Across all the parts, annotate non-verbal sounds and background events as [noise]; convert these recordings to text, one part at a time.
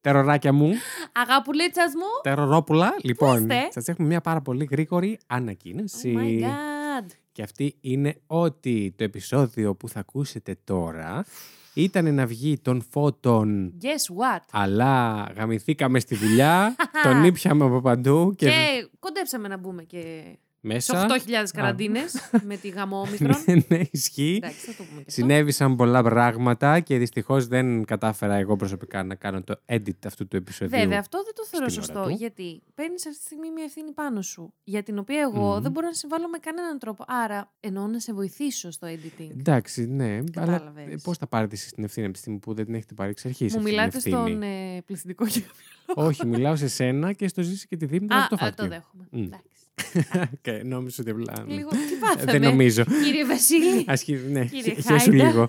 τεροράκια μου, Αγαπουλίτσας μου. τερορόπουλα. Λοιπόν, είστε; σας έχουμε μια πάρα πολύ γρήγορη Oh ανακοίνωση. my god. Και αυτή είναι ότι το επεισόδιο που θα ακούσετε τώρα ήταν να βγει των φώτων, Guess what; αλλά γαμηθήκαμε στη δουλειά, [laughs] τον ήπιαμε από παντού και, Και κοντέψαμε να μπούμε και σε μέσα. 8.000 καραντίνες με τη γαμόμικρον. ναι, ναι, ισχύει. Εντάξει, θα το πούμε και αυτό. Συνέβησαν πολλά πράγματα και δυστυχώς δεν κατάφερα εγώ προσωπικά να κάνω το edit αυτού του επεισοδίου. Βέβαια, αυτό δεν το θεωρώ στην ώρα σωστό. του. Γιατί παίρνεις αυτή τη στιγμή μια ευθύνη πάνω σου. Για την οποία εγώ Μμμ. δεν μπορώ να συμβάλλω με κανέναν τρόπο. Άρα εννοώ να σε βοηθήσω στο editing. Εντάξει, ναι. Αλλά Κατάλαβες. πώς θα πάρετε εσεί την ευθύνη από τη στιγμή που δεν την έχετε πάρει εξ αρχής. Μου μιλάτε στον ε, πληθυντικό [laughs] γιο. Όχι, μιλάω σε σένα και στο ζήσει και τη Δήμητρα Α, από το α, φάκελο. το δέχομαι. Μμ. Εντάξει. Και νόμιζα ότι απλά. Λίγο τι πάθαμε. Δεν νομίζω. Κύριε Βασίλη. Ασχη... Ναι, Κύριε χε- χέσου Χάιντα. λίγο.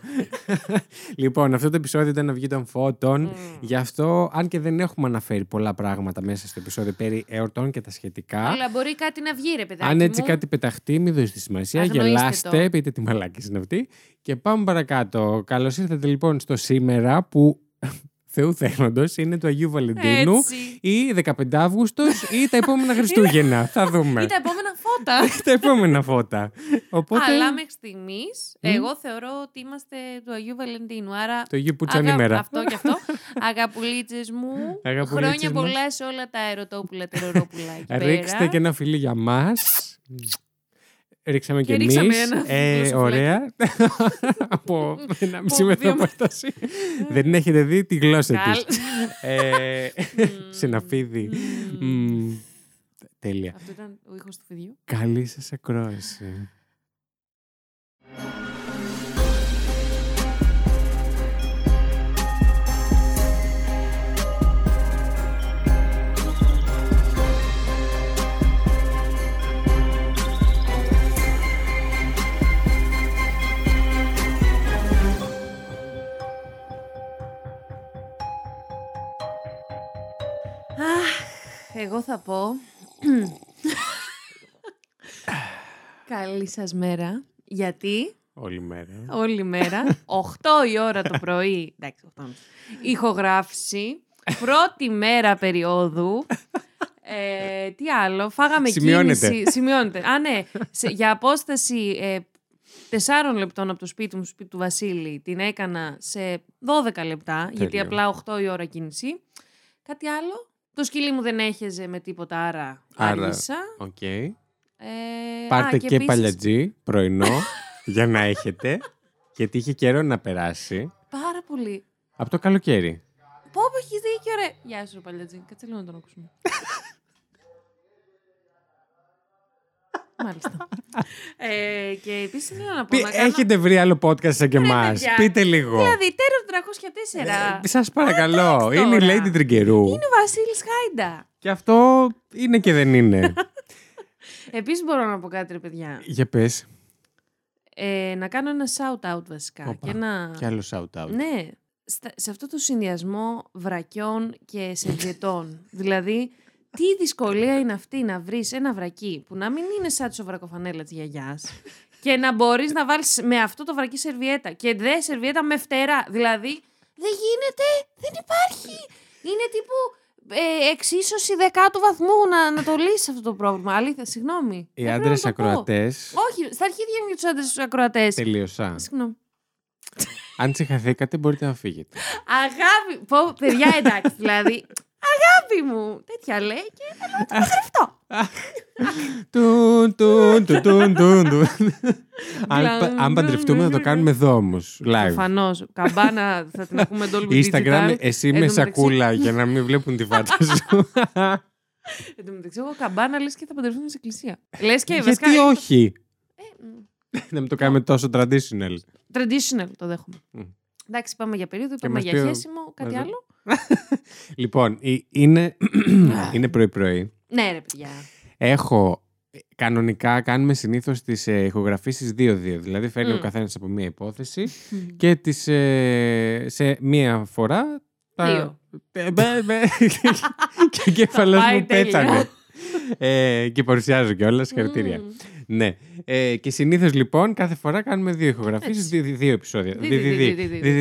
λοιπόν, αυτό το επεισόδιο ήταν να βγει των φώτων. Μμ. Γι' αυτό, αν και δεν έχουμε αναφέρει πολλά πράγματα μέσα στο επεισόδιο περί εορτών και τα σχετικά. Αλλά μπορεί κάτι να βγει, ρε παιδάκι. Αν έτσι μου. κάτι πεταχτεί, μην δώσετε σημασία. Αγνοήστε Γελάστε, το. πείτε τι μαλάκι είναι αυτή. Και πάμε παρακάτω. Καλώς ήρθατε λοιπόν στο σήμερα που Θεού θέλοντο είναι του Αγίου Βαλεντίνου Έτσι. ή 15 Αύγουστος ή τα επόμενα [laughs] Χριστούγεννα. Θα δούμε. Ή τα επόμενα φώτα. [laughs] τα επόμενα φώτα. Οπότε. Αλλά μέχρι στιγμής, εγώ θεωρώ ότι είμαστε του Αγίου Βαλεντίνου. Άρα. Το Αγίου Πουτσαν αγα- ημέρα. Αυτό και αυτό. [laughs] Αγαπουλίτσες μου. Αγαπουλίτσες χρόνια μας. πολλά σε όλα τα ερωτόπουλα, τερορόπουλα εκεί Ρίξτε πέρα. και ένα φιλί για μας ρίξαμε και, εμείς. Ε, ωραία. από ένα μισή μέτρο απόσταση. Δεν έχετε δει τη γλώσσα της. Ε, mm. Συναφίδι. Mm. Τέλεια. Αυτό ήταν ο ήχος του παιδιού. Καλή σας ακρόαση. Εγώ θα πω. Καλή σας μέρα. Γιατί; Όλη μέρα. όλη μέρα, 8 η ώρα το πρωί, εντάξει, 8.30, ηχογράφηση, πρώτη μέρα περίοδου, ε, τι άλλο, φάγαμε Σημειώνεται. κίνηση, σημειώνεται, α ναι, σε- για απόσταση ε, 4 λεπτών από το σπίτι μου, στο σπίτι του Βασίλη, την έκανα σε 12 λεπτά, γιατί Τέλειο. απλά 8 η ώρα κίνηση. Κάτι άλλο, το σκυλί μου δεν έχεζε με τίποτα, άρα, Άρα- άργησα. Οκ. Ε, Πάρτε α, και, επίσης- παλιατζή πρωινό [laughs] για να έχετε. Γιατί είχε καιρό να περάσει. Πάρα πολύ. Από το καλοκαίρι. Πω, πω, έχεις δίκιο, ρε. Γεια σου, ρε Παλιατζή. Κάτσε λίγο να τον ακούσουμε. [laughs] Μάλιστα. ε, και επίσης ήθελα να πω Πι- να κάνω... Έχετε βρει άλλο podcast σαν και εμάς. παιδιά. Πείτε λίγο. Δηλαδή, τέρος 304. Σας παρακαλώ. εντάξει Είναι η τώρα. Lady Τριγκερού. Είναι ο Βασίλης Χάιντα. Και αυτό είναι και δεν είναι. [laughs] Επίσης μπορώ να πω κάτι, ρε παιδιά. Για πες. Ε, να κάνω ένα shout-out βασικά. Όπα, Και ένα... Κι άλλο shout out. Ναι, στα- σε αυτό το συνδυασμό βρακιών και σερβιετών. [laughs] δηλαδή, τι δυσκολία είναι αυτή να βρεις ένα βρακί που να μην είναι σαν τη σοβρακοφανέλα της γιαγιάς και να μπορείς να βάλεις με αυτό το βρακί σερβιέτα και δε σερβιέτα με φτερά. Δηλαδή, δεν γίνεται, δεν υπάρχει. Είναι τύπου ε, εξίσωση δεκάτου βαθμού να, να το λύσεις αυτό το πρόβλημα. Αλήθεια, συγγνώμη. Οι Δεν πρέπει άντρε να το πω. ακροατέ. Όχι, στα αρχίδια μου για τους άντρες ακροατές. Τελείωσα. Συγγνώμη. Αν ξεχαθήκατε, μπορείτε να φύγετε. Αγάπη. Πω, παιδιά, εντάξει, δηλαδή. Αγάπη μου. Τέτοια λέει και θέλω να το παντρευτώ. Τουν, τουν, τουν, τουν, τουν, τουν. Αν Μπλα, πα- Αν παντρευτούμε, θα το κάνουμε εδώ όμως. Live. Προφανώς. Καμπάνα θα την ακούμε Dolby [laughs] Instagram, Digital. εσύ Εν με τω μεταξύ- σακούλα για να μην βλέπουν τη φάτα σου. [laughs] Εν τω μεταξύ, εγώ καμπάνα λες και θα παντρευτούμε σε εκκλησία. Λες και Γιατί βασικά. όχι; Ε, μ, Να μην το κάνουμε τόσο traditional. Traditional, το δέχομαι. Μμ. Εντάξει, πάμε για περίοδο, πάμε μας για πει ο- χέσιμο, κάτι Βέβαια. άλλο λοιπόν, είναι, [coughs] είναι πρωί-πρωί. Ναι, ρε παιδιά. Έχω. Κανονικά κάνουμε συνήθως τις ε, ηχογραφήσεις 2-2. Δηλαδή, φέρνει mm. ο καθένας από μία υπόθεση και τις, ε, σε μία φορά. Δύο. Ε, [laughs] και ο κέφαλο μου πέτανε. Ε, και παρουσιάζω κιόλας. Συγχαρητήρια. Mm. Ναι. Ε, και συνήθως λοιπόν κάθε φορά κάνουμε δύο ηχογραφήσεις, δύο, δύο επεισόδια.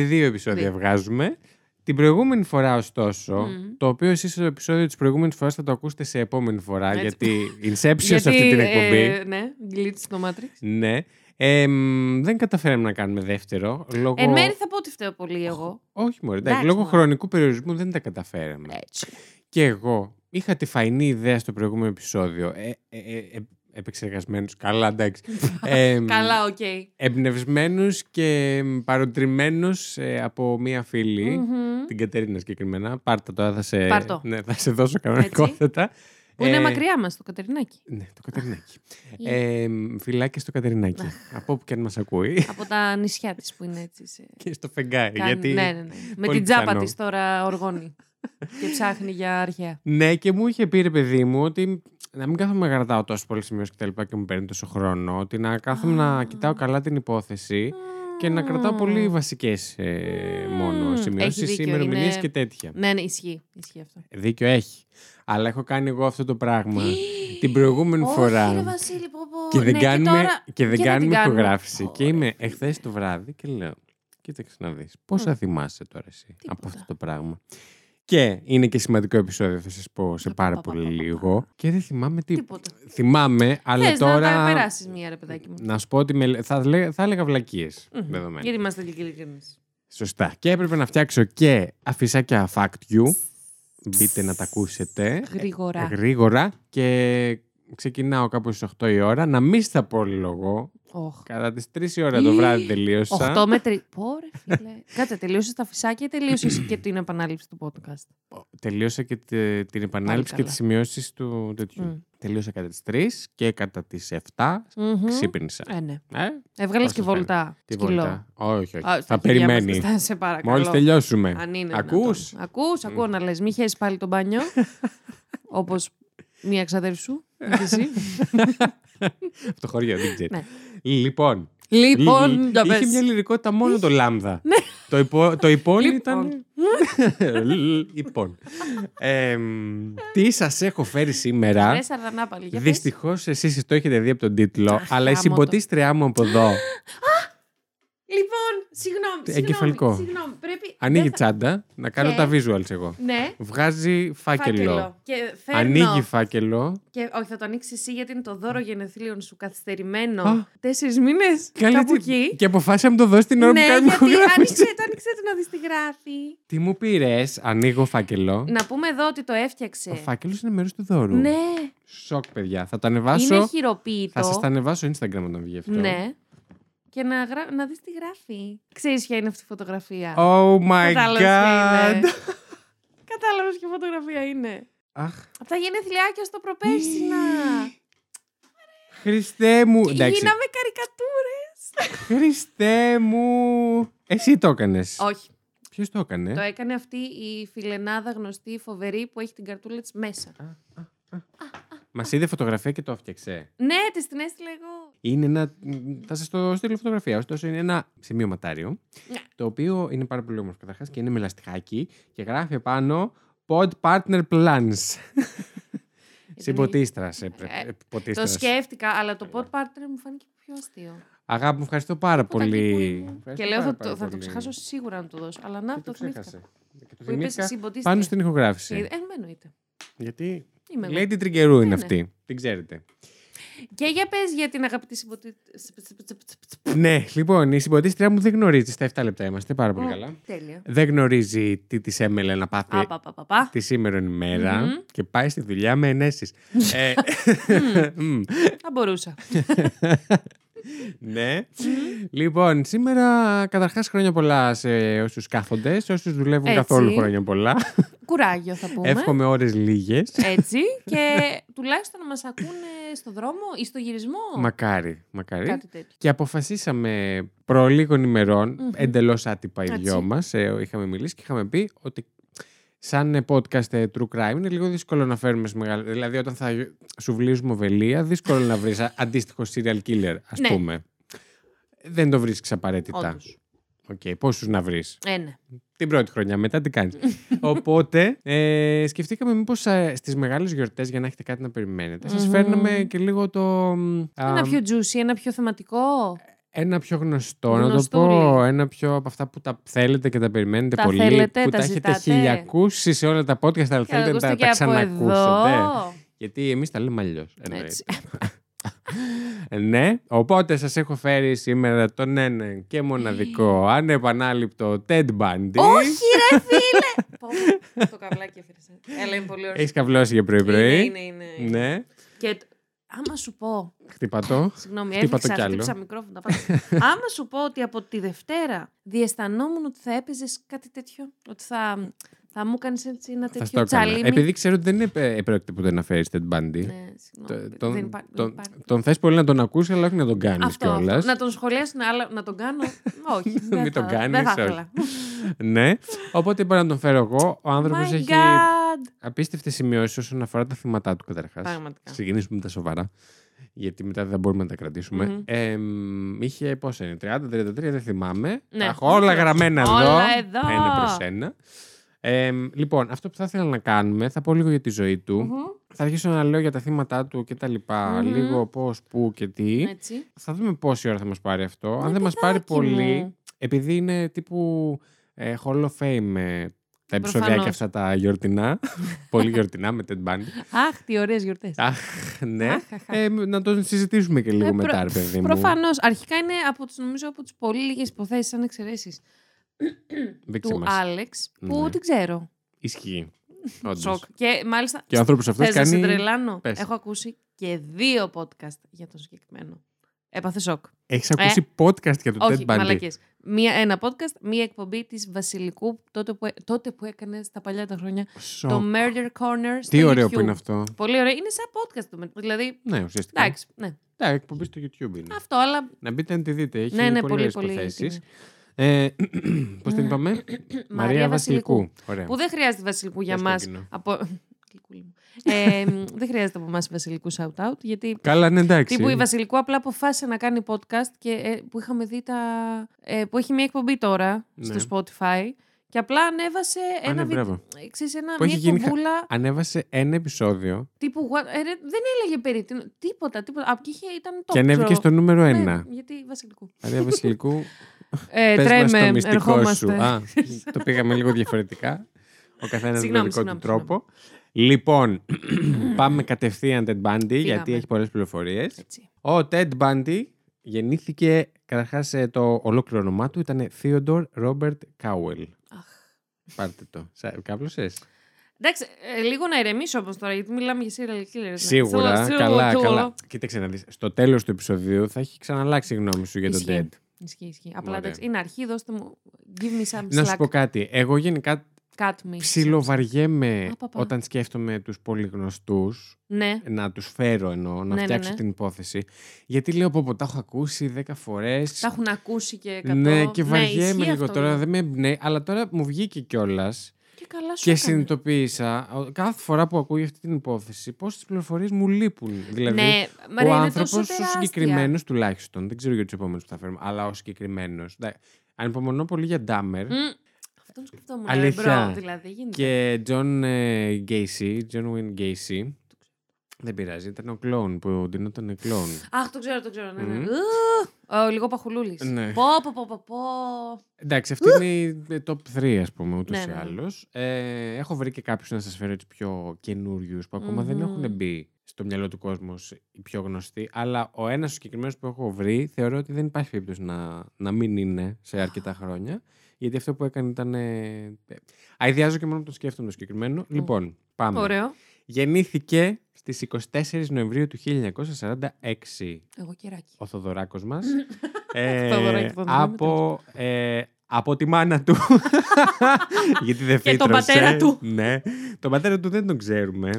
Δύο επεισόδια βγάζουμε. Την προηγούμενη φορά, ωστόσο, Μμμ. το οποίο εσείς στο επεισόδιο της προηγούμενης φοράς θα το ακούσετε σε επόμενη φορά, Έτσι. γιατί Inception σε αυτή την εκπομπή. ε, ναι, glitch στο Matrix. Ναι. Ε, μ, δεν καταφέραμε να κάνουμε δεύτερο. Λόγω... Εν μέρη θα πω ότι φταίω πολύ εγώ. Όχι, μωρέ, εντάξει, Εντάξει, λόγω μωρέ. χρονικού περιορισμού δεν τα καταφέραμε. Έτσι. Και εγώ είχα τη φαϊνή ιδέα στο προηγούμενο επεισόδιο. Ε, ε, ε, ε, επεξεργασμένους, καλά εντάξει. [laughs] ε, Καλά, οκ. Εμπνευσμένους και παροτρυμένους ε, από μία φίλη, Μμμ. την Κατερίνα συγκεκριμένα. Πάρτα τώρα, θα σε, Πάρ' το. ναι, θα σε δώσω κανονικότατα. Που είναι Ε, μακριά μας το Κατερινάκι. Ναι, το Κατερινάκι. ε, φιλάκια στο Κατερινάκι. από όπου και αν μας ακούει. Από τα νησιά της που είναι έτσι. Σε... και στο φεγγάρι. κάνει- γιατί... Ναι, ναι, ναι. Με πολύ την τσάπα πιθανό. της τώρα οργώνει. Και ψάχνει για αρχαία. Ναι, και μου είχε πει ρε παιδί μου ότι να μην κάθομαι να κρατάω τόσο πολύ σημειώσει και τα λοιπά και μου παίρνει τόσο χρόνο. Ότι να κάθομαι να Α. κοιτάω καλά την υπόθεση και να κρατάω πολύ βασικές ε, μόνο Μμμ. σημειώσεις, Έχει δίκιο, ημερομηνίες είναι- και τέτοια. Ναι, ναι, ισχύει. ισχύει αυτό. Δίκιο έχει. Αλλά έχω κάνει εγώ αυτό το πράγμα [gasps] την προηγούμενη Όχι, φορά. ρε Βασίλη, πω, πω. Και δεν Ναι, κάνουμε, τώρα- και δεν και κάνουμε την κάνουμε. ηχογράφηση. Και Ωραία. είμαι εχθές το βράδυ και λέω: Κοίταξε να δεις. Πώς θα θυμάσαι τώρα εσύ από Τίποτα. αυτό το πράγμα. Και είναι και σημαντικό επεισόδιο, θα σας πω σε Πα, πάρα πα, πα, πολύ πα, πα. λίγο. Και δεν θυμάμαι τι. Τίποτα. Θυμάμαι, αλλά Θες τώρα. να τα περάσεις μία, ρε παιδάκι μου. να σου πω ότι με... θα, λέ... θα έλεγα βλακίες. Μμμ. Δεδομένα. Γιατί είμαστε και ειλικρινείς. Σωστά. Και έπρεπε να φτιάξω και αφισάκια fact you. Μπείτε να τα ακούσετε. Γρήγορα. Γρήγορα. Και ξεκινάω κάπου στις 8 η ώρα. Να μην στα πολυλογώ. Οχ. Κατά τις 3 η ώρα το βράδυ τελείωσα. 8 με 3. Πόρε, φίλε. Κάτσε, τελείωσες τα φυσάκια ή τελείωσες και την επανάληψη του podcast; Τελείωσα και τε- την επανάληψη και καλά. τις σημειώσεις του τέτοιου. Μμ. Τελείωσα κατά τις 3 και κατά τις 7 Μμμ. ξύπνησα. Ε, ναι. Ε, Έβγαλες Πώς και σας φαίνεται. βολτά. τι σκυλό. βόλτα. Όχι, όχι. Α, στα θα χέρια μας, περιμένει. στα- Σε παρακαλώ. Μόλις τελειώσουμε. Αν είναι Ακούς; δυνατόν. Ακούς, ακούω να λες. Μη χέσεις πάλι το μπάνιο. [laughs] όπως μία ξαδέρφη σου. και εσύ. Από [laughs] το χωριό, δεν ξέρει. Ναι. Λοιπόν. λοιπόν, λι- για είχε πες. μια λυρικότητα μόνο το λάμδα. το, υπό, το υπόν Λοιπόν. ήταν. [laughs] λοιπόν. Εμ, τι σας έχω φέρει σήμερα; Ρε Σαρδανά πάλι. για πες. Δυστυχώς εσείς το έχετε δει από τον τίτλο, Αχ, αλλά η γάμο το. συμποτίστριά μου από εδώ Λοιπόν, συγγνώμη. συγγνώμη, Εγκεφαλικό. Συγγνώμη, πρέπει. ανοίγει δεν θα- τσάντα, να κάνω Και- τα visuals εγώ. Ναι, Βγάζει φάκελο. Και φέρνω. Ανοίγει φάκελο. Και, όχι, θα το ανοίξει εσύ γιατί είναι το δώρο γενεθλίων σου καθυστερημένο. Α. Τέσσερις μήνες. Καλή Κάπου τι- εκεί. Και αποφάσισα να μου το δώσει την ώρα ναι, που κάνουμε γιατί ηχογράφηση. άνοιξε το, άνοιξε το να δεις τι γράφει. Τι μου πήρες, ανοίγω φάκελο. Να πούμε εδώ ότι το έφτιαξε. Ο φάκελος είναι μέρος του δώρου. Ναι, Σοκ, παιδιά. Θα το ανεβάσω. είναι χειροποίητο. Θα σας τα ανεβάσω Instagram όταν βγει αυτό. Ναι. Και να, γρα... να δεις τι γράφει. Ξέρεις ποια είναι αυτή η φωτογραφία. Oh my Κατάλαβες god. ποια είναι. Κατάλαβες ποια φωτογραφία είναι. Αχ, Από τα γενεθλιάκια στο προπέρσινα. Χριστέ μου. Και Εντάξει. γίναμε καρικατούρες. Χριστέ μου. Εσύ το έκανες. Όχι. Ποιος το έκανε; Το έκανε αυτή η φιλενάδα γνωστή, φοβερή, που έχει την καρτούλα της μέσα. Μας είδε φωτογραφία και το έφτιαξε. Ναι, της την έστειλα εγώ. Είναι ένα. Θα σας το στείλω φωτογραφία. Ωστόσο, είναι ένα σημειωματάριο. Ναι. Το οποίο είναι πάρα πολύ όμορφο καταρχάς και είναι με λαστιχάκι και γράφει επάνω Pod Partner Plans. [laughs] Συμποτίστρας. Ε, Το ποτίστρας. σκέφτηκα, αλλά το pod partner μου φάνηκε πιο αστείο. Αγάπη μου, ευχαριστώ πάρα Πού τα πολύ. κύπουρη μου. Ευχαριστώ Και λέω πάρα, θα, πάρα το, θα το πολύ. ξεχάσω σίγουρα να το δώσω. Αλλά να Και το το θυμήθηκα. ξέχασε. Και το Που είπες θυμήθηκα συμποτίστρια. πάνω στην ηχογράφηση. Ε, ε, εννοείται. Γιατί Είμαι εγώ; Lady Τριγκερού είναι Ναι, ναι. αυτή. Την ξέρετε. Και για πες για την αγαπητή συμποτή... ναι, λοιπόν, η συμποτίστρια μου δεν γνωρίζει. Στα 7 λεπτά είμαστε πάρα πολύ Ω, καλά. Τέλεια. Δεν γνωρίζει τι της έμελε να πάθει Α, πα, πα, πα, πα. τη σήμερα ημέρα Μμμ. και πάει στη δουλειά με ενέσεις. ε, [laughs] μμ, Θα μπορούσα. [laughs] ναι. λοιπόν, σήμερα καταρχάς χρόνια πολλά σε όσους κάθονται, σε όσους δουλεύουν Έτσι. καθόλου χρόνια πολλά. Κουράγιο θα πούμε. Εύχομαι ώρες λίγες. Έτσι. Και τουλάχιστον να μας ακούνε στο δρόμο ή στο γυρισμό. Μακάρι, μακάρι. Κάτι τέτοιο. Και αποφασίσαμε προ λίγων ημερών, Μμμ. εντελώς άτυπα οι Έτσι. δυο μας, ε, είχαμε μιλήσει και είχαμε πει ότι σαν ε, podcast ε, True Crime είναι λίγο δύσκολο να φέρουμε σε μεγάλο... Δηλαδή όταν θα σουβλίζουμε οβελία, δύσκολο να βρεις α- αντίστοιχο serial killer, ας Ναι. πούμε. Δεν το βρίσκεις απαραίτητα. Όντως. Οκ, πόσους να βρεις; Ε, ναι. Την πρώτη χρονιά, μετά τι κάνεις. Οπότε, ε, σκεφτήκαμε μήπως ε, στις μεγάλες γιορτές για να έχετε κάτι να περιμένετε. Σας Μμμ. φέρναμε και λίγο το... μ, α, Ένα πιο juicy, ένα πιο θεματικό. Ένα πιο γνωστό, να το Γνωστούλη. πω. Ένα πιο από αυτά που τα θέλετε και τα περιμένετε Τα πολύ. θέλετε, που τα τα έχετε ζητάτε. χιλιακούσει σε όλα τα podcast, αλλά Και θέλετε να ακούστε τα, και τα από ξανακούσετε. εδώ. Γιατί εμείς τα λέμε αλλιώς. Έτσι. [laughs] ναι, οπότε σας έχω φέρει σήμερα τον ένα και μοναδικό [gasps] ανεπανάληπτο Ted Bundy. Όχι, ρε φίλε! Πω, [laughs] πω, το καβλάκι έφερε. Έλα, είναι πολύ ωραίο. Έχεις καβλώσει για πρωί-πρωί. Είναι, είναι, είναι. Ναι, Και τ- άμα σου πω. χτύπα το. Συγγνώμη, Χτύπα το έφυξα, κι άλλο. χτύπησα μικρόφωνα. τα πάντα. [laughs] άμα σου πω ότι από τη Δευτέρα διαισθανόμουν ότι θα έπαιζες κάτι τέτοιο. Ότι θα, θα μου κάνεις έτσι ένα Θα στο τέτοιο έκανα. τσαλίμι. Επειδή ξέρω ότι δεν είναι ε, επρόκειτο ποτέ να φέρεις Ted Bundy. Ναι, συγγνώμη. Το- δεν Τον, υπά- δεν τον, υπάρχει. τον θες πολύ να τον ακούσει, αλλά όχι να τον κάνεις Αυτό, αυτό. κιόλας. Να τον σχολιάσουν, αλλά να τον κάνω. όχι. [laughs] δεν Μην τον θα- κάνεις, Δεν θα όχι. ήθελα. ναι, οπότε είπα να τον φέρω εγώ. Ο άνθρωπος My έχει God. απίστευτες σημειώσεις όσον αφορά τα θύματα του καταρχάς. Πραγματικά. Ξεκινήσουμε με τα σοβαρά. Γιατί μετά δεν μπορούμε να τα κρατήσουμε. Μμμ. Εμ, είχε πόσα είναι, 30-33, δεν θυμάμαι. Ναι. Τα έχω όλα γραμμένα Όλα εδώ. εδώ. Ένα προς ένα. Εμ, λοιπόν, αυτό που θα ήθελα να κάνουμε, θα πω λίγο για τη ζωή του. Μμμ. Θα αρχίσω να λέω για τα θύματα του και τα λοιπά. Μμμ. Λίγο πώς, πού και τι. Έτσι. Θα δούμε πόση ώρα θα μας πάρει αυτό. Αν Ναι, δεν μας πάρει παιδάκι πολύ, μου. επειδή είναι τύπου ε, Hall of Fame ε, τα επεισόδια και Προφανώς. αυτά τα γιορτινά. [laughs] πολύ γιορτινά με Ted Bundy. Αχ, τι ωραίες γιορτές. Αχ, ναι. Αχ, αχ, αχ. Ε, να το συζητήσουμε και λίγο Ε, μετά, ρε παιδί μου. Προφανώς. Αρχικά είναι από τις, νομίζω από τις πολύ λίγες υποθέσεις, σαν εξαιρέσεις Δείξε του μας. Άλεξ, που Ναι. την ξέρω. Ισχύει. [laughs] Όντως. Σοκ. Και μάλιστα. Και ο άνθρωπος αυτός Θες να σε κάνει... τρελάνω. Πες. Έχω ακούσει και δύο podcast για τον συγκεκριμένο. Έπαθε σοκ. Έχεις ακούσει podcast για τον Ε, Όχι, Ted Bundy. Μαλακές. Μία, ένα podcast, μία εκπομπή της Βασιλικού, τότε που, τότε που έκανε στα παλιά τα χρόνια, Σοκ. το Murder Corner στο Τι ωραίο YouTube. που είναι αυτό. Πολύ ωραίο. Είναι σαν podcast του. Δηλαδή, Ναι, ουσιαστικά. εντάξει, ναι. Ναι, εκπομπή στο YouTube είναι. Αυτό, αλλά Να μπείτε να τη δείτε. Έχει Ναι, ναι, πολύ, πολύ, ωραίες πολύ υποθέσεις. τιμή. Ε, [clears throat] πώς την είπαμε; Μαρία Βασιλικού. Ωραία. Που δεν χρειάζεται Βασιλικού για Πες στο μας. κοινό. Από... [laughs] Γλυκούλη μου. ε, δεν χρειάζεται από εμάς Βασιλικού shout-out, γιατί Καλά, ναι, εντάξει. τύπου η Βασιλικού απλά αποφάσισε να κάνει podcast και ε, που είχαμε δει τα. Ε, που έχει μια εκπομπή τώρα Ναι. στο Spotify και απλά ανέβασε Α, ένα ναι, βίντεο. μπράβο. ε, Ξέρεις, ένα, Που μια έχει γίνει χα- εκπομπούλα Ανέβασε ένα επεισόδιο τύπου. what- ε, ρε, δεν έλεγε περί τίνο- τίποτα, τίποτα. Απ' και είχε, ήταν το και ανέβηκε στο νούμερο ένα. γιατί Βασιλικού. Μαρία Βασιλικού, [laughs] Ε, πες μας το τρέμε, μυστικό σου. ερχόμαστε. Α, το πήγαμε λίγο διαφορετικά. Ο καθένας με τον Συγγνώμη, δικό του συγγνώμη, τρόπο. Λοιπόν, [clears throat] πάμε κατευθείαν Ted Bundy, γιατί Φύγαμε. έχει πολλές πληροφορίες. Έτσι. Ο Ted Bundy γεννήθηκε, καταρχάς το ολόκληρο όνομά του ήταν Theodore Robert Cowell. Αχ. Πάρτε το. Σα- Κάβλωσες; Εντάξει, ε, λίγο να ηρεμήσω όμως τώρα, γιατί μιλάμε για serial killers. ναι. Σίγουρα, Θέλω- καλά, θέλω- καλά. Κοίταξε να δεις, στο τέλος του επεισοδίου θα έχει ξαναλλάξει η γνώμη σου για τον Ισχύει. Ted. Ισχύει, ισχύει. Απλά Ωραία. εντάξει, είναι αρχή, δώστε μου. Give me some Να σου slack. πω κάτι. Εγώ γενικά Cut me. ψιλοβαριέμαι Α, πα, πα. όταν σκέφτομαι τους πολύ γνωστούς Ναι. να τους φέρω εννοώ, να Ναι, ναι, φτιάξω ναι. την υπόθεση. Γιατί λέω πω, πω τα έχω ακούσει δέκα φορές. Τα έχουν ακούσει και εκατό. Ναι, και Ναι, βαριέμαι ισχύει λίγο αυτό, τώρα. ναι. Δεν με εμπνέει, αλλά τώρα μου βγήκε κιόλας. Και καλά σου Και έκανε. συνειδητοποίησα ο- κάθε φορά που ακούω για αυτή την υπόθεση πόσε πληροφορίες μου λείπουν. Δηλαδή, Ναι, ο Μαρία, είναι άνθρωπος, τόσο ο τεράστια. συγκεκριμένος τουλάχιστον, δεν ξέρω για τους επόμενους που θα φέρουμε, αλλά ο συγκεκριμένος. Ανυπομονώ πολύ για Ντάμερ Μμ, Αυτόν σκεφτόμουν. ρε, Αλήθεια. bro, δηλαδή, γίνεται. και Τζον Γκέισι, John Wayne Gacy. Δεν πειράζει, ήταν ο κλόουν που ντυνόταν κλόουν. Αχ, το ξέρω, το ξέρω. Ναι, ναι. Μμ. Ου, ο, λίγο παχουλούλης. Ναι. Πω, πω, πω, πω, πω. Εντάξει, αυτή είναι η η top 3, ας πούμε, ούτως Ναι, ή ναι, ναι. άλλως. Ε, έχω βρει και κάποιους να σας φέρω έτσι πιο καινούριους που ακόμα δεν Μμμ. έχουν μπει στο μυαλό του κόσμου ως οι πιο γνωστοί. Αλλά ο ένας συγκεκριμένος που έχω βρει θεωρώ ότι δεν υπάρχει περίπτωση να, να μην είναι σε αρκετά χρόνια. Γιατί αυτό που έκανε ήταν. Ε, αειδιάζω και μόνο που το σκέφτομαι το συγκεκριμένο. Λοιπόν, πάμε. Ωραίο. Γεννήθηκε στις 24 Νοεμβρίου του 1946 Εγώ κεράκι. ο Θοδωράκος μας. [laughs] Θοδωράκης, ε, τον λέμε, από, ε, από τη μάνα του. [laughs] Γιατί δεν Και τον φύτρωσε. πατέρα του. Ναι. Τον πατέρα του δεν τον ξέρουμε.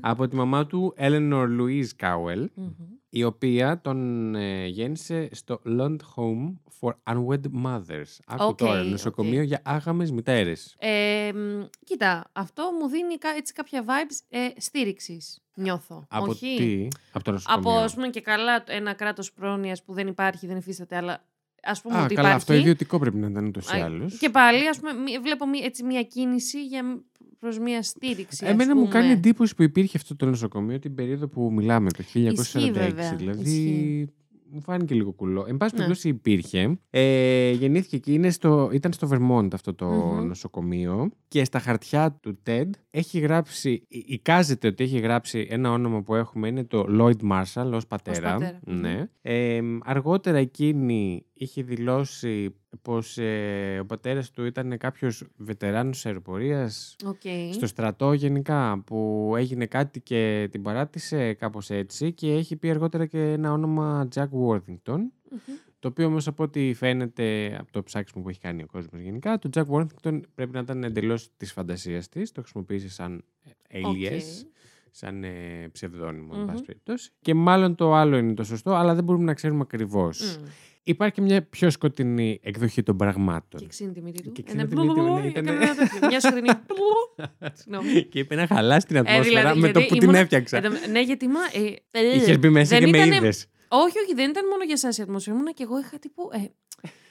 από τη μαμά του, Eleanor Louise Cowell, Μμμ. Η οποία τον ε, γέννησε στο Lund Home for Unwed Mothers. Άκου Οκ, τώρα, οκ. νοσοκομείο για άγαμες μητέρες. Ε, μ, κοίτα, αυτό μου δίνει κα- έτσι κάποια vibes ε, στήριξης. Νιώθω. Από Όχι. τι; Από το νοσοκομείο. Από ας πούμε και καλά ένα κράτος πρόνοιας που δεν υπάρχει, δεν υφίσταται, αλλά ας πούμε Α, ότι καλά, υπάρχει. αυτό ιδιωτικό πρέπει να ήταν ούτως ή Α, άλλως. Και πάλι, ας πούμε, μη- βλέπω μη- έτσι μια κίνηση για, προς μια στήριξη. ας Εμένα μου πούμε. κάνει εντύπωση που υπήρχε αυτό το νοσοκομείο την περίοδο που μιλάμε, το 1946. Ισχύει, βέβαια. Δηλαδή, Ισχύει. μου φάνηκε λίγο κουλό. Εν πάση Ναι. περιπτώσει υπήρχε. Ε, γεννήθηκε εκεί, είναι στο, ήταν στο Vermont αυτό το Μμμ. νοσοκομείο και στα χαρτιά του Ted έχει γράψει, ει- εικάζεται ότι έχει γράψει ένα όνομα που έχουμε, είναι το Lloyd Marshall ως πατέρα. πατέρα, μμμ. Ναι. Ε, αργότερα εκείνη είχε δηλώσει πως ε, ο πατέρας του ήταν κάποιος βετεράνος αεροπορίας Οκ. στο στρατό γενικά που έγινε κάτι και την παράτησε κάπως έτσι και έχει πει αργότερα και ένα όνομα Jack Worthington Μμμ. το οποίο όμως από ό,τι φαίνεται από το ψάξιμο που έχει κάνει ο κόσμος γενικά το Jack Worthington πρέπει να ήταν εντελώς της φαντασίας της το χρησιμοποίησε σαν alias Οκ. σαν ε, ψευδόνυμο Μμμ. εν πάση περιπτώσει και μάλλον το άλλο είναι το σωστό αλλά δεν μπορούμε να ξέρουμε ακριβώς Μμ. Υπάρχει και μια πιο σκοτεινή εκδοχή των πραγμάτων Και ξύνει τη μύτη του. Και Ένα ξύνει τη μύτη του, ναι, μπλουλουλου, ήταν- έκανε ένα τέτοιο, Μια σκοτεινή. [laughs] Συγγνώμη. και είπε να χαλάσει την Ε, ατμόσφαιρα δηλαδή, με το γιατί που την ήμουνα- έφτιαξα. Εν τω- Ναι, γιατί μα. ε, ε, Είχε μπει μέσα δεν και με ήτανε- είδες. Όχι, όχι, δεν ήταν μόνο για εσάς η ατμόσφαιρα. Ήμουνα και εγώ είχα τύπου. Ε,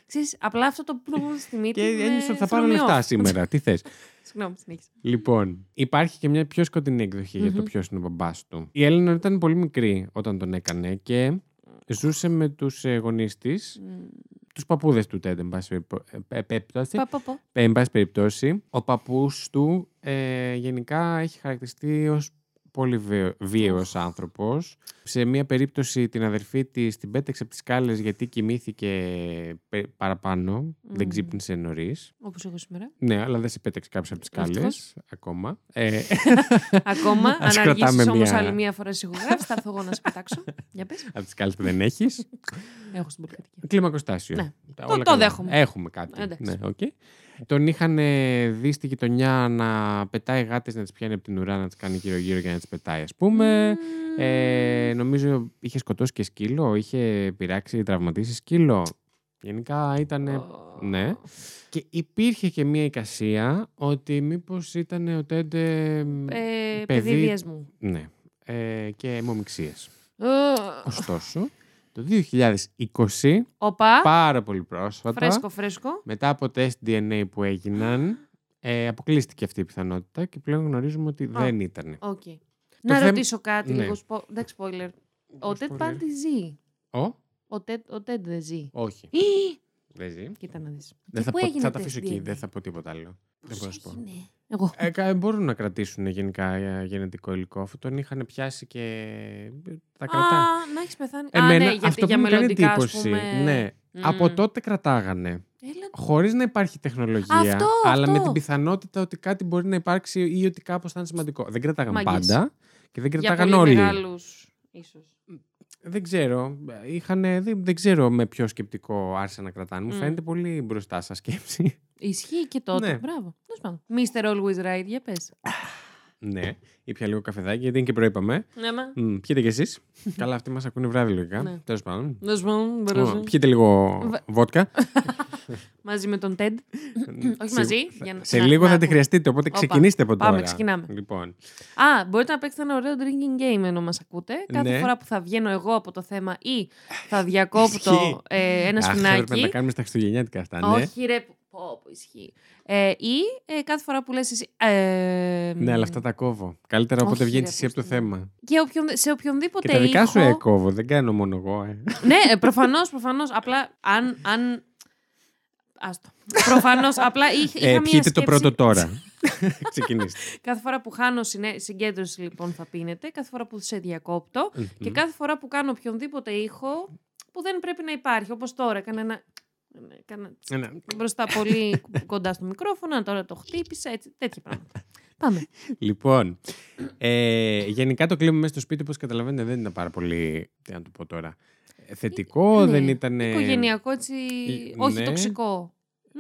ξέρεις, απλά αυτό το πλούγ στη μύτη. Και με ένιωσα ότι θα πάρω threw me λεφτά off. σήμερα. Τι θες. [laughs] Συγγνώμη, συνέχισε. Λοιπόν, υπάρχει και μια πιο σκοτεινή εκδοχή για το Μμμ. ποιος είναι ο μπαμπάς του. Η Έλληνα ήταν πολύ μικρή όταν τον έκανε και ζούσε με τους γονείς της, Μμ. τους παππούδες του Τέντ, εν πάση περίπτω- ε, ε, περιπτώσει. Πα, πα, πα. Ε, Εν πάση περιπτώσει, ο παππούς του ε, γενικά έχει χαρακτηριστεί ως πολύ βίαιο- βίαιος άνθρωπος. Σε μία περίπτωση την αδερφή της την πέταξε από τις σκάλες γιατί κοιμήθηκε πε- παραπάνω, δεν Μμμ. ξύπνησε νωρίς. Όπως εγώ σήμερα. Ναι, αλλά δεν σε πέταξε κάποιος από τις σκάλες Ευτυχώς. ακόμα. Ε, [laughs] Ακόμα, αν Ας κρατάμε αργήσεις όμως μια- άλλη μία φορά σε ηχογράφηση, θα έρθω εγώ να σε πετάξω. [laughs] Για πες. από τις σκάλες που δεν έχεις. Έχω στην πολυκατοικία. Κλιμακοστάσιο. Ναι. Τα- Το- όλα το καλά. δέχομαι. Έχουμε κάτι. Εντάξει. Ναι, οκ. Τον είχαν ε, δει στη γειτονιά να πετάει γάτες να τις πιάνει από την ουρά, να τις κάνει γύρω-γύρω για να τις πετάει, ας πούμε. Ε, νομίζω είχε σκοτώσει και σκύλο, είχε πειράξει, τραυματίσει σκύλο. Γενικά ήταν. Ναι. Και υπήρχε και μία εικασία ότι μήπως ήταν ο Τεντ. Ε, παιδί- παιδί βιασμού. Ναι. Ε, και αιμομηξίες. Ε, Ωστόσο, το 2020, Οπα, πάρα πολύ πρόσφατα, φρέσκο, φρέσκο. μετά από τεστ DNA που έγιναν, ε, αποκλείστηκε αυτή η πιθανότητα και πλέον γνωρίζουμε ότι δεν ήταν. Οκ. Να θέμα- ρωτήσω κάτι Ναι. λίγο. σπο- Εντάξει, spoiler. Ο Spoiler. Τέντ πάντη ζει. Ο, Ο Τέντ ο Τέντ δεν ζει. όχι. Ή! Δεν ζει. Κοίτα να δεις. Δεν Και θα, πού πω, έγινε θα τα τεστ αφήσω εκεί, DNA? δεν θα πω τίποτα άλλο. Δεν μπορώ να σου πω. Έγινε; Εγώ. Ε, κα- μπορούν να κρατήσουν γενικά ε, γενετικό υλικό. Αυτό τον είχαν πιάσει και ε, τα κρατά. Α, να έχεις πεθάνει. Εμένα Α, ναι, γιατί αυτό για που μου κάνει μελλοντικά, ας εντύπωση. πούμε. Ναι, Μμμ. από τότε κρατάγανε. Έλα, Χωρίς να υπάρχει τεχνολογία, Αυτό, αλλά με αυτό. την πιθανότητα ότι κάτι μπορεί να υπάρξει ή ότι κάπως θα είναι σημαντικό. Δεν κρατάγαν Μάγκες. πάντα και δεν για κρατάγαν πολύ όλοι. μεγάλους, ίσως. Δεν ξέρω. Είχανε, δεν, δεν ξέρω με ποιο σκεπτικό άρχισαν να κρατάνε. Μου Μμ. φαίνεται πολύ μπροστά σα σκέψη. Ισχύει και τότε. Ναι. Μπράβο. Τέλος πάντων. Mr. Always Right, για πες. Ναι, ήπια λίγο καφεδάκι γιατί είναι και προείπαμε. Ναι, μα. Μ, πιείτε κι εσείς. [laughs] Καλά, αυτοί μας ακούνε βράδυ λογικά. Ναι. Τέλος πάντων. Να σου πω, Ω, μπορούσα. Πιείτε λίγο Βε- βότκα. [laughs] Μαζί με τον Ted. Όχι μαζί. για να- Σε να- λίγο να θα τη ακούμε. χρειαστείτε, οπότε Όπα. ξεκινήστε από τώρα. Πάμε, ξεκινάμε. Λοιπόν, Α, μπορείτε να παίξετε ένα ωραίο drinking game ενώ μας ακούτε. Κάθε Ναι. φορά που θα βγαίνω εγώ από το θέμα ή θα διακόπτω Ισχύει. ε, ένα Αχ, έπρεπε να τα σπινάκι. κάνουμε στα Χριστουγεννιάτικα αυτά, ναι. Όχι ρε, πω, πω, ισχύει. Ε, ή ε, κάθε φορά που λες εσύ... Ε, Ναι, αλλά αυτά τα κόβω. Καλύτερα όποτε Όχι, βγαίνει ρε, εσύ από το πώς το λέω. θέμα. Και οποιον, σε οποιονδήποτε Και τα δικά σου ήχο- ε, κόβω, δεν κάνω μόνο εγώ. Ε. Ναι, ε, προφανώς, προφανώς. Απλά αν... αν... Άστο. Προφανώς, απλά είχ, είχα Ε, μία πιείτε σκέψη. το πρώτο τώρα. [laughs] Ξεκινήστε. Κάθε φορά που χάνω συνέ- συγκέντρωση, λοιπόν, θα πίνετε. Κάθε φορά που σε διακόπτω. Και Μμμ. κάθε φορά που κάνω οποιονδήποτε ήχο που δεν πρέπει να υπάρχει. Όπως τώρα, έκανα ένα... Έκανα Ένα- μπροστά πολύ κοντά στο μικρόφωνο, τώρα το χτύπησα, έτσι, τέτοια πράγματα. [laughs] Πάμε. Λοιπόν, ε, γενικά το κλίμα μέσα στο σπίτι, όπως καταλαβαίνετε, δεν ήταν πάρα πολύ, τι να το πω τώρα, ε, θετικό, Ναι, δεν ήταν... Οικογενειακό, έτσι, ε, όχι ναι. τοξικό. Μμ,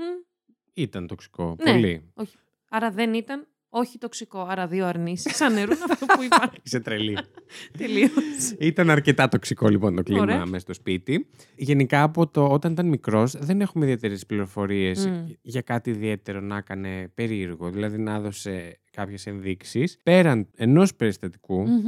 Ήταν τοξικό, Ναι. πολύ. όχι. Άρα δεν ήταν όχι τοξικό. Άρα δύο αρνήσεις αναιρούν αυτό που υπάρχει. [laughs] Είσαι τρελή. Τελείως. Ήταν αρκετά τοξικό λοιπόν το κλίμα Ωραία. μέσα στο σπίτι. Γενικά από το όταν ήταν μικρός, δεν έχουμε ιδιαίτερες πληροφορίες Μμ. για κάτι ιδιαίτερο να έκανε περίεργο. Δηλαδή να έδωσε κάποιες ενδείξεις. Πέραν ενός περιστατικού Μμμ.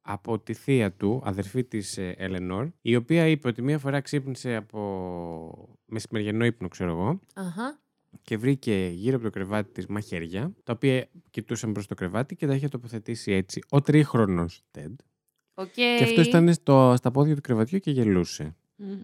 από τη θεία του, αδερφή της Ελενόρ, η οποία είπε ότι μία φορά ξύπνησε από μεσημεριανό ύπνο, ξέρω εγώ, Αχα. Και βρήκε γύρω από το κρεβάτι της μαχαίρια, τα οποία κοιτούσαν προς το κρεβάτι και τα είχε τοποθετήσει έτσι ο τρίχρονος Τεντ. Οκ. Και αυτός ήταν στο, στα πόδια του κρεβατιού και γελούσε. Μμμ.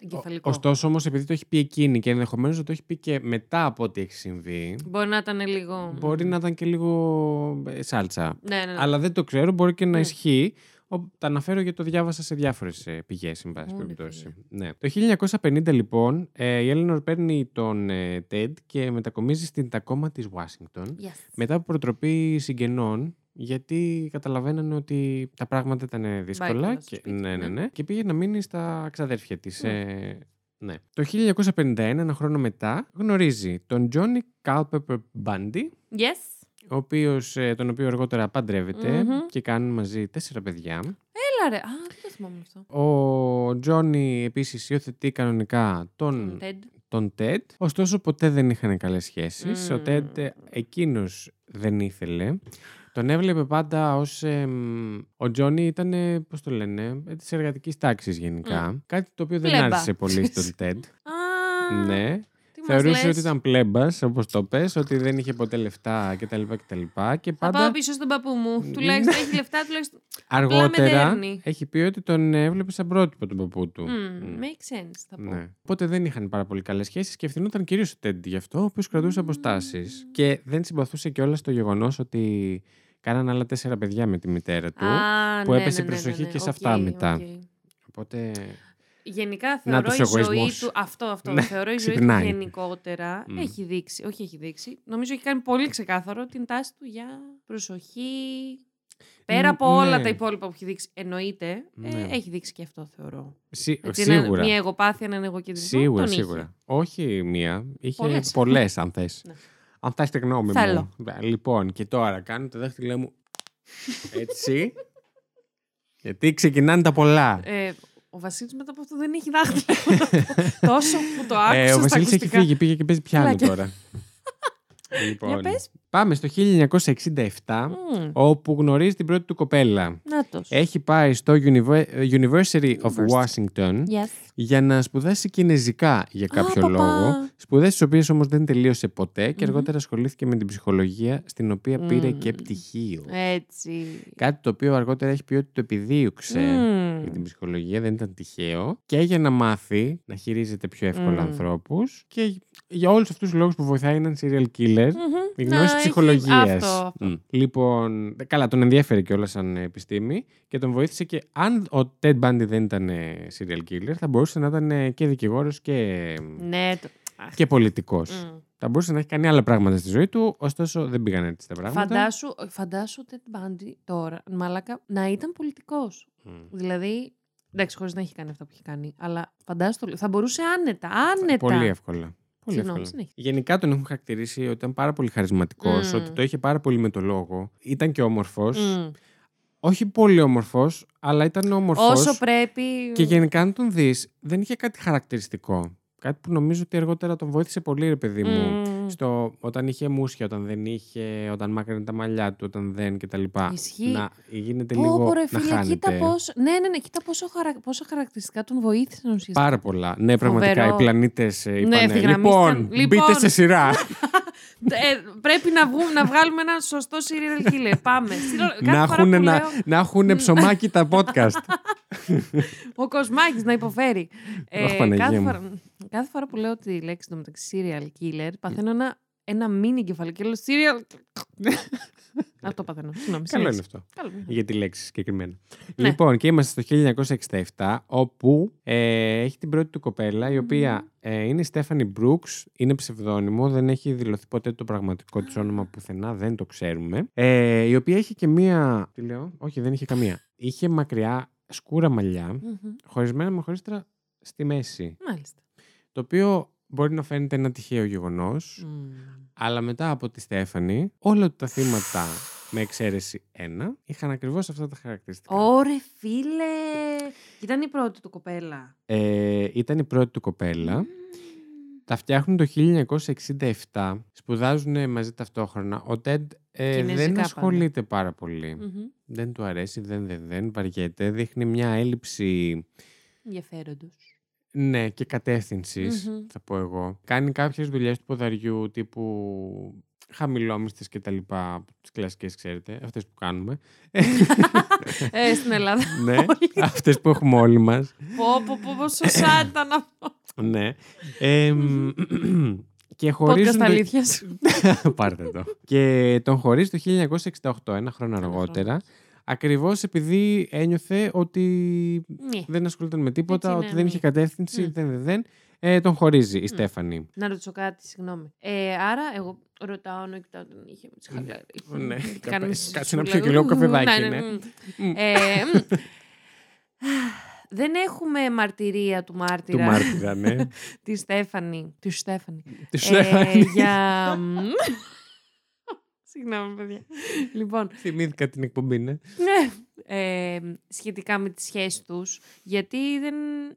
Εγκεφαλικό. Ωστόσο όμως, επειδή το έχει πει εκείνη και ενδεχομένως να το έχει πει και μετά από ό,τι έχει συμβεί, Μπορεί να ήταν λίγο. μπορεί να ήταν και λίγο ε, σάλτσα. Ναι, ναι, ναι. Αλλά δεν το ξέρω, μπορεί και να Ναι. ισχύει. Ο- Τα αναφέρω γιατί το διάβασα σε διάφορες πηγές, εν πάση Ωραία, περιπτώσει. φίλε. Ναι. Το 1950, λοιπόν, ε, η Έλενορ παίρνει τον ε, Ted και μετακομίζει στην Τακόμα της Ουάσιγκτον Yes. μετά από προτροπή συγγενών. Γιατί καταλαβαίνανε ότι τα πράγματα ήταν δύσκολα. καλά στο Και, σπίτι, ναι, ναι, ναι. ναι. Και πήγε να μείνει στα ξαδέρφια της. Ναι. Ε, ναι. Το 1951, ένα χρόνο μετά, γνωρίζει τον Johnny Culpeper Bundy, Yes. Ο οποίος, ε, τον οποίο αργότερα παντρεύεται Μμμ. και κάνουν μαζί τέσσερα παιδιά. Έλα ρε. Α, δεν το θυμάμαι αυτό. Ο Τζόνι επίσης υιοθετεί κανονικά τον, Ted. τον Τέντ, ωστόσο ποτέ δεν είχαν καλές σχέσεις. Ο Μμμ. Τέντ ε, εκείνος δεν ήθελε. Τον έβλεπε πάντα ως... εμ, ο Τζόνι ήταν, ε, πώς το λένε, ε, της εργατικής τάξης γενικά. Κάτι το οποίο δεν Πλέμπα. άρεσε πολύ στον [laughs] Τέντ. Α, ναι. Τι μας Θεωρούσε λες. ότι ήταν πλέμπας, όπως το πες, ότι δεν είχε ποτέ λεφτά κτλ. κτλ. Και Θα πάντα... πάω πίσω στον παππού μου. Τουλάχιστον έχει λεφτά, τουλάχιστον. Αργότερα με δέρνει. έχει πει ότι τον έβλεπε σαν πρότυπο τον παππού του. Μμ, Μμ. Make sense, θα πω. Ναι. Οπότε δεν είχαν πάρα πολύ καλές σχέσεις και ευθυνόταν κυρίως ο Τέντι γι' αυτό, ο οποίος κρατούσε αποστάσεις. Και δεν συμπαθούσε κιόλας το γεγονός ότι κάναν άλλα τέσσερα παιδιά με τη μητέρα του. Α, που ναι, έπεσε ναι, ναι, προσοχή ναι, ναι. και σε Οκ, αυτά μετά. οκ. Οπότε. Γενικά Να θεωρώ τους η ζωή εγωισμός. του. Αυτό, αυτό. Ναι, θεωρώ η ζωή του ξυπνάει. γενικότερα Μμ. έχει δείξει. Όχι, έχει δείξει. Νομίζω έχει κάνει πολύ ξεκάθαρο την τάση του για προσοχή. Πέρα Μ, από όλα ναι. τα υπόλοιπα που έχει δείξει, εννοείται, ε, Ναι. έχει δείξει και αυτό θεωρώ. Σι- Έτσι, ένα- σίγουρα. Μια εγωπάθεια, έναν εγωκεντρισμό. Σίγουρα, τον είχε. σίγουρα. Όχι μία. Είχε Πολλές. πολλές, αν θες. Ναι. Αν θες τη γνώμη Θέλω. μου. Βε- Λοιπόν, και τώρα κάνω το δάχτυλό μου έτσι. [laughs] γιατί ξεκινάνε τα πολλά. Ε, ο Βασίλης μετά από αυτό δεν έχει δάχτυλα. [laughs] Τόσο που το άκουσα Ε, ο στα Βασίλης έχει ακουστικά. φύγει, πήγε και παίζει πιάνο Πλάκια. τώρα. λοιπόν, Για πες. Πάμε στο 1967, Μμ, όπου γνωρίζει την πρώτη του κοπέλα. Νάτος. Έχει πάει στο Univer- University of University. Washington Yes. για να σπουδάσει κινέζικα για κάποιο παπά. λόγο. Σπουδές τις οποίες όμως δεν τελείωσε ποτέ και Μμμ. αργότερα ασχολήθηκε με την ψυχολογία, στην οποία πήρε Μμ. και πτυχίο. Έτσι. Κάτι το οποίο αργότερα έχει πει ότι το επιδίωξε Μμ. για την ψυχολογία, δεν ήταν τυχαίο. Και για να μάθει να χειρίζεται πιο εύκολα Μμ. ανθρώπους και για όλους αυτούς τους λόγους που βοηθάει έναν serial killer. Μμμ. Η Να γνώση έχει- ψυχολογία. Αυτό. αυτό. Λοιπόν, καλά, τον ενδιαφέρει κιόλας σαν επιστήμη και τον βοήθησε και αν ο Ted Bundy δεν ήταν ε, serial killer, θα μπορούσε να ήταν ε, και δικηγόρος και, Ναι. Το... Αχ. και πολιτικός. Μμ. Θα μπορούσε να έχει κάνει άλλα πράγματα στη ζωή του, ωστόσο δεν πήγαν έτσι τα πράγματα. Φαντάσου, φαντάσου ο Ted Bundy τώρα, μαλάκα, να ήταν πολιτικός. Μμ. Δηλαδή, εντάξει, χωρίς να έχει κάνει αυτά που έχει κάνει, αλλά φαντάσου το, θα μπορούσε άνετα, άνετα. Πολύ εύκολα. Πολύ Συγγνώμη, εύκολα. συνέχισε. Γενικά τον έχουν χαρακτηρίσει ότι ήταν πάρα πολύ χαρισματικός, Μμ. ότι το είχε πάρα πολύ με το λόγο. Ήταν και όμορφος. Μμ. Όχι πολύ όμορφος, αλλά ήταν όμορφος. Όσο πρέπει... Και γενικά, αν τον δεις, δεν είχε κάτι χαρακτηριστικό. Κάτι που νομίζω ότι αργότερα τον βοήθησε πολύ, ρε παιδί μου. Μμ. Στο, όταν είχε μουσια, όταν δεν είχε, όταν μάκρυνε τα μαλλιά του, όταν δεν κτλ. Ισχύει. Να γίνεται Πω, λίγο πω, ρε, να φίλε, χάνεται. κοίτα πώς... Ναι, ναι, ναι, κοίτα πόσο, χαρα... πόσο χαρακτηριστικά τον βοήθησαν ουσιαστικά. Πάρα πολλά. Ναι, πραγματικά Φοβερό. οι πλανήτες ε, είπαν. ευθυγραμμίστηκαν. λοιπόν, Λοιπόν. μπείτε σε σειρά. [laughs] Ε, πρέπει να, βγούμε, να βγάλουμε ένα σωστό serial killer. Πάμε. Στείλω- κάθε να, φορά έχουν, που να, λέω, να έχουν ψωμάκι τα podcast. Ο Κοσμάκης να υποφέρει. Ε, Αχ, Παναγία κάθε, μου. φορά, κάθε φορά που λέω τη λέξη το μεταξύ serial killer, παθαίνω ένα, ένα μίνι κεφαλικό serial. [laughs] Αυτό παθαίνω. Συγγνώμη. Καλό είναι συνέχισε. αυτό. Καλό είναι. Για τη λέξη συγκεκριμένα. Ναι. Λοιπόν, και είμαστε στο 1967, όπου ε, έχει την πρώτη του κοπέλα, η οποία ε, είναι η Στέφανη Μπρούξ, είναι ψευδόνυμο, δεν έχει δηλωθεί ποτέ το πραγματικό της όνομα πουθενά, δεν το ξέρουμε. Ε, η οποία είχε και μία. Τι λέω, Όχι, δεν είχε καμία. Είχε μακριά σκούρα μαλλιά, Μμμ. χωρισμένα με χωρίστρα στη μέση. Μάλιστα. Το οποίο μπορεί να φαίνεται ένα τυχαίο γεγονός, Μμ. αλλά μετά από τη Στέφανη, όλα τα θύματα, με εξαίρεση ένα, είχαν ακριβώς αυτά τα χαρακτηριστικά. Ωρε φίλε! Ήταν η πρώτη του κοπέλα. Ε, ήταν η πρώτη του κοπέλα. Μμμ. Τα φτιάχνουν το 1967. Σπουδάζουν μαζί ταυτόχρονα. Ο Τέντ ε, Κινέζικα δεν πάντα. ασχολείται πάρα πολύ. Μμμ. Δεν του αρέσει, δεν, δεν, δεν βαριέται. Δείχνει μια έλλειψη Ενδιαφέροντος. Ναι, και κατεύθυνσης, Μμμ. θα πω εγώ. Κάνει κάποιες δουλειές του ποδαριού τύπου χαμηλόμιστες και τα λοιπά, τις κλασικές ξέρετε, αυτές που κάνουμε. ε, στην Ελλάδα. [laughs] ναι, αυτές που έχουμε όλοι μας. πω, πω, πω, πόσο σαν ήταν αυτό. ναι. Ε, και χωρίζουν. Podcast το- αλήθειας. [laughs] Πάρτε το. και τον χωρίζει το 1968, ένα χρόνο αργότερα. Ακριβώς επειδή ένιωθε ότι Ναι. δεν ασχολούνταν με τίποτα, Έτσι, ότι ναι, δεν ναι. είχε κατεύθυνση, Μμ. δεν, δεν, δεν. Ε, τον χωρίζει η Στέφανη. Να ρωτήσω κάτι, συγγνώμη. Ε, άρα, εγώ ρωτάω να κοιτάω τον είχε με τις χαλάρι. Ναι, Γιατί κα- κάνουμε κάτσε σουσούλα. να πιω και λίγο καφεδάκι, Ναι, ναι. ναι, Μμ. μ. Ε, μ. Δεν έχουμε μαρτυρία του Του μάρτυρα. μάρτυρα, ναι. [laughs] Τη Στέφανη. Τη Στέφανη. Τη Ε, Στέφανη. για... μ. Συγγνώμη, παιδιά. Λοιπόν, Θυμήθηκα την εκπομπή, ναι. ναι. Ε, σχετικά με τις σχέσεις τους, γιατί δεν,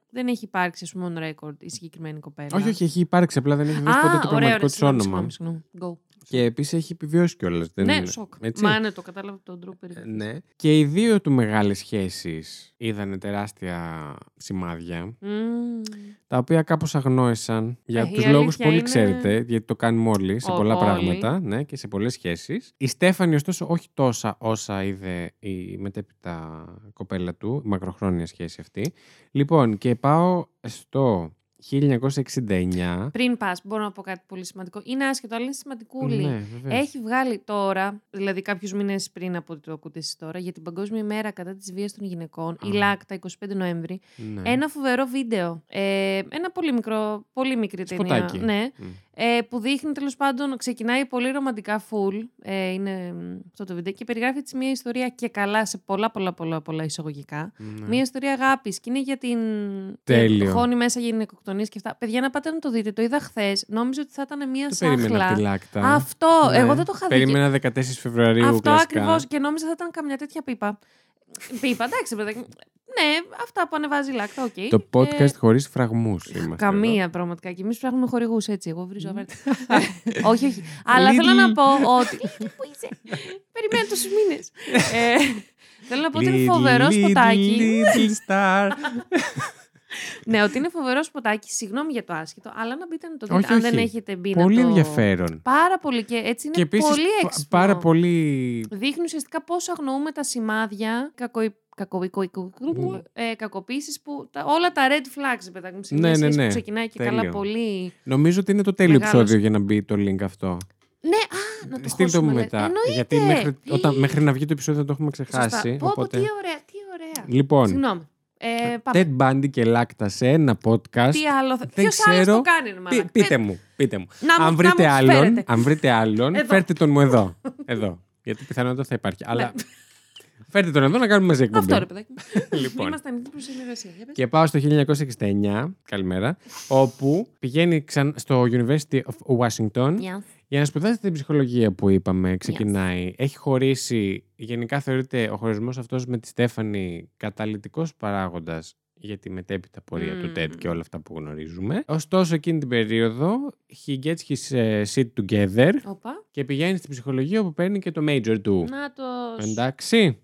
δεν έχει υπάρξει, ας πούμε, on record η συγκεκριμένη κοπέλα. Όχι, όχι, έχει υπάρξει, απλά δεν έχει δώσει Α, ποτέ το ωραία, πραγματικό ωραία, της συγγνώμη, όνομα. συγγνώμη, συγγνώμη. Go. Και επίσης έχει επιβιώσει κιόλας. Ναι, σοκ. Έτσι. Μα ναι, το κατάλαβα από τον τρόπο περίπου. Ναι. Και οι δύο του μεγάλες σχέσεις είδανε τεράστια σημάδια, Μμμ. τα οποία κάπως αγνόησαν για Ε, τους η λόγους αλήθεια πολύ είναι- ξέρετε, γιατί το κάνουμε όλοι σε Ω, πολλά όλοι. πράγματα ναι, και σε πολλές σχέσεις. Η Στέφανη ωστόσο όχι τόσα όσα είδε η μετέπειτα κοπέλα του, η μακροχρόνια σχέση αυτή. Λοιπόν, και πάω στο 1969. Πριν πας, μπορώ να πω κάτι πολύ σημαντικό. Είναι άσχετο, αλλά είναι σημαντικούλη. Ναι, βεβαίως. Έχει βγάλει τώρα, δηλαδή κάποιους μήνες πριν από ότι το ακούτε εσείς τώρα, για την Παγκόσμια ημέρα κατά της βίας των γυναικών, η Α. ΛΑΚΤΑ 25 Νοέμβρη, Ναι. ένα φοβερό βίντεο. Ε, ένα πολύ μικρό, πολύ μικρή ταινία. Σποτάκι. Ναι, Μμ. Ε, που δείχνει τέλος πάντων, ξεκινάει πολύ ρομαντικά full. Ε, είναι μ, αυτό το βίντεο και περιγράφει έτσι μια ιστορία και καλά σε πολλά πολλά πολλά πολλά εισαγωγικά. Ναι. Μια ιστορία αγάπης και είναι για την. Τέλειο. για Χώνει μέσα για γυναικοκτονίες και αυτά. Παιδιά, να πάτε να το δείτε. Το είδα χθες. Νόμιζα ότι θα ήταν μια Το περίμενα σάχλα. από τη Lacta. Αυτό. Ναι. Εγώ δεν το είχα δει. Περίμενα 14 Φεβρουαρίου Αυτό κλασικά. ακριβώς. Και νόμιζα θα ήταν καμιά τέτοια πίπα. Πίπα, εντάξει, παιδάκι. Ναι, αυτά που ανεβάζει η Lacta, ok. Το podcast Ε, χωρίς φραγμούς είμαστε Καμία πραγματικά. Και εμείς ψάχνουμε χορηγούς έτσι. Εγώ βρίζω αβέρτα. όχι, όχι. Αλλά Lidl. θέλω να πω ότι. Lidl, Πού είσαι. Περιμένω τόσου μήνε. Θέλω να πω ότι είναι Little, φοβερό little, σποτάκι. little star. Ναι, ότι είναι φοβερό σποτάκι. Συγγνώμη για το άσχετο, αλλά να μπείτε να το δείτε. Όχι, αν όχι. δεν έχετε μπει να Πολύ το... ενδιαφέρον. Πάρα πολύ και έτσι είναι Και επίσης πολύ πα- έξυπνο. πάρα πολύ... Δείχνει ουσιαστικά πώς αγνοούμε τα σημάδια κακοϊ... κακοϊκο- ε, κακοποίησης που τα, όλα τα red flags, παιδάκι μου, σε μια Ναι, ναι, σχέση ναι. που ξεκινάει και καλά Τέλειο. πολύ... Νομίζω ότι είναι το τέλειο Μεγάλος. επεισόδιο για να μπει το link αυτό. Ναι, α, να το Στείλ το μου χώσουμε, λες. μετά. Εννοείται. Γιατί μέχρι, όταν, μέχρι να βγει το επεισόδιο θα το έχουμε ξεχάσει. Σωστά. Πω, πω, οπότε... τι ωραία, τι ωραία. Λοιπόν, Συγγνώμη. Ε, πάμε. Ted Bundy και Lacta σε ένα podcast. Τι άλλο θα... δεν Ποιος άλλος ξέρω. το κάνει, ρε Πεί- μαλάκα. πείτε μου, πείτε μου. Να μου- αν, να βρείτε μου άλλον, φέρετε. αν βρείτε άλλον, Εδώ. φέρτε τον μου εδώ. εδώ. Γιατί πιθανότατα θα υπάρχει. Αλλά Ναι. φέρτε τον εδώ να κάνουμε μαζί εκπομπή. Αυτό ρε παιδάκι. [laughs] Λοιπόν. Είμαστε ανοιχτοί προς συνεργασία. Για πες. Και πάω στο 1969, καλημέρα, όπου πηγαίνει ξαν... στο University of Washington Γεια. Για να σπουδάσει την ψυχολογία που είπαμε. Ξεκινάει. Έχει χωρίσει, γενικά θεωρείται ο χωρισμός αυτός με τη Στέφανη καταλητικός παράγοντας για τη μετέπειτα πορεία του Μμμ. TED και όλα αυτά που γνωρίζουμε. Ωστόσο, εκείνη την περίοδο, he gets his ε, shit together Οπα. και πηγαίνει στην ψυχολογία όπου παίρνει και το major του. Να το... Εντάξει.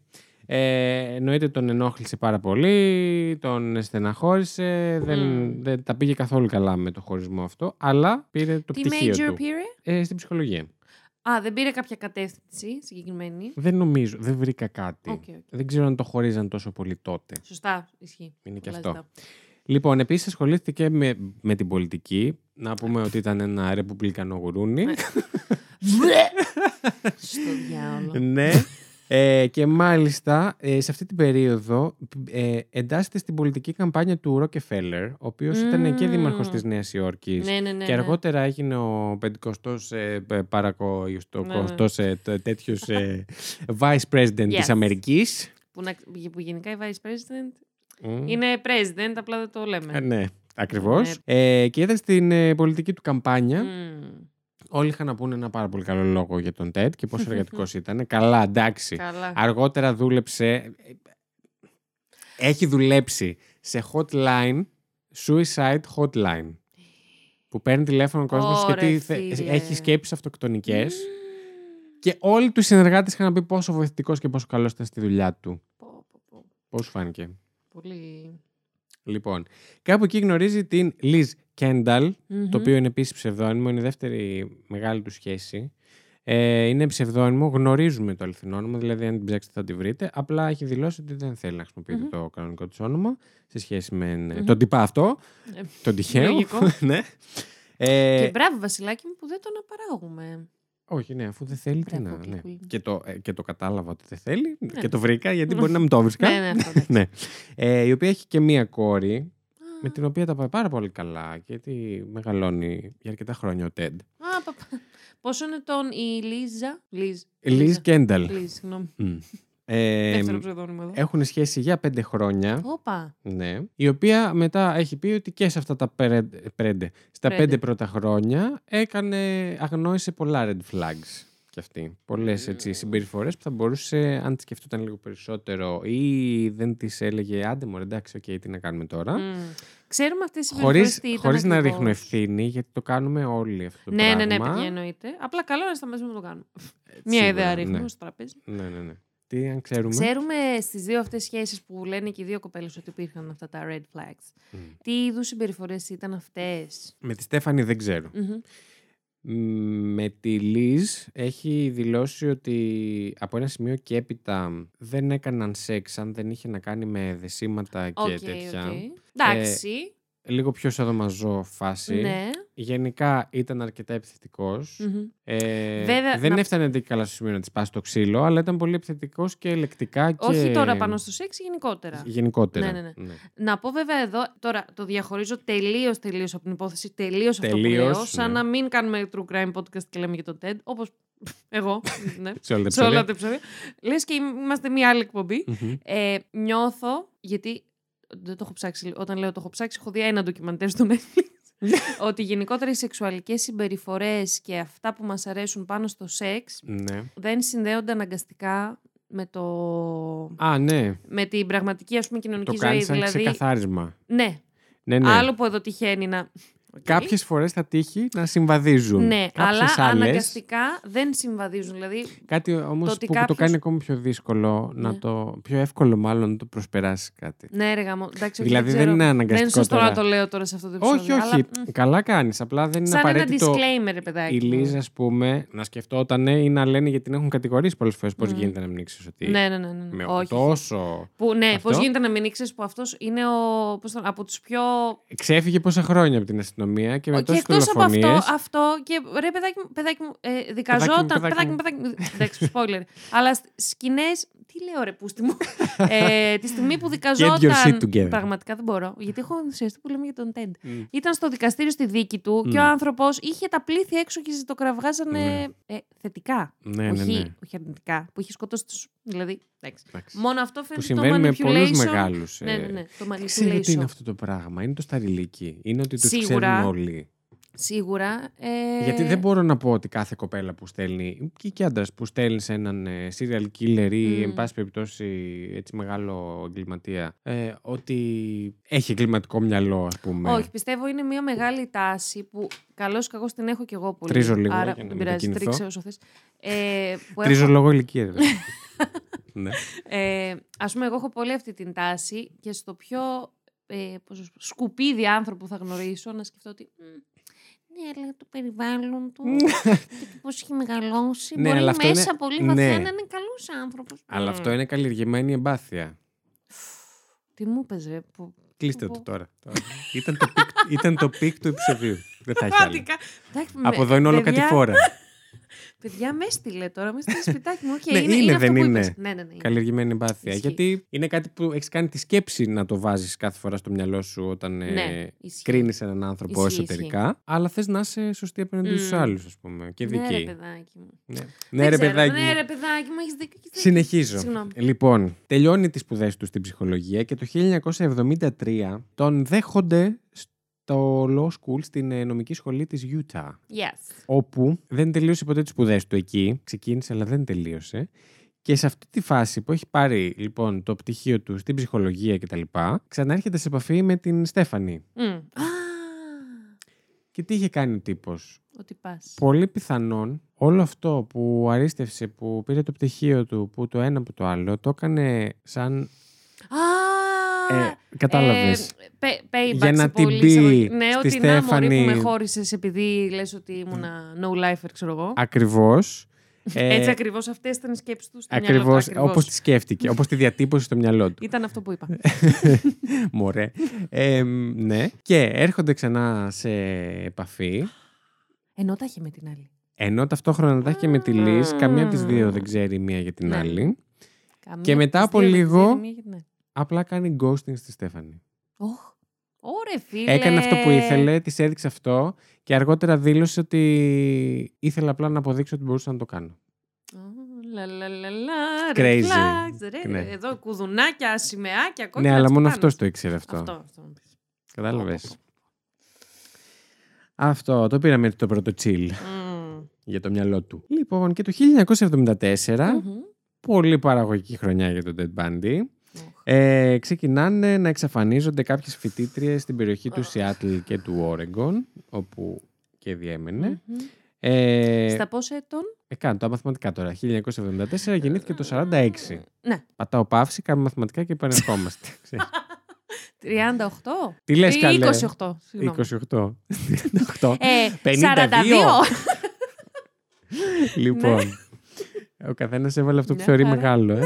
Ε, εννοείται τον ενόχλησε πάρα πολύ, τον στεναχώρησε, δεν, Μμμ. δεν τα πήγε καθόλου καλά με το χωρισμό αυτό, αλλά πήρε το Τι πτυχίο major του πήρε; ε, στην ψυχολογία. Α, δεν πήρε κάποια κατεύθυνση συγκεκριμένη; Δεν νομίζω, δεν βρήκα κάτι. Ok, ok. Δεν ξέρω αν το χωρίζαν τόσο πολύ τότε. Σωστά, ισχύει. Είναι και Πολλά αυτό. ζητάω. Λοιπόν, επίσης ασχολήθηκε και με, με την πολιτική. Να πούμε ότι ήταν ένα ρεπουμπλικανό γουρούνι. Ναι. [laughs] Στο διάολο. ναι. Ε, και μάλιστα ε, σε αυτή την περίοδο ε, εντάσσεται στην πολιτική καμπάνια του Ρόκεφέλλερ, ο οποίος ήταν και Μμμ. δήμαρχος της Νέας Υόρκης Ναι, ναι, ναι. και ναι. αργότερα έγινε ο 50ος ε, παρακοϊστός Ναι, ναι. ε, τε- τέτοιος ε, [laughs] vice president της Yes. Αμερικής. Που, να- που γενικά η vice president Μμ. είναι president, απλά δεν το λέμε. Ε, ναι, ακριβώς. Ε, και ήταν στην ε, πολιτική του καμπάνια. Μμμ. Όλοι είχαν να πούνε ένα πάρα πολύ καλό λόγο για τον TED και πόσο εργατικός [laughs] ήταν. Καλά, εντάξει. Καλά. Αργότερα δούλεψε. Έχει δουλέψει σε hotline, suicide hotline. Που παίρνει τηλέφωνο ο κόσμος Ωρε, γιατί θε- φίλε. έχει σκέψεις αυτοκτονικές. Και όλοι τους συνεργάτες είχαν να πει πόσο βοηθητικός και πόσο καλός ήταν στη δουλειά του. Πω, πω, πω. Πώς σου φάνηκε. Πολύ. Λοιπόν, κάπου εκεί γνωρίζει την Liz Kendall, Μμμ. το οποίο είναι επίσης ψευδόνυμο, είναι η δεύτερη μεγάλη του σχέση. Ε, είναι ψευδόνυμο, γνωρίζουμε το αληθινό όνομα, δηλαδή αν την ψάξετε θα τη βρείτε. Απλά έχει δηλώσει ότι δεν θέλει να χρησιμοποιειται Μμμ. το κανονικό της όνομα σε σχέση με Μμμ. τον τυπά αυτό, Ε, τον τυχαίο. Λογικό. [laughs] ναι. Ε, Και μπράβο, Βασιλάκι μου, που δεν τον απαράγουμε. όχι, ναι, αφού δεν θέλει, τι Μπράβο, να. Ναι. Κλικούλη. Και, το, ε, και το κατάλαβα ότι δεν θέλει και το βρήκα γιατί μπορεί να μην το [laughs] βρίσκα. Ναι, ναι, αυτό. [laughs] εντάξει. ναι. Ε, η οποία έχει και μία κόρη με Α, την οποία τα πάει πάρα πολύ καλά γιατί μεγαλώνει για αρκετά χρόνια ο Τέντ. Α, πα- πα- Πόσο είναι τον η Λίζα; Λίζ. Λίζ Κένταλ. Λίζ, συγγνώμη. Μμ. Ε, Δεύτερο ψευδόνυμο εδώ. έχουν σχέση για πέντε χρόνια. Όπα. Ναι. Η οποία μετά έχει πει ότι και σε αυτά τα περέντε, περέντε, στα Πρέντε. πέντε πρώτα χρόνια έκανε, αγνόησε πολλά red flags κι αυτή. Πολλές έτσι, συμπεριφορές που θα μπορούσε, αν τη σκεφτόταν λίγο περισσότερο ή δεν τη έλεγε άντε μου, εντάξει, οκ, τι να κάνουμε τώρα. Μμ. Ξέρουμε αυτές τις Χωρίς, τι ήταν χωρίς να ακριβώς. ρίχνω ευθύνη, γιατί το κάνουμε όλοι αυτό το Ναι, ναι, πράγμα. ναι, παιδιά, εννοείται. Απλά καλό είναι να σταματήσουμε να το κάνουμε. Ε, [laughs] Μια σίγουρα, ιδέα ρίχνουμε Ναι. στο τραπέζι. ναι, ναι, ναι. Τι αν ξέρουμε. Ξέρουμε στις δύο αυτές σχέσεις που λένε και οι δύο κοπέλες ότι υπήρχαν αυτά τα red flags. Μμ. Τι είδους συμπεριφορές ήταν αυτές; Με τη Στέφανη δεν ξέρω. Μ, Με τη Λίζ έχει δηλώσει ότι από ένα σημείο και έπειτα δεν έκαναν σεξ αν δεν είχε να κάνει με δεσίματα και Οκ, τέτοια. οκ. Εντάξει. Λίγο πιο σαδομαζό φάση. ναι. Γενικά ήταν αρκετά επιθετικός. Μμμ. Ε, Βέβαια, δεν να- έφτανε και καλά στο σημείο να της πάσει το ξύλο, αλλά ήταν πολύ επιθετικός και λεκτικά και... Όχι τώρα πάνω στο σεξ, γενικότερα. Γενικότερα. Ναι, ναι, ναι. Να πω βέβαια εδώ, τώρα το διαχωρίζω τελείως τελείως από την υπόθεση, τελείως αυτό που Τελείως, λέω. Σαν ναι. να μην κάνουμε true crime podcast και λέμε για τον TED, όπως [laughs] εγώ. ναι, Σε όλα τα σε όλα επεισόδια. τα επεισόδια. Λες και είμαστε μια άλλη εκπομπή. Μμμ. Ε, νιώθω, γιατί δεν το έχω ψάξει, όταν λέω το έχω ψάξει, έχω δει ένα ντοκιμαντέρ στο Netflix. [laughs] ότι γενικότερα οι σεξουαλικές συμπεριφορές και αυτά που μας αρέσουν πάνω στο σεξ Ναι. δεν συνδέονται αναγκαστικά με, το... Α, ναι. με την πραγματική ας πούμε, κοινωνική Το ζωή. κάνεις σαν Δηλαδή, ξεκαθάρισμα. ναι, Ναι, ναι. άλλο που εδώ τυχαίνει να... Οκ. Κάποιες φορές θα τύχει να συμβαδίζουν. Ναι, Κάποιες αλλά άλλες, αναγκαστικά δεν συμβαδίζουν. Δηλαδή, Κάτι όμως το ότι που, που το κάποιος- κάνει ακόμη πιο δύσκολο, να Ναι. το, πιο εύκολο μάλλον να το προσπεράσει κάτι. ναι, ρε γαμώ. Εντάξει, όχι, δηλαδή δεν, ξέρω. είναι Δεν αναγκαστικό είναι σωστό τώρα. να το λέω τώρα σε αυτό το επεισόδιο. Όχι, όχι. αλλά, μ, Καλά κάνεις. Απλά δεν είναι σαν ένα απαραίτητο disclaimer, ρε παιδάκι. η μου. Λίζα, ας πούμε, να σκεφτόταν ή να λένε γιατί την έχουν κατηγορήσει πολλές φορές πώς Μμμ. γίνεται να μην ήξερες ότι Ναι, ναι, ναι. ναι, ναι. με όχι. τόσο... Που, ναι, Αυτό. πώς γίνεται να μην ήξερες που αυτός είναι ο, πώς το, από τους πιο. Ξέφυγε πόσα χρόνια από την αστυνομία και με και τόσες εκτός από αυτό, δολοφονίες. αυτό και ρε παιδάκι μου, παιδάκι μου ε, δικαζόταν. παιδάκι Παιδάκι μου. μου, παιδάκι μου. Εντάξει, [laughs] spoiler. Αλλά σκηνές. Τι λέω, ρε, πούστη μου; [laughs] ε, τη στιγμή που Get your shit δικαζόταν. together. Πραγματικά δεν μπορώ. Γιατί έχω ενθουσιαστεί που λέμε για τον Τέντ. Μμ. Ήταν στο δικαστήριο στη δίκη του και ο Μμ. άνθρωπος είχε τα πλήθη έξω και το κραυγάζανε Ναι. ε, θετικά. Ναι, ναι, όχι, ναι. όχι αρνητικά. Που είχε σκοτώσει τους. Δηλαδή. Εντάξει. Εντάξει. Μόνο αυτό Που φαίνεται το συμβαίνει με πολλούς manipulation. μεγάλους. Ναι, ε, ναι, ναι. Το Δεν ξέρω τι είναι manipulation. αυτό το πράγμα. Είναι το σταριλίκι. Είναι ότι τους Σίγουρα. ξέρουν όλοι. Σίγουρα. Ε... Γιατί δεν μπορώ να πω ότι κάθε κοπέλα που στέλνει, και, και άντρας που στέλνει σε έναν ε, serial killer ή, Μμ. εν πάση περιπτώσει, έτσι μεγάλο εγκληματία, ε, ότι έχει εγκληματικό μυαλό, ας πούμε. Όχι, πιστεύω είναι μια μεγάλη τάση που καλώς ή κακώς την έχω κι εγώ πολύ. Τρίζω λίγο, Άρα για να δεν μην πειράζει, κινηθώ. τρίξε όσο θες. Ε, που Τρίζω έχω, λόγω ηλικία. ρε. [laughs] ναι. ε, ας πούμε, εγώ έχω πολύ αυτή την τάση και στο πιο ε, πώς να σου πω, σκουπίδι άνθρωπο που θα γνωρίσω να σκεφτώ ότι «Μμ, ναι, αλλά το περιβάλλον του και πώς έχει μεγαλώσει. Ναι, μπορεί αλλά αυτό μέσα είναι- πολύ βαθιά ναι. να είναι καλός άνθρωπος. Αλλά Μμ. αυτό είναι καλλιεργημένη εμπάθεια. Τι μου είπες, ρε, που... Κλείστε Πω, το πω. τώρα. ήταν, το peak, ήταν το peak του [laughs] επεισοδίου. Δεν θα έχει άλλο. Πραγματικά. Εντάξει, Από με- εδώ είναι όλο παιδιά- κατηφόρα. [laughs] Παιδιά, με έστειλε τώρα, με έστειλε σπιτάκι μου. Οκ, Ναι, είναι, είναι, αυτό δεν που είναι. είπες. Ναι, ναι, ναι. είναι. Καλλιεργημένη εμπάθεια. Ισχύει. Γιατί είναι κάτι που έχεις κάνει τη σκέψη να το βάζεις κάθε φορά στο μυαλό σου όταν ε, Ναι, ισχύει. κρίνεις έναν άνθρωπο Ισχύει, εσωτερικά. Αλλά θες να είσαι σωστή απέναντι Μμμ. στους άλλους, ας πούμε. Και Ναι, ρε δική. παιδάκι μου. Ναι, Δεν ναι ρε ξέρω, παιδάκι. Ναι, μου. ρε παιδάκι μου, έχεις δίκιο. έχεις δίκιο. Συνεχίζω. Συγγνώμη. Λοιπόν, τελειώνει τις σπουδές τους στην ψυχολογία και το 1973 τον δέχονται στο law school στην ε, νομική σχολή της Utah. Yes. Όπου δεν τελείωσε ποτέ τις σπουδές του εκεί. Ξεκίνησε αλλά δεν τελείωσε. Και σε αυτή τη φάση που έχει πάρει λοιπόν το πτυχίο του στην ψυχολογία κτλ. Ξανάρχεται σε επαφή με την Στέφανη. Μμ. Α, Και τι είχε κάνει ο τύπος; ότι πας. Πολύ πιθανόν όλο αυτό που αρίστευσε, που πήρε το πτυχίο του, που το ένα που το άλλο, το έκανε σαν Α, Ε, κατάλαβες. ε, pay- payback Για να σε την πολύ πει εισαγωγή. Ναι, στη ότι να μωρή που Στέφανη- με χώρισες επειδή λες ότι ήμουνα no lifer, ξέρω εγώ. Ακριβώς. Ε, Έτσι ακριβώς αυτές ήταν οι σκέψεις τους. στο μυαλό του, Ακριβώς ακριβώς. όπως τη σκέφτηκε, όπως τη διατύπωσε στο μυαλό του. Ήταν αυτό που είπα. [laughs] Μωρέ. Ε, ναι. Και έρχονται ξανά σε επαφή. Ενώ τα είχε με την άλλη. Ενώ ταυτόχρονα τα έχει και με τη Λίζ, καμία από τις δύο δεν ξέρει η μία για την Ναι. άλλη. Καμία Και μετά τις από δύο δεν λίγο- ξέρει μία για την άλλη. Απλά κάνει ghosting στη Στέφανη. Ωχ. Ωρε φίλε. Έκανε αυτό που ήθελε, της έδειξε αυτό και αργότερα δήλωσε ότι ήθελε απλά να αποδείξω ότι μπορούσα να το κάνω. Α, Λα, λα, λα, λα, red Crazy. flags, ρε, Ναι. Εδώ κουδουνάκια, σημαίακια, κόκκινα. ναι, αλλά μόνο τσιπάνες. αυτό το ήξερε αυτό. Αυτό. αυτό. Κατάλαβες. Αυτό, το πήραμε το πρώτο chill Μμμ. για το μυαλό του. Λοιπόν, και το 1974, Μμμ. πολύ παραγωγική χρονιά για το Dead Bundy, Οχ. Ε, ξεκινάνε να εξαφανίζονται κάποιες φοιτήτριες στην περιοχή του Σιάτλ και του Όρεγκον, όπου και διέμενε. Μμμ. Ε, Στα πόσα ετών; ε, κάνω τα μαθηματικά τώρα. 1974 γεννήθηκε το 46. Ναι. Πατάω παύση, κάνουμε μαθηματικά και επανερχόμαστε. [laughs] Ξέρεις. 38. Τι λες Ή καλέ; 28. συγγνώμη. 28. 38. Ε, 52. 42. [laughs] λοιπόν. Ο καθένας έβαλε αυτό που Μια θεωρεί χαρά. μεγάλο, ε.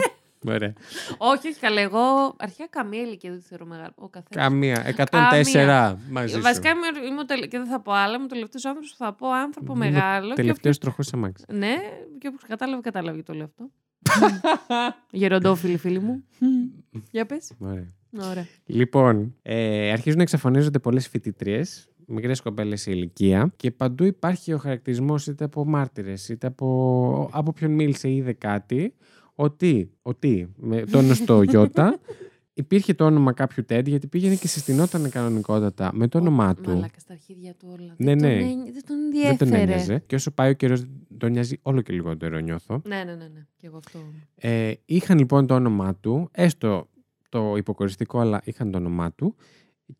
Ωραία. όχι, όχι καλά. Εγώ αρχικά καμία ηλικία δεν τη θεωρώ μεγάλο. Ο καθένας. Καμία. 104 μαζί σου. Βασικά είμαι, είμαι ο τελε... και δεν θα πω άλλα. Είμαι ο τελευταίος άνθρωπος που θα πω άνθρωπο μεγάλο. και Τελευταίος τροχός αμάξι. όποιος- Ναι, και όποιος κατάλαβε, κατάλαβε γιατί το λέω αυτό. [laughs] Γεροντόφιλοι, φίλοι μου. Για πες. Ωραία. Ωραία. Λοιπόν, ε, αρχίζουν να εξαφανίζονται πολλές φοιτητρίε, μικρές κοπέλες σε ηλικία και παντού υπάρχει ο χαρακτηρισμός είτε από μάρτυρες είτε από, από όποιον μίλησε ή είδε κάτι ότι, ότι με τόνο στο [laughs] Ιώτα υπήρχε το όνομα κάποιου Τέντ γιατί πήγαινε και συστηνόταν κανονικότατα με το όνομά του. Μαλάκα στα αρχίδια του όλα. Ναι, δεν ναι. Τον, ένι- δεν τον Δεν ενδιέφερε. τον ένοιαζε. Και όσο πάει ο καιρός, τον νοιάζει όλο και λιγότερο, νιώθω. Ναι, ναι, ναι, ναι. Και εγώ αυτό. Ε, είχαν λοιπόν το όνομά του, έστω το υποκοριστικό, αλλά είχαν το όνομά του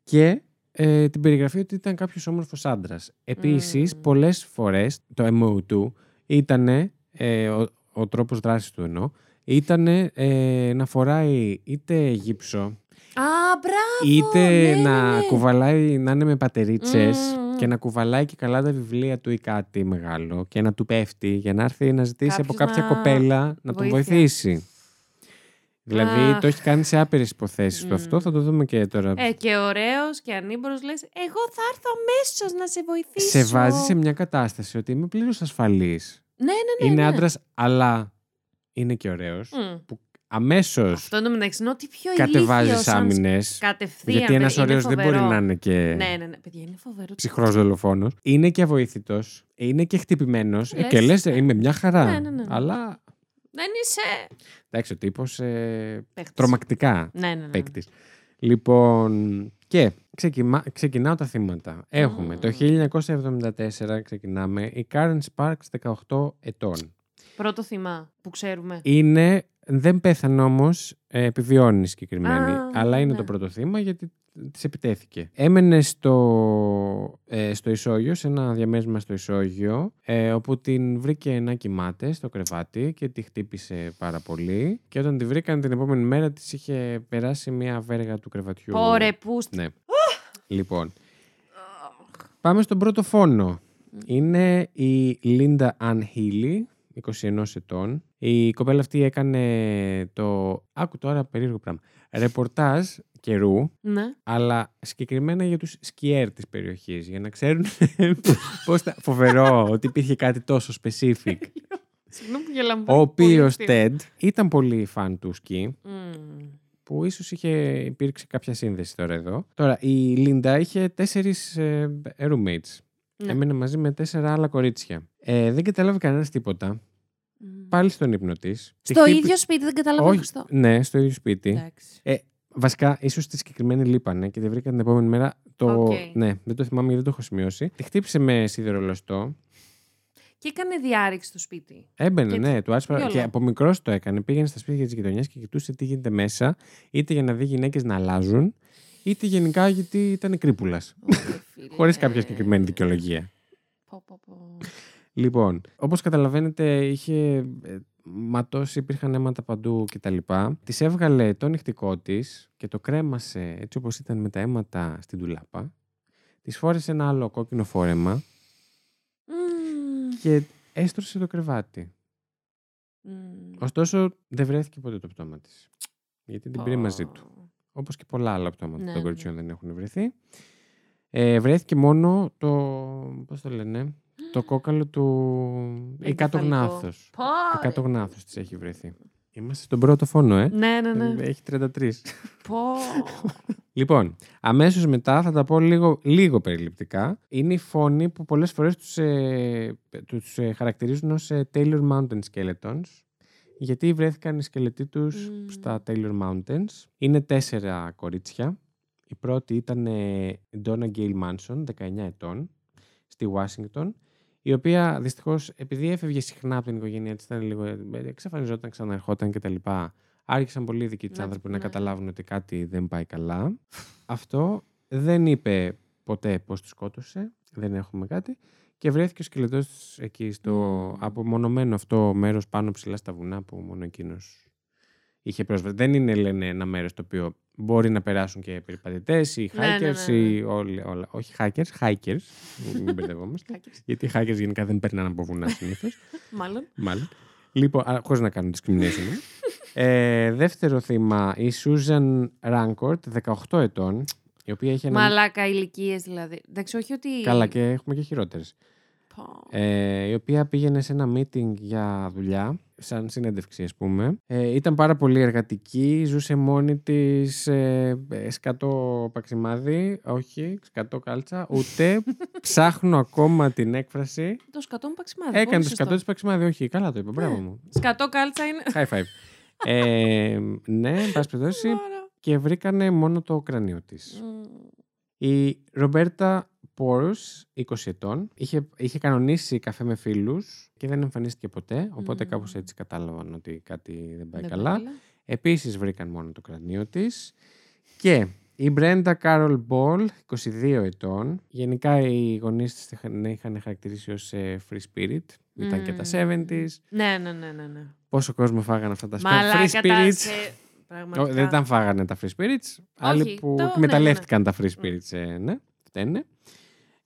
και ε, την περιγραφή ότι ήταν κάποιος όμορφος άντρας. Επίσης, Μμμ. πολλές φορές το MO του ήταν, ε, ο, ο τρόπος δράσης του εννοώ, ήταν ε, να φοράει είτε γύψο, Α, μπράβο! είτε ναι, να ναι, ναι. κουβαλάει, να είναι με πατερίτσες Μμμ. και να κουβαλάει και καλά τα βιβλία του ή κάτι μεγάλο και να του πέφτει για να έρθει να ζητήσει από Κάποιος κάποια να κοπέλα να τον βοήθεια. βοηθήσει. Δηλαδή Αχ. το έχει κάνει σε άπειρες υποθέσεις του αυτό, Μμ. θα το δούμε και τώρα. Ε, και ωραίος και ανήμπορος λες: Εγώ θα έρθω αμέσως να σε βοηθήσω. σε βάζει σε μια κατάσταση ότι είμαι πλήρως ασφαλής. Ναι, ναι, ναι. είναι ναι. άντρας, αλλά είναι και ωραίος. Μμ. Αμέσως Αυτό εντωμεταξύ είναι ότι πιο κατεβάζεις ηλίθιος, αν άμυνες. Κατευθείαν. Γιατί ένας είναι ωραίος δεν μπορεί φοβερό. να είναι και Ναι, ναι, ναι. Παιδιά, είναι φοβερό. ψυχρός δολοφόνος. Είναι και αβοήθητος. Είναι και χτυπημένος. Λες. και λες, είμαι μια χαρά. Ναι, ναι, ναι. Αλλά Δεν είσαι. εντάξει, ο τύπος ε, Παίκτης. τρομακτικά Ναι, ναι, ναι. παίκτης. Λοιπόν, και ξεκινά, ξεκινάω τα θύματα. Έχουμε το 1974 ξεκινάμε η Karen Sparks 18 ετών. Πρώτο θυμά που ξέρουμε. Είναι, δεν πέθανε όμως, ε, επιβιώνει συγκεκριμένη. Α, αλλά είναι ναι. το πρώτο θύμα γιατί της επιτέθηκε. Έμενε στο, ε, στο ισόγειο, σε ένα διαμέρισμα στο ισόγειο, ε, όπου την βρήκε να κοιμάται στο κρεβάτι και τη χτύπησε πάρα πολύ. Και όταν τη βρήκαν την επόμενη μέρα της είχε περάσει μια βέργα του κρεβατιού. Ωρε, πού. Ναι. λοιπόν. Πάμε στον πρώτο φόνο. Είναι η Λίντα Αν Χίλι, 21 ετών. Η κοπέλα αυτή έκανε το. Άκου τώρα περίεργο πράγμα. Ρεπορτάζ καιρού, Ναι. αλλά συγκεκριμένα για τους σκιέρ της περιοχής, για να ξέρουν [laughs] πώς θα... Φοβερό ότι υπήρχε κάτι τόσο specific. [laughs] Συγγνώμη που γελάμε. Ο οποίος Πολύ Ted ήταν πολύ φαν του σκι, Μμμ. που ίσως είχε υπήρξε κάποια σύνδεση τώρα εδώ. Τώρα, η Λίντα είχε τέσσερις ε, roommates. Ναι. Έμενε μαζί με τέσσερα άλλα κορίτσια. Ε, δεν κατάλαβε κανένας τίποτα. Μμ. Πάλι στον ύπνο της. Στο ίδιο σπίτι δεν κατάλαβα Όχι, Χριστό. ναι, στο ίδιο σπίτι. Εντάξει. Βασικά, ίσως τη συγκεκριμένη λείπανε και τη βρήκαν την επόμενη μέρα. Το... Οκ. Ναι, δεν το θυμάμαι γιατί δεν το έχω σημειώσει. Τη χτύπησε με σιδερολοστό. Και έκανε διάρρηξη στο σπίτι. Έμπαινε, Και ναι, του άρεσε πάρα- Γιόλο. Και από μικρός το έκανε. Πήγαινε στα σπίτια της γειτονιάς και κοιτούσε τι γίνεται μέσα, είτε για να δει γυναίκες να αλλάζουν, είτε γενικά γιατί ήταν κρύπουλας. Ωρε, φίλε. [laughs] Χωρίς κάποια συγκεκριμένη δικαιολογία. Πω, πω, πω. Λοιπόν, όπως καταλαβαίνετε, είχε ε, ματώσει, υπήρχαν αίματα παντού κτλ. Της έβγαλε το νυχτικό της και το κρέμασε έτσι όπως ήταν με τα αίματα στην τουλάπα. Της φόρεσε ένα άλλο κόκκινο φόρεμα Μμμ. και έστρωσε το κρεβάτι. Μμμ. Ωστόσο, δεν βρέθηκε ποτέ το πτώμα της. Γιατί την πήρε μαζί του. Πω. Όπως και πολλά άλλα πτώματα Ναι, των ναι. κοριτσιών δεν έχουν βρεθεί. Ε, βρέθηκε μόνο το. Πώς το λένε, το κόκαλο του. Η κάτω Εγκεφαλικό. γνάθος. Πω, Η κάτω ρε. γνάθος της έχει βρεθεί. Είμαστε στον πρώτο φόνο, ε. Ναι, ναι, ναι. Έχει 33. Πω. Λοιπόν, αμέσως μετά θα τα πω λίγο, λίγο περιληπτικά. Είναι οι φόνοι που πολλές φορές τους, ε, τους ε, χαρακτηρίζουν ως ε, Taylor Mountain Skeletons. Γιατί βρέθηκαν οι σκελετοί τους Μμμ. στα Taylor Mountains. Είναι τέσσερα κορίτσια. Η πρώτη ήταν ε, η Donna Gale Manson, 19 ετών, στη Ουάσιγκτον, η οποία δυστυχώς επειδή έφευγε συχνά από την οικογένειά της, ήταν λίγο, ε, εξαφανιζόταν, ξαναρχόταν κτλ. Άρχισαν πολλοί δικοί της Να- άνθρωποι να ναι. καταλάβουν ότι κάτι δεν πάει καλά. Αυτό δεν είπε ποτέ πώς τη σκότωσε, δεν έχουμε κάτι. Και βρέθηκε ο σκελετός της εκεί στο Μμμ. απομονωμένο αυτό μέρος πάνω ψηλά στα βουνά που μόνο εκείνος είχε πρόσβαση. Δεν είναι, λένε, ένα μέρος το οποίο μπορεί να περάσουν και περιπατητές ή Ναι, ναι, hackers ναι, ναι. ή όλοι, όλα. Όχι hackers, hikers. Μην μπερδευόμαστε. Hackers. Γιατί οι hackers γενικά δεν περνάνε από βουνά συνήθως. [laughs] Μάλλον. Μάλλον. Λοιπόν, α, χωρίς να κάνουν discrimination. ε. [laughs] ε, δεύτερο θύμα, η Susan Rancourt, 18 ετών, η οποία είχε ένα... Μαλάκα ηλικίες δηλαδή. Εντάξει, όχι ότι. Καλά και έχουμε και χειρότερες. Πω. Ε, η οποία πήγαινε σε ένα meeting για δουλειά, σαν συνέντευξη ας πούμε. Ε, ήταν πάρα πολύ εργατική, ζούσε μόνη της ε, ε, σκατό παξιμάδι, όχι, σκατό κάλτσα, ούτε [laughs] ψάχνω ακόμα την έκφραση. Το σκατό μου παξιμάδι. Έκανε πολύ το σωστό. σκατό της παξιμάδι, όχι, καλά το είπε, μπράβο Ναι. μου. Σκατό κάλτσα είναι. High five. ε, ναι, εν πάση [laughs] περιπτώσει, Ωραία. και βρήκανε μόνο το κρανίο της. Μμ. Η Ρομπέρτα Πόρους, 20 ετών, είχε, είχε κανονίσει καφέ με φίλους και δεν εμφανίστηκε ποτέ, οπότε Μμμ. κάπως έτσι κατάλαβαν ότι κάτι δεν πάει Δεν καλά. Επίσης βρήκαν μόνο το κρανίο της. Και η Μπρέντα Κάρολ Μπολ, 22 ετών. Γενικά οι γονείς της είχαν, είχαν χαρακτηρίσει ως ε, free spirit. Ήταν και τα Μμμ. 70s. Ναι, ναι, ναι, ναι. ναι. Πόσο κόσμο φάγανε αυτά τα spirits. Μαλάκα free τα spirits. σε- Ω, Πραγματικά. δεν τα φάγανε τα free spirits. Άλλοι Όχι, που το- ναι, εκμεταλλεύτηκαν τα free spirits, ε, ναι, φταίνε.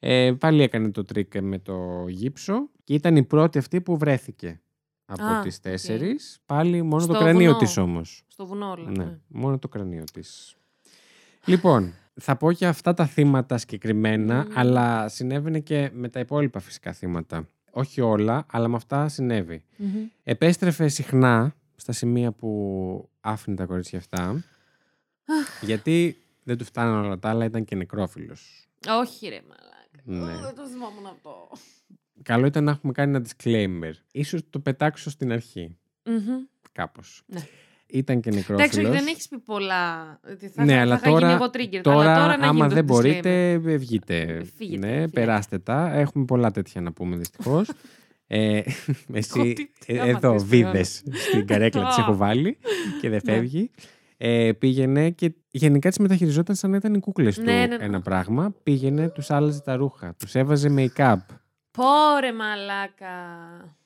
Ε, πάλι έκανε το τρίκ με το γύψο και ήταν η πρώτη αυτή που βρέθηκε από Α, τις οκ. τέσσερις. Πάλι μόνο Στο το κρανίο βουνό. της όμως. Στο βουνό όλα. Ναι, ναι. μόνο το κρανίο της. Λοιπόν, θα πω και αυτά τα θύματα συγκεκριμένα, Μμμ. αλλά συνέβαινε και με τα υπόλοιπα φυσικά θύματα. Όχι όλα, αλλά με αυτά συνέβη. Μμμ. Επέστρεφε συχνά στα σημεία που άφηνε τα κορίτσια αυτά, γιατί δεν του φτάνανε όλα τα άλλα, ήταν και νεκρόφιλος. Όχι, ρε, μαλάκα. Ναι. Ω, Δεν το θυμόμουν αυτό. Καλό ήταν να έχουμε κάνει ένα disclaimer. Ίσως το πετάξω στην αρχή, Μμμ. κάπως. Ναι. Ήταν και Εντάξει, νεκρόφιλος. όχι, δεν έχεις πει πολλά. ότι Θα, Ναι, θα, αλλά θα είχα γίνει τώρα- εγώ trigger. Τώρα, αλλά τώρα να άμα γίνει το δεν disclaimer. μπορείτε, ε, βγείτε. Φύγετε, ναι, φύγετε. περάστε τα. Έχουμε πολλά τέτοια να πούμε δυστυχώς. [laughs] ε, εσύ, Ότι τι ε, άμα εδώ, θες, βίδες στην καρέκλα τη έχω βάλει και δεν Ναι. φεύγει. Ε, πήγαινε και γενικά τι μεταχειριζόταν σαν να ήταν οι κούκλες του Ναι, ναι, ναι. ένα πράγμα. Πήγαινε, τους άλλαζε τα ρούχα, τους έβαζε make-up Πόρε μαλάκα.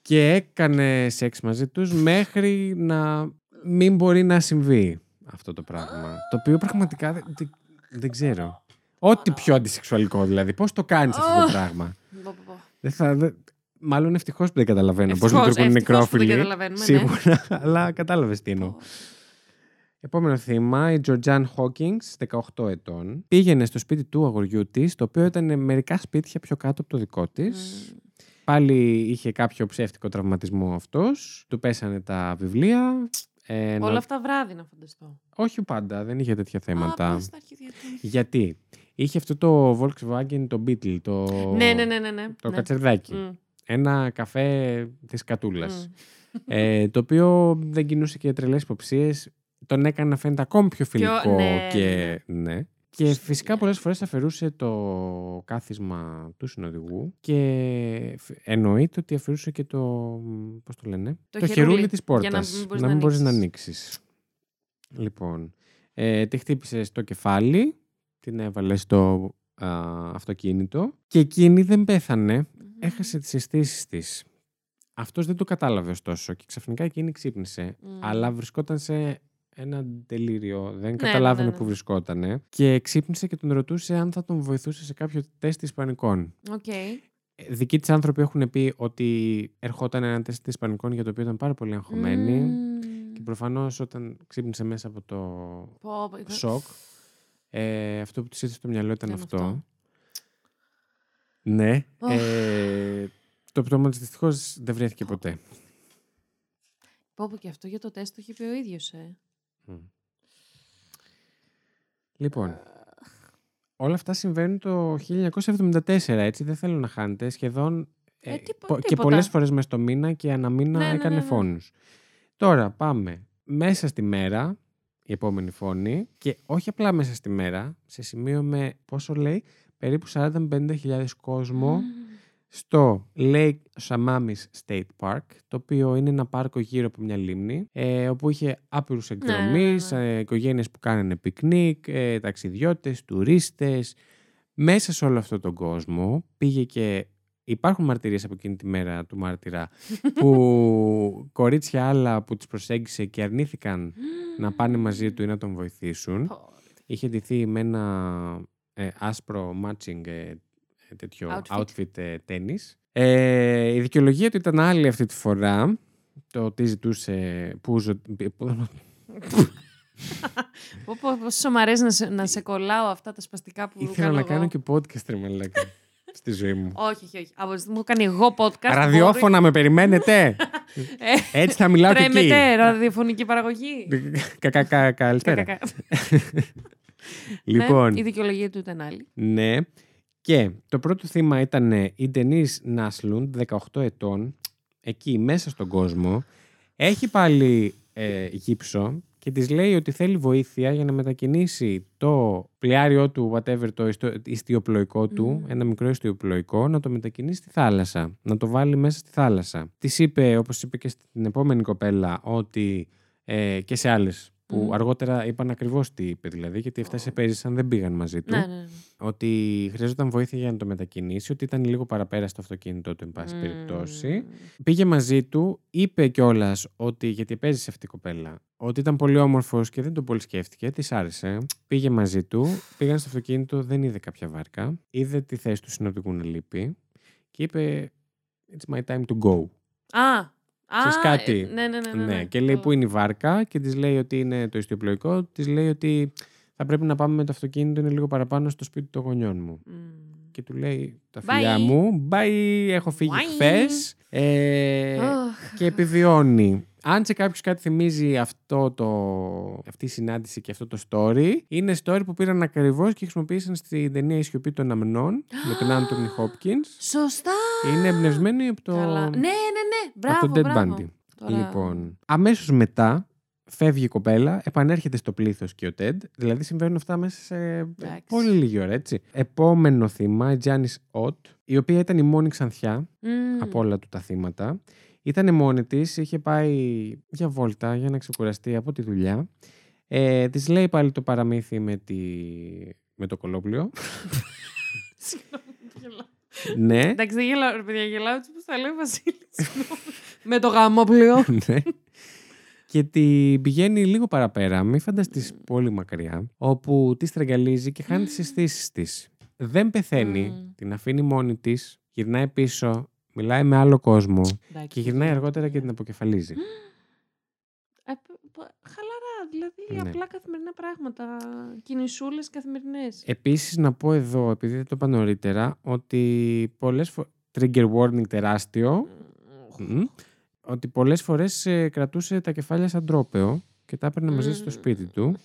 και έκανε σεξ μαζί τους μέχρι να μην μπορεί να συμβεί αυτό το πράγμα. Το οποίο πραγματικά δεν, δεν- δεν ξέρω. Ό,τι πιο αντισεξουαλικό δηλαδή. Πώς το κάνεις αυτό το Αχ. πράγμα; Πω, πω, πω. Δεν θα, δεν- Μάλλον ευτυχώς που δεν καταλαβαίνω πώς Ευτυχώς, λειτουργούν οι ευτυχώς που δεν νεκρόφιλοι. καταλαβαίνουμε, ναι. Σίγουρα, αλλά κατάλαβες τι εννοώ. Επόμενο θύμα, η Georgianne Hawkins, 18 ετών. Πήγαινε στο σπίτι του αγοριού της, το οποίο ήταν μερικά σπίτια πιο κάτω από το δικό της. Μμ. Πάλι είχε κάποιο ψεύτικο τραυματισμό αυτός. Του πέσανε τα βιβλία. Ε, να- Όλα αυτά βράδυ να φανταστώ. Όχι πάντα, δεν είχε τέτοια θέματα. Α, πες τα αρχίδια του. Γιατί; Είχε αυτό το Volkswagen, το Beetle, το, Ναι, ναι, ναι, ναι. ναι. το ναι. κατσερδάκι. Μμ, Ένα καφέ της κατούλας. μμ. ε, το οποίο δεν κινούσε και τρελές υποψίες. Τον έκανε να φαίνεται ακόμη πιο φιλικό ναι, και ναι. Και Σωστή φυσικά δουλειά. πολλές φορές αφαιρούσε το κάθισμα του συνοδηγού και φ- εννοείται ότι αφαιρούσε και το, πώς το λένε, Το χερούλι, χερούλι, της για να πόρτας. μην μπορείς να να μην μπορείς να ανοίξεις. ανοίξεις. Λοιπόν, ε, τη χτύπησε στο κεφάλι, την έβαλε στο α, αυτοκίνητο και εκείνη δεν πέθανε, Μμμ. έχασε τις αισθήσεις της. Αυτός δεν το κατάλαβε ωστόσο και ξαφνικά εκείνη ξύπνησε, Μμ. αλλά βρισκόταν σε ένα ντελίριο, δεν ναι, καταλάβαινε ναι. που βρισκότανε και ξύπνησε και τον ρωτούσε αν θα τον βοηθούσε σε κάποιο τεστ ισπανικών. Οκ. δικοί της άνθρωποι έχουν πει ότι ερχόταν ένα τεστ ισπανικών για το οποίο ήταν πάρα πολύ αγχωμένη. Μμμ. Και προφανώς όταν ξύπνησε μέσα από το Πω, πω, ήταν- σοκ, ε, αυτό που της ήρθε στο μυαλό ήταν Ήταν αυτό. αυτό. Ναι. Οχ. Ε, το πτώμα της δυστυχώς δεν βρέθηκε ποτέ. Πω, πω, και αυτό για το τεστ το είχε πει ο ίδιος, ε. Μμ. Λοιπόν, όλα αυτά συμβαίνουν το 1974, έτσι, δεν θέλω να χάνετε. Σχεδόν Ε, ε, τίπο- πο- και τίποτα. πολλές φορές μες το μήνα και αναμήνα Ναι, ναι, έκανε ναι, ναι. φόνους. Τώρα πάμε μέσα στη μέρα, η επόμενη φόνη, και όχι απλά μέσα στη μέρα, σε σημείο με, πόσο λέει, περίπου 40-50 κόσμο στο Lake Samamis State Park, το οποίο είναι ένα πάρκο γύρω από μια λίμνη, ε, όπου είχε άπειρους ναι, εκδρομείς, ναι. ε, οικογένειες που κάνανε πικνίκ, ε, ταξιδιώτες, τουρίστες. Μέσα σε όλο αυτόν τον κόσμο πήγε και υπάρχουν μαρτυρίες από εκείνη τη μέρα του μάρτυρα που [laughs] κορίτσια άλλα που τις προσέγγισε και αρνήθηκαν να πάνε μαζί του ή να τον βοηθήσουν. Πω, Είχε ντυθεί με ένα ε, άσπρο matching ε, ε, τέτοιο Outfit. outfit, ε, τένις. Ε, η δικαιολογία του ήταν άλλη αυτή τη φορά. Το τι ζητούσε. Που, ζω- που- Πω, πω, πόσο μ' αρέσει να σε, να σε κολλάω αυτά τα σπαστικά που ήθελα κάνω να εγώ. κάνω και podcast, ρε μαλάκα, στη ζωή μου. Όχι, όχι, όχι. Από τη στιγμή που κάνει εγώ podcast. Ραδιόφωνα με περιμένετε; Ε, Έτσι θα μιλάω και εκεί. Τρέμετε, ραδιοφωνική παραγωγή. Κα- κα- κα- Καλησπέρα. Κα- κα- Λοιπόν, Ναι, η δικαιολογία του ήταν άλλη. Ναι. Και το πρώτο θύμα ήταν η Ντενίς Νάσλουντ, 18 ετών, εκεί μέσα στον κόσμο. Έχει πάλι ε, γύψο και της λέει ότι θέλει βοήθεια για να μετακινήσει το πλοιάριό του, whatever, το ιστο- ιστιοπλοϊκό του, Μμμ. ένα μικρό ιστιοπλοϊκό, να το μετακινήσει στη θάλασσα, να το βάλει μέσα στη θάλασσα. Της είπε, όπως είπε και στην επόμενη κοπέλα, ότι ε, και σε άλλες που Μμμ. αργότερα είπαν ακριβώς τι είπε δηλαδή, γιατί αυτές επέζησαν, δεν πήγαν μαζί του Ναι, ναι, ναι. ότι χρειαζόταν βοήθεια για να το μετακινήσει, ότι ήταν λίγο παραπέρα στο αυτοκίνητό του, εν πάση περιπτώσει. Μμμ. Πήγε μαζί του, είπε κιόλας ότι, γιατί επέζησε αυτή η κοπέλα, ότι ήταν πολύ όμορφος και δεν τον πολύ σκέφτηκε, της άρεσε. Πήγε μαζί του, πήγαν στο αυτοκίνητο, δεν είδε κάποια βάρκα. Είδε τη θέση του συνοδικού να λείπει και είπε: It's my time to go. Α, α, Ξέρεις κάτι; ε, ναι, ναι, ναι, ναι, ναι. και λέει: Το- Πού είναι η βάρκα, και της λέει ότι είναι το ιστιοπλοϊκό. Της λέει ότι θα πρέπει να πάμε με το αυτοκίνητο, είναι λίγο παραπάνω στο σπίτι των γονιών μου. Μμ. Και του λέει τα Bye. φιλιά μου, bye, έχω φύγει Bye. χθες. Ε, Αχ. και επιβιώνει. Αν σε κάποιος κάτι θυμίζει αυτό το, αυτή η συνάντηση και αυτό το story, είναι story που πήραν ακριβώς και χρησιμοποίησαν στην ταινία Η Σιωπή των Αμνών με τον Άντωνι Χόπκιν. Σωστά. Είναι εμπνευσμένο από το, Καλά. Ναι, ναι, ναι. Μπράβο, από το Dead μπράβο. Bundy. Τώρα- Λοιπόν, αμέσως μετά φεύγει η κοπέλα, επανέρχεται στο πλήθος και ο Τεντ. Δηλαδή συμβαίνουν αυτά μέσα σε Εντάξει. πολύ λίγη ώρα, έτσι. Επόμενο θύμα, η Τζάνι Οτ, η οποία ήταν η μόνη ξανθιά Μμ. από όλα του τα θύματα. Ήταν μόνη της, είχε πάει για βόλτα για να ξεκουραστεί από τη δουλειά. Ε, της λέει πάλι το παραμύθι με, τη... με το κολόπλιο. [laughs] Συγγνώμη, γελάω. ναι. Εντάξει, δεν γελάω, ρε παιδιά, γελάω έτσι που θα λέει ο Βασίλης. Συγγνώμη. Με το γαμόπλιο. [laughs] ναι. Και την πηγαίνει λίγο παραπέρα, μη φανταστείς πολύ μακριά, όπου τη στραγγαλίζει και χάνει τις αισθήσεις της. Δεν πεθαίνει, Μμμ. την αφήνει μόνη της, γυρνάει πίσω, μιλάει με άλλο κόσμο Εντάξει, και γυρνάει παιδιά. αργότερα και την αποκεφαλίζει. Ε, π- π- Χαλαρά, δηλαδή Ναι. απλά καθημερινά πράγματα. Κινησούλες καθημερινές. Επίσης να πω εδώ, επειδή δεν το είπα νωρίτερα, ότι πολλές φορές, trigger warning τεράστιο, μμ, ότι πολλές φορές ε, κρατούσε τα κεφάλια σαν τρόπεο και τα έπαιρνε μαζί στο Μμ. σπίτι του,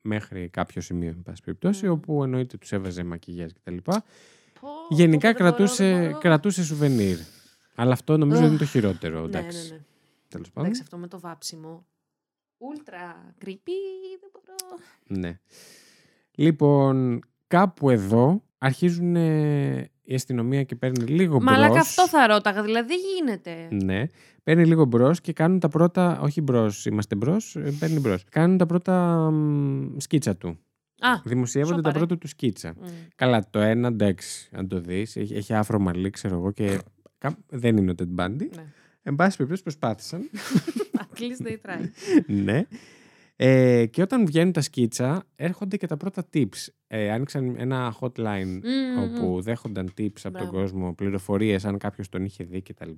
μέχρι κάποιο σημείο, εν πάση περιπτώσει, Μμ. όπου εννοείται τους έβαζε μακιγιάζ κτλ. Πω, Γενικά πω, δεν μπορώ, κρατούσε, δεν μπορώ. κρατούσε σουβενίρ. Αλλά αυτό νομίζω Αχ. είναι το χειρότερο, Ναι, εντάξει. ναι, ναι. Τέλος πάντων. Εντάξει, αυτό με το βάψιμο. Ultra creepy, δεν μπορώ. Ναι. Λοιπόν, κάπου εδώ αρχίζουν ε, η αστυνομία και παίρνει λίγο μπρος. Μαλάκα αυτό θα ρώταγα, δηλαδή δεν γίνεται. Ναι. Παίρνει λίγο μπρος και κάνουν τα πρώτα. Όχι μπρος, είμαστε μπρος, παίρνει μπρος. Κάνουν τα πρώτα μ, σκίτσα του. Α, Δημοσιεύονται τα σοπαρέ. πρώτα τους σκίτσα. μ. Καλά, το ένα εντάξει, αν το δεις, έχει, έχει άφρο μαλλί, ξέρω εγώ, και κα- δεν είναι ο Ted Bundy. ναι. Εν πάση περιπτώσει, προσπάθησαν. [laughs] At least they try. [laughs] ναι. Ε, και όταν βγαίνουν τα σκίτσα, έρχονται και τα πρώτα tips. Ε, άνοιξαν ένα hotline Μμμ, όπου δέχονταν tips από τον Μπράβο. κόσμο, πληροφορίες αν κάποιος τον είχε δει κτλ.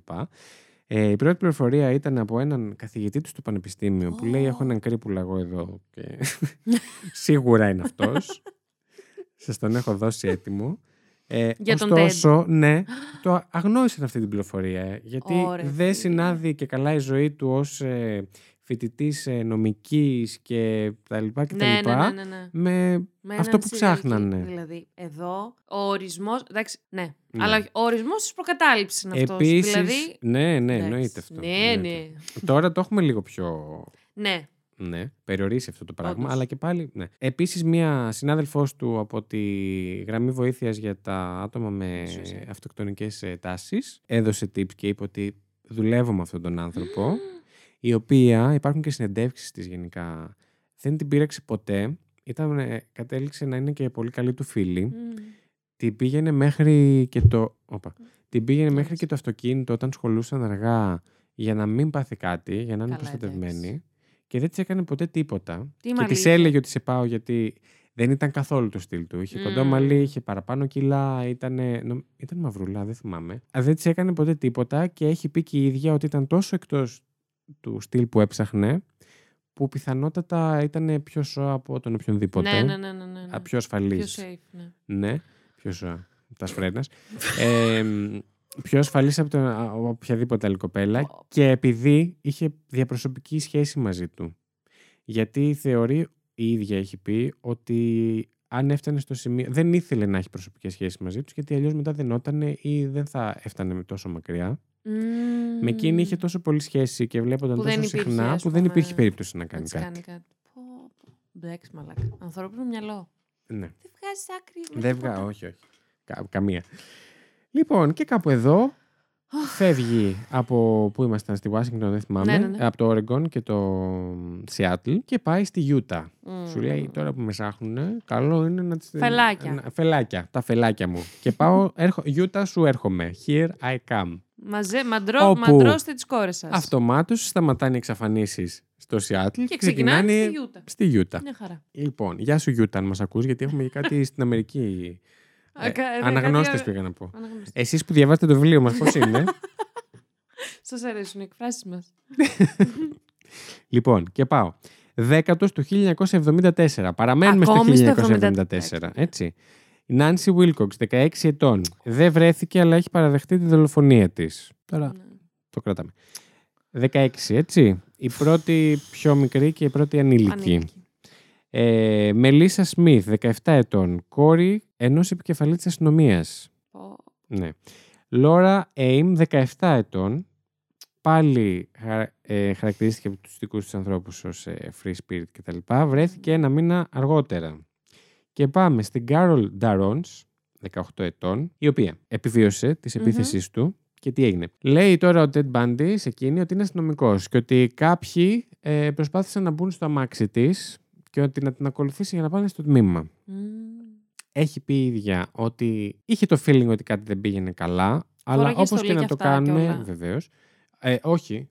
Ε, η πρώτη πληροφορία ήταν από έναν καθηγητή του στο πανεπιστήμιο που λέει: Έχω έναν κρύπουλα εγώ εδώ. Και [laughs] σίγουρα είναι αυτός. Σας τον έχω δώσει έτοιμο. Ε, Για τον ωστόσο, ναι, το αγνώρισαν αυτή την πληροφορία. ε, Γιατί Ωρε, δεν φίλε. συνάδει και καλά η ζωή του ως ε, φοιτητής ε, νομικής και τα λοιπά και τα Ναι, ναι, λοιπά. ναι, ναι, ναι. Με Με αυτό έναν που serial ψάχνανε. killer. Δηλαδή, εδώ ο ορισμός. Εντάξει, ναι. Ναι. Αλλά ο ορισμός της προκατάληψης είναι αυτός. Επίσης, Δηλαδή. ναι, ναι, εντάξει, εννοείται αυτό. Ναι, εννοείται. ναι. Τώρα το έχουμε λίγο πιο Ναι. ναι, περιορίσει αυτό το πράγμα, Όντως. αλλά και πάλι. Ναι. Επίσης, μία συνάδελφός του από τη γραμμή βοήθειας για τα άτομα με Σωστά. αυτοκτονικές τάσεις έδωσε tips και είπε ότι δουλεύω με αυτόν τον άνθρωπο. Η οποία υπάρχουν και συνεντεύξεις της γενικά. Δεν την πείραξε ποτέ. Ήταν, ε, κατέληξε να είναι και πολύ καλή του φίλη. Μμμ. Την πήγαινε μέχρι και το. Όπα. Την πήγαινε μέχρι Εντάξει. και το αυτοκίνητο όταν σχολούσαν αργά για να μην πάθει κάτι, για να είναι Καλά, προστατευμένη. εντάξει. Και δεν της έκανε ποτέ τίποτα. Τι και της μαλήθεια. έλεγε ότι σε πάω γιατί δεν ήταν καθόλου το στυλ του. Είχε κοντό Μμμ. μαλλί, είχε παραπάνω κιλά, ήταν, ήταν μαυρουλά, δεν θυμάμαι. Α, Δεν της έκανε ποτέ τίποτα και έχει πει και η ίδια ότι ήταν τόσο εκτός του στυλ που έψαχνε, που πιθανότατα ήταν πιο σώα από τον οποιονδήποτε. Ναι, ναι, ναι. ναι, ναι, ναι. Α, Πιο ασφαλής. Πιο safe, ναι. Ναι, πιο σώα. Τα σφρένας. ε, πιο ασφαλής από, τον, από οποιαδήποτε άλλη κοπέλα Πω. και επειδή είχε διαπροσωπική σχέση μαζί του. Γιατί θεωρεί, η ίδια έχει πει, ότι αν έφτανε στο σημείο... Δεν ήθελε να έχει προσωπικές σχέσεις μαζί τους, γιατί αλλιώς μετά δεν ότανε ή δεν θα έφτανε με τόσο μακριά. Με εκείνη είχε τόσο πολύ σχέση και βλέπονταν Που τόσο δεν υπήρχε, συχνά ας που δεν πούμε, υπήρχε περίπτωση να Να κάνει της κάτι. κάνει κάτι. Πω, πω. Εντάξει, μαλάκα. Ανθρώπινο μυαλό. Ναι. Δεν βγάζεις άκρη. με Δεν τίποτα. βγα, όχι, όχι. Κα- καμία. Λοιπόν, και κάπου εδώ φεύγει από που ήμασταν στη Washington, δεν θυμάμαι, Ναι, ναι, ναι. από το Oregon και το Seattle και πάει στη Utah. Μμ. Σου λέει τώρα που με ψάχνουν, καλό είναι να τις... Φελάκια. να- Φελάκια, τα φελάκια μου. και πάω, έρχο, Utah σου έρχομαι. Here I come. Μαζε, μαντρώ, Όπου- μαντρώστε τις κόρες σας. Αυτομάτως σταματάνε οι εξαφανίσεις στο Seattle και, Και ξεκινάνε στη Utah. στη Utah. Μια χαρά. Λοιπόν, γεια σου Utah, αν μας ακούς, γιατί έχουμε και κάτι [laughs] στην Αμερική. Α, Ε, κα- ε, αναγνώστες κάτι- πήγα να πω. Αναγνώστες. Εσείς που διαβάσετε το βιβλίο μας πώς είναι; [laughs] Σας αρέσουν οι εκφράσεις μας. [laughs] λοιπόν, και πάω. Δέκατος του 1974. Παραμένουμε Ακόμη στο στο 1974. Έτσι. Η Νάνσι Βίλκοξ, 16 ετών. Δεν βρέθηκε, αλλά έχει παραδεχτεί τη δολοφονία της. Τώρα Ναι. το κρατάμε. 16, έτσι. Η πρώτη πιο μικρή και η πρώτη ανήλικη. Ανήλικη. Ε, Μελίσσα Σμιθ, 17 ετών. Κόρη ενός επικεφαλής της αστυνομίας. Πω. Ναι. Λόρα Έιμ, 17 ετών. Πάλι χαρα- ε, χαρακτηρίστηκε από τους δικούς τους ανθρώπους ως ε, free spirit κτλ. Βρέθηκε ένα μήνα αργότερα. Και πάμε στην Κάρολ Νταρόνς, 18 ετών, η οποία επιβίωσε της Μμμ. επίθεσης του και τι έγινε. Λέει τώρα ο Ted Bundy σε εκείνη ότι είναι αστυνομικός και ότι κάποιοι ε, προσπάθησαν να μπουν στο αμάξι της και ότι να την ακολουθήσει για να πάνε στο τμήμα Μμ. έχει πει η ίδια ότι είχε το feeling ότι κάτι δεν πήγαινε καλά, αλλά Φοράγε όπως στολή και να και το αυτά και κάνουν, όλα. βεβαίως. Ε, όχι, ε,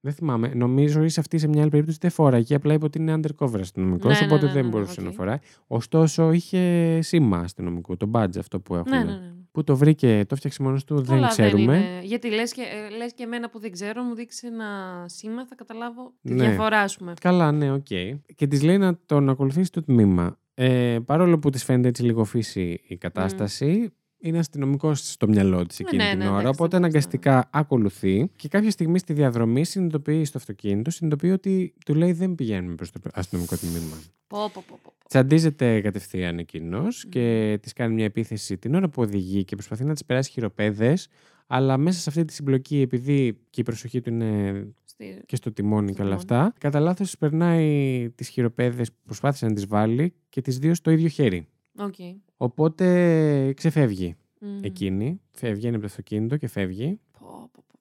δεν θυμάμαι. Νομίζω ότι αυτή σε μια άλλη περίπτωση δεν φόραγε, απλά είπε ότι είναι undercover αστυνομικός, Ναι, ναι, οπότε ναι, δεν ναι, ναι, μπορούσε οκ. να φοράει. Ωστόσο, είχε σήμα αστυνομικού, το badge αυτό που έχουν. Ναι, ναι, ναι. Που το βρήκε, το 'φτιαξε μόνος του, δεν Καλά, ξέρουμε. είναι. Γιατί λες και, ε, λες και εμένα που δεν ξέρω, μου δείξει ένα σήμα, θα καταλάβω τη Ναι. διαφορά, ας πούμε. Καλά, ναι, οκ. Και της λέει να τον ακολουθήσει το τμήμα. Ε, παρόλο που της φαίνεται έτσι λίγο fishy η κατάσταση, είναι αστυνομικός στο μυαλό της εκείνη ναι, την ναι, ώρα. εντάξει, οπότε δεν μπορείς αναγκαστικά ακολουθεί και κάποια στιγμή στη διαδρομή συνειδητοποιεί στο αυτοκίνητο, συνειδητοποιεί ότι του λέει δεν πηγαίνουμε προς το αστυνομικό τμήμα. Πω, πω, πω, πω. πω. Τσαντίζεται κατευθείαν εκείνος και της κάνει μια επίθεση την ώρα που οδηγεί και προσπαθεί να της περάσει χειροπέδες. Αλλά μέσα σε αυτή τη συμπλοκή, επειδή και η προσοχή του είναι Στη... και στο τιμόνι Στο και όλα τιμόνι. αυτά, κατά λάθος περνάει τις χειροπέδες που προσπάθησε να τις βάλει και τις δύο στο ίδιο χέρι. Οκ. Οπότε ξεφεύγει Μμ. εκείνη. Φεύγει, βγαίνει από το αυτοκίνητο και φεύγει. Πω, πω, πω.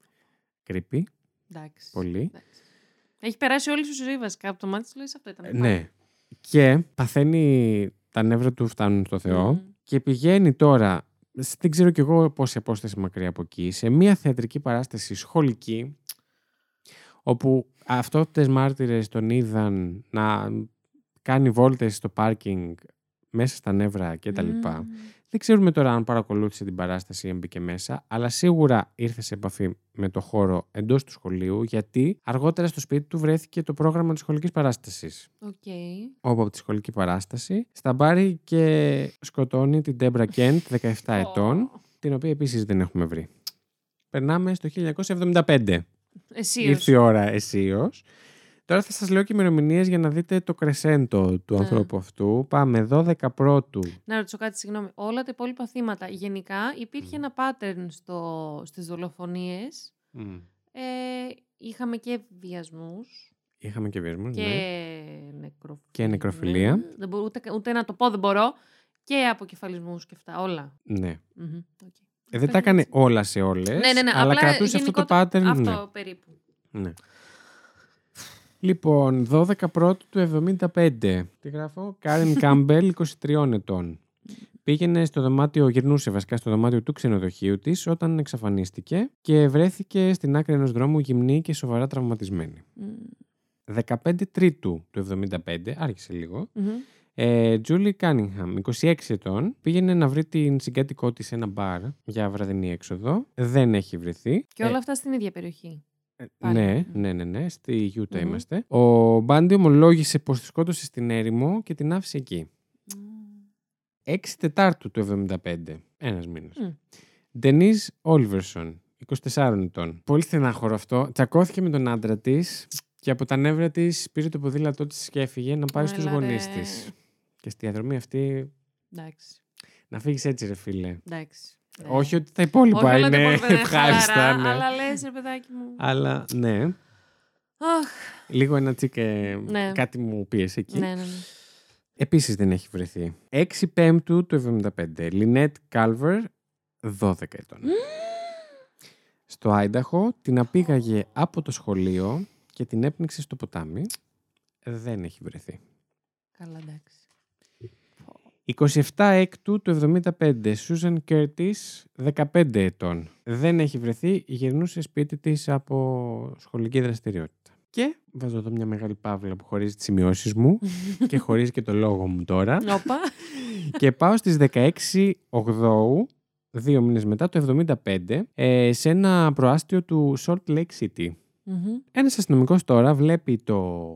Creepy. Εντάξει. Πολύ. Εντάξει. Έχει περάσει όλη σου ζωή βασικά από το μάτι σου, λες αυτό ήταν. Ε, ναι. Και παθαίνει τα νεύρα του φτάνουν στο Θεό Μμ. και πηγαίνει τώρα, σ- δεν ξέρω κι εγώ πόση απόσταση μακριά από εκεί, σε μια θεατρική παράσταση σχολική, όπου αυτόπτες μάρτυρες τον είδαν να κάνει βόλτες στο πάρκινγκ μέσα στα νεύρα και τα λοιπά. Δεν ξέρουμε τώρα αν παρακολούθησε την παράσταση ή αν μπήκε μέσα, αλλά σίγουρα ήρθε σε επαφή με το χώρο εντός του σχολείου, γιατί αργότερα στο σπίτι του βρέθηκε το πρόγραμμα της σχολικής παράστασης. Οκ. Όπου από τη σχολική παράσταση σταμπάρει και σκοτώνει την Ντέμπρα Κέντ, 17 ετών, την οποία επίσης δεν έχουμε βρει. Περνάμε στο 1975. Εσύ Ήρθε η ώρα αισίως. Τώρα θα σας λέω και ημερομηνίες για να δείτε το κρεσέντο του Ναι. ανθρώπου αυτού. Πάμε 12 πρώτου. Να ρωτήσω κάτι, συγγνώμη. Όλα τα υπόλοιπα θύματα. Γενικά υπήρχε ένα pattern στο, στις δολοφονίες. Ε, είχαμε και βιασμούς Είχαμε και βιασμούς, και ναι. νεκροφιλία. Και νεκροφιλία. Δεν μπορώ, ούτε, ούτε να το πω δεν μπορώ. Και αποκεφαλισμούς και αυτά. Όλα. ναι. Μμμ, οκ. Ε, δεν τα έκανε όλα σε όλες, Ναι, ναι, ναι. αλλά απλά κρατούσε αυτό το γενικότερα- pattern. Αυτό ναι. περίπου. Ναι. Λοιπόν, 12 πρώτου του 75. Τι γράφω; Κάριν Κάμπελ, [laughs] 23 ετών. Πήγαινε στο δωμάτιο, γυρνούσε βασικά στο δωμάτιο του ξενοδοχείου της όταν εξαφανίστηκε και βρέθηκε στην άκρη ενός δρόμου γυμνή και σοβαρά τραυματισμένη. Μμ, 15 Τρίτου του 75, άρχισε λίγο. μμμ. Ε, Τζούλι Κάνιγχαμ, 26 ετών, πήγαινε να βρει την συγκάτοικό της σε ένα μπαρ για βραδινή έξοδο. Δεν έχει βρεθεί. Και όλα αυτά στην ίδια περιοχή. Ε, πάλι. ναι, ναι, ναι, ναι, στη Γιούτα Μμμ. είμαστε. Ο Μπάντι ομολόγησε πως τη σκότωσε στην έρημο και την άφησε εκεί. Μμ. 6 Τετάρτου του 75, ένας μήνας. Μμ. Ντενίζ Όλβερσον, 24 ετών. Πολύ στενάχωρο αυτό. Τσακώθηκε με τον άντρα της και από τα νεύρα της πήρε το ποδήλατό της και έφυγε να πάρει στους Έλα, γονείς ρε. της. Και στη διαδρομή αυτή Εντάξει. να φύγεις έτσι, ρε φίλε. Εντάξει. Ναι. Όχι ότι τα υπόλοιπα Όχι όλα τα είναι υπόλοιπα είναι [laughs] ευχάριστα. χαλαρά, ναι. Αλλά λες ρε παιδάκι μου. Αλλά ναι, Αχ, λίγο ένα τσίκε. Ναι. Κάτι μου πίεσε εκεί. ναι, ναι, ναι. Επίσης δεν έχει βρεθεί. 6 Πέμπτου του 75. Λινέτ Κάλβερ, 12 ετών. Στο Άινταχο την απήγαγε από το σχολείο και την έπνιξε στο ποτάμι. Δεν έχει βρεθεί. Καλά, εντάξει. 27 Έκτου του 75. Σούζαν Κέρτις, 15 ετών. Δεν έχει βρεθεί. Γυρνούσε σπίτι της από σχολική δραστηριότητα. Και βάζω εδώ μια μεγάλη παύλα που χωρίζει τις σημειώσεις μου [laughs] και χωρίζει και το λόγο μου τώρα. Όπα. και πάω στις 16 Οκτώου, δύο μήνες μετά, το 75, ε, σε ένα προάστιο του Salt Lake City. Μμμ. Ένας αστυνομικός τώρα βλέπει το,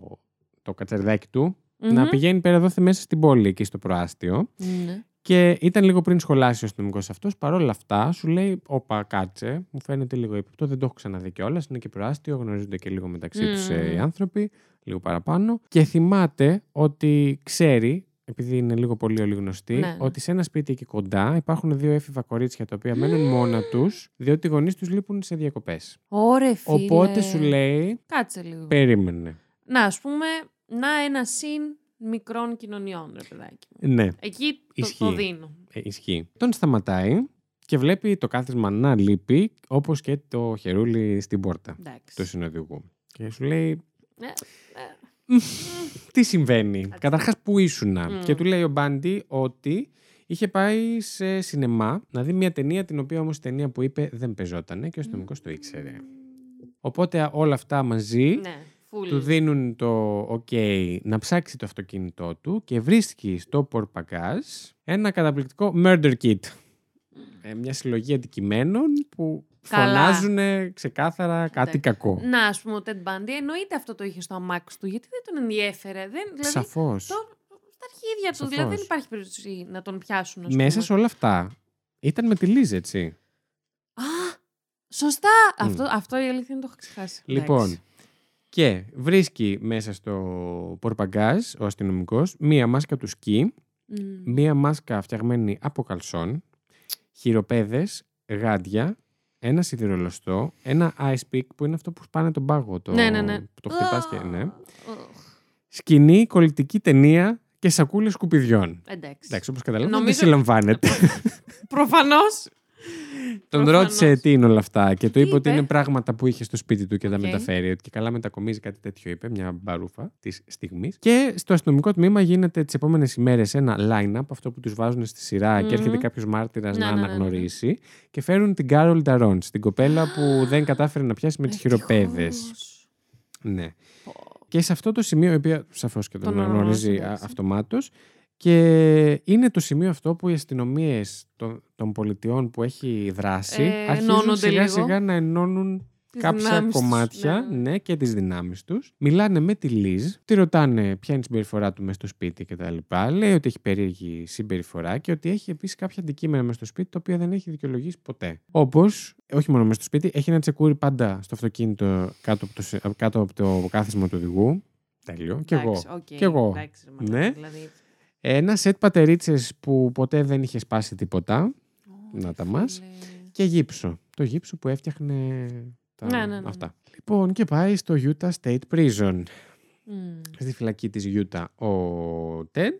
το κατσαριδάκι του να Μμμ. πηγαίνει πέρα εδώ μέσα στην πόλη εκεί στο προάστιο Ναι. και ήταν λίγο πριν σχολάσει ο αστυνομικός αυτός. Παρ' όλα αυτά, σου λέει: Όπα, κάτσε, μου φαίνεται λίγο έπιπτο, δεν το έχω ξαναδεί κιόλας. Είναι και προάστιο, γνωρίζονται και λίγο μεταξύ τους Μμμ. οι άνθρωποι, λίγο παραπάνω. Και θυμάται ότι ξέρει, επειδή είναι λίγο πολύ όλοι γνωστοί, Ναι, ναι. ότι σε ένα σπίτι εκεί κοντά υπάρχουν δύο έφηβα κορίτσια τα οποία μένουν μόνα τους, διότι οι γονείς τους λείπουν σε διακοπές. Ωρε φίλε. Οπότε σου λέει: Κάτσε λίγο. Περίμενε. Να, ας πούμε, να ένα συν μικρών κοινωνιών, ρε παιδάκι μου. Ναι, Εκεί το, Ισχύει. το δίνω. Ε, ισχύει. Τον σταματάει και βλέπει το κάθισμα να λείπει, όπως και το χερούλι στην πόρτα Εντάξει. του συνοδηγού. Και σου λέει, Ναι, τι συμβαίνει; Καταρχάς, πού ήσουνα; Μμ. Και του λέει ο Μπάντι ότι είχε πάει σε σινεμά να δει μια ταινία, την οποία όμως η ταινία που είπε δεν πεζότανε και ο αστυνομικός το ήξερε. Οπότε όλα αυτά μαζί ναι, full. του δίνουν το ok να ψάξει το αυτοκίνητό του και βρίσκει στο πορπαγκάζ ένα καταπληκτικό murder kit. Ε, μια συλλογή αντικειμένων που Καλά. φωνάζουν ξεκάθαρα κάτι Εντάξει. κακό. Να, ας πούμε, ο Ted Bundy εννοείται αυτό το είχε στο αμάξι του. Γιατί δεν τον ενδιέφερε. Δεν, δηλαδή, Σαφώς. το- στα αρχίδια του. Σαφώς. Δηλαδή δεν υπάρχει περίπτωση να τον πιάσουν. ας Μέσα πούμε. σε όλα αυτά ήταν με τη Λίζ, έτσι. Α, σωστά. Αυτό, αυτό η αλήθεια είναι το έχω ξεχάσει. Λοιπόν, Εντάξει. Και βρίσκει μέσα στο πορπαγκάζ ο αστυνομικός μία μάσκα του σκι, Μμ. μία μάσκα φτιαγμένη από καλσόν, χειροπέδες, γάντια, ένα σιδηρολοστό, ένα ice pick που είναι αυτό που σπάνε τον πάγο. Το, Ναι, ναι, ναι. που το χτυπάς και, ναι. Οχ, Σκοινί, κολλητική ταινία και σακούλες σκουπιδιών. Εντάξει. Εντάξει, όπως καταλαβαίνετε, δεν Νομίζω- συλλαμβάνεται. Προφανώς. Τον Προφανώς. ρώτησε τι είναι όλα αυτά και του Τι είπε ότι είπε; είναι πράγματα που είχε στο σπίτι του και τα Οκ. μεταφέρει. Ότι και καλά μετακομίζει κάτι τέτοιο, είπε, μια μπαρούφα της στιγμής. Και στο αστυνομικό τμήμα γίνεται τις επόμενες ημέρες ένα line-up, αυτό που τους βάζουν στη σειρά και Μμμ. έρχεται κάποιος μάρτυρας Ναι, να ναι, ναι, ναι, ναι. αναγνωρίσει. Και φέρουν την Κάρολ Νταρόν, την κοπέλα που δεν κατάφερε να πιάσει με τις χειροπέδες. Ναι. Και σε αυτό το σημείο, η οποία σαφώς και τον, Τον αναγνωρίζει αναγνώρισε, εντάξει. αυτομάτως. Και είναι το σημείο αυτό που οι αστυνομίες των, των πολιτιών που έχει δράσει Ε, αρχίζουν ενώνονται σιγά λίγο. σιγά να ενώνουν Τις κάποια δυνάμεις τους. κομμάτια Ναι, ναι. ναι, και τις δυνάμεις τους. Μιλάνε με τη Λίζ, τη ρωτάνε ποια είναι η συμπεριφορά του μέσα στο σπίτι κτλ. Λέει ότι έχει περίεργη συμπεριφορά και ότι έχει επίσης κάποια αντικείμενα μέσα στο σπίτι τα οποία δεν έχει δικαιολογήσει ποτέ. Όπως, όχι μόνο μέσα στο σπίτι, έχει ένα τσεκούρι πάντα στο αυτοκίνητο κάτω από το, σε- κάτω από το κάθισμα του οδηγού. Τέλειο. Και εγώ. Εντάξει, οκ, Κι εγώ. εντάξει, ρε μαλάκα, Ναι. δηλαδή. Ένα σετ πατερίτσες που ποτέ δεν είχε σπάσει τίποτα. Ω, Να ρε τα μας. φίλε. Και γύψο. Το γύψο που έφτιαχνε τα... Ναι, ναι, ναι, ναι. αυτά. Λοιπόν, και πάει στο Utah State Prison. Μμ. Στη φυλακή της Utah ο Ted.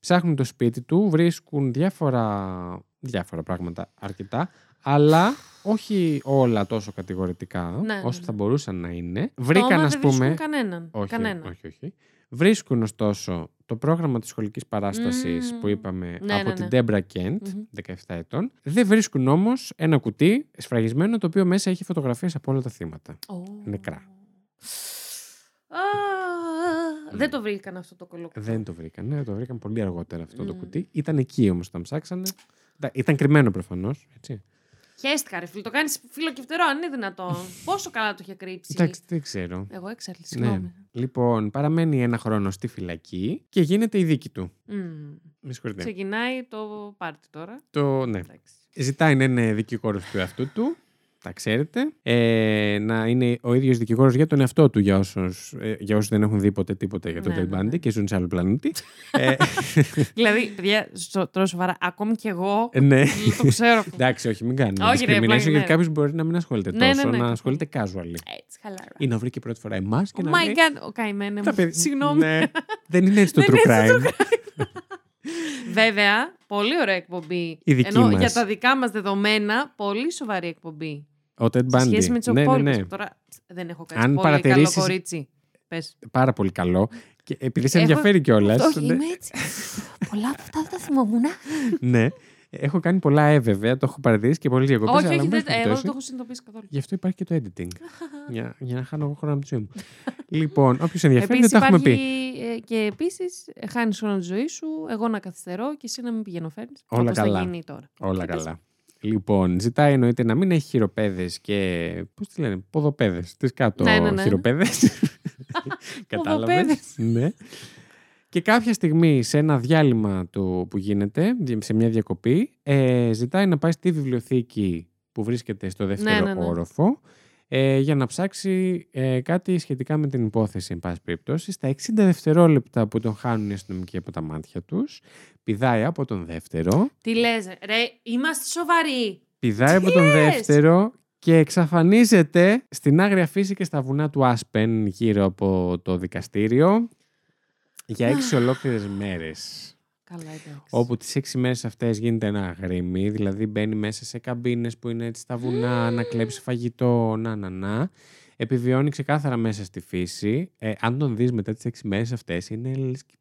Ψάχνουν το σπίτι του, βρίσκουν διάφορα, διάφορα πράγματα αρκετά, αλλά όχι όλα τόσο κατηγορητικά Ναι, ναι, όσο ναι. θα μπορούσαν να είναι. Πτώμα Βρήκαν, ας δεν πούμε... βρίσκουν κανέναν. Όχι, Κανένα. όχι, όχι. Βρίσκουν ωστόσο το πρόγραμμα της σχολικής παράστασης Μμμ. που είπαμε Ναι, από ναι, την ναι. Debra Kent, Μμμ. 17 ετών. Δεν βρίσκουν όμως ένα κουτί σφραγισμένο το οποίο μέσα έχει φωτογραφίες από όλα τα θύματα. Ω. Νεκρά. Α, Δεν το βρήκαν αυτό το κολοκοτό. Δεν το βρήκαν. Ναι, το βρήκαν πολύ αργότερα αυτό το Μμ. κουτί. Ήταν εκεί όμως όταν ψάξανε. Τα- Ήταν κρυμμένο προφανώς, έτσι. Χαίστηκα, ρε φίλε. Το κάνεις φίλο και φτερό, αν είναι δυνατόν. [laughs] Πόσο καλά το είχε κρύψει. Εντάξει, δεν ξέρω. Εγώ έξαλλη, Ναι. συγγνώμη. Λοιπόν, παραμένει ένα χρόνο στη φυλακή και γίνεται η δίκη του. Μμ. Με συγχωρείτε. Ξεκινάει το πάρτι τώρα. Το, ναι. Εντάξει. Ζητάει να είναι δικηγόρος του εαυτού του. Τα ξέρετε. Ε, να είναι ο ίδιος δικηγόρος για τον εαυτό του, για όσους για όσους δεν έχουν δει ποτέ τίποτα για τον Ναι, Ted ναι, Bundy ναι. και ζουν σε άλλο πλανήτη. [laughs] ε, δηλαδή, παιδιά, στο, τώρα σοβαρά, ακόμη κι εγώ ναι. το ξέρω αυτό. [laughs] Εντάξει, όχι, μην κάνουμε Όχι, ρε, discrimination, πλάκα, γιατί ναι. κάποιος μπορεί να μην ασχολείται Ναι, ναι, τόσο, ναι, να ναι. ασχολείται casually. Έτσι, χαλάρα. Ή να βρει και πρώτη φορά εμάς και Oh να my λέει. god, ο καημένε «Τα μου. παιδιά-» Συγγνώμη. Ναι, δεν είναι έτσι το [laughs] Δεν true είναι crime. Βέβαια, πολύ ωραία εκπομπή. Η δική Ενώ μας. για τα δικά μας δεδομένα, πολύ σοβαρή εκπομπή. Ο Ted Σε Bundy. σχέση με τι ναι, ναι, υπόλοιπες. ναι. Τώρα δεν έχω Αν κάτι πολύ παρατηρήσεις- καλό κορίτσι. Πες. Πάρα πολύ καλό. Και επειδή σε Έχω- ενδιαφέρει κιόλας. Όχι, είμαι έτσι. Πολλά από αυτά δεν τα θυμόμουν. ναι. Έχω κάνει πολλά ε, βέβαια, το έχω παρατηρήσει και πολλέ διακοπές. όχι, όχι, δεν, ε, εγώ δεν το έχω συνειδητοποιήσει καθόλου. Γι' αυτό υπάρχει και το editing. [laughs] για, για να χάνω εγώ χρόνο από τη ζωή μου. λοιπόν, όποιος ενδιαφέρει, Επίσης δεν τα έχουμε υπάρχει πει. ε, και επίσης χάνεις χρόνο τη ζωή σου, εγώ να καθυστερώ και εσύ να μην πηγαίνω φέρνεις. Όλα όπως καλά. θα γίνει τώρα. Όλα Και πες. καλά. Λοιπόν, ζητάει εννοείται να μην έχει χειροπέδες και. Πώς τι λένε, ποδοπέδες. Τι κάτω Ναι, ναι, ναι. χειροπέδες. [laughs] Κατάλαβες. Ποδοπέδες. ναι. Και κάποια στιγμή σε ένα διάλειμμα του που γίνεται, σε μια διακοπή, ε, ζητάει να πάει στη βιβλιοθήκη που βρίσκεται στο δεύτερο ναι, ναι. όροφο ε, για να ψάξει ε, κάτι σχετικά με την υπόθεση, εν πάση περιπτώσει. Στα 60 δευτερόλεπτα που τον χάνουν οι αστυνομικοί από τα μάτια τους, πηδάει από τον δεύτερο, Τι λες, ρε, είμαστε σοβαροί. πηδάει από τον λες; δεύτερο και εξαφανίζεται στην άγρια φύση και στα βουνά του Άσπεν γύρω από το δικαστήριο για έξι ολόκληρες μέρες. Καλά, εντάξει. Όπου τις έξι μέρες αυτές γίνεται ένα γρήμι, δηλαδή μπαίνει μέσα σε καμπίνες που είναι έτσι στα βουνά, να κλέψει φαγητό, να να να. Επιβιώνει ξεκάθαρα μέσα στη φύση. Ε, αν τον δεις μετά τις έξι μέρες αυτές, είναι λες και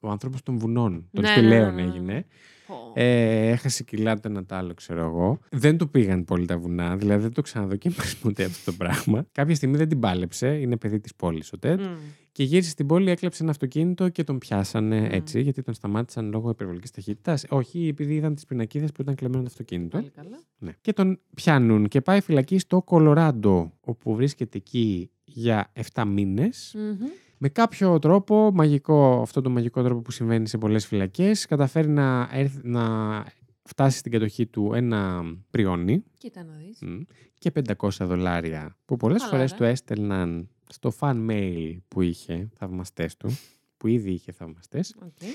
ο άνθρωπος των βουνών, των Ναι, ναι, σπηλαίων ναι, ναι. έγινε. Πω. Ε, έχασε κιλά το ένα τ' άλλο, ξέρω εγώ. Δεν του πήγαν πολύ τα βουνά, δηλαδή δεν το ξαναδοκίμασε [laughs] ποτέ αυτό το πράγμα. Κάποια στιγμή δεν την πάλεψε, είναι παιδί της πόλης ο Τετ. Μμ. Και γύρισε στην πόλη, έκλεψε ένα αυτοκίνητο και τον πιάσανε Μμ. έτσι, γιατί τον σταμάτησαν λόγω υπερβολικής ταχύτητας. Όχι, επειδή είδαν τις πινακίδες που ήταν κλεμμένο το αυτοκίνητο. Πάλι καλά. Ναι. Και τον πιάνουν και πάει φυλακή στο Κολοράντο, όπου βρίσκεται εκεί για 7 μήνες. Μμμ. Με κάποιο τρόπο, μαγικό, αυτό το μαγικό τρόπο που συμβαίνει σε πολλές φυλακές, καταφέρνει να, έρθ- να φτάσει στην κατοχή του ένα πριόνι Κοίτα να δεις. μ, και 500 δολάρια που πολλές Καλά, φορές ρε. του έστελναν στο fan mail που είχε, θαυμαστές του, που ήδη είχε θαυμαστές. Οκ.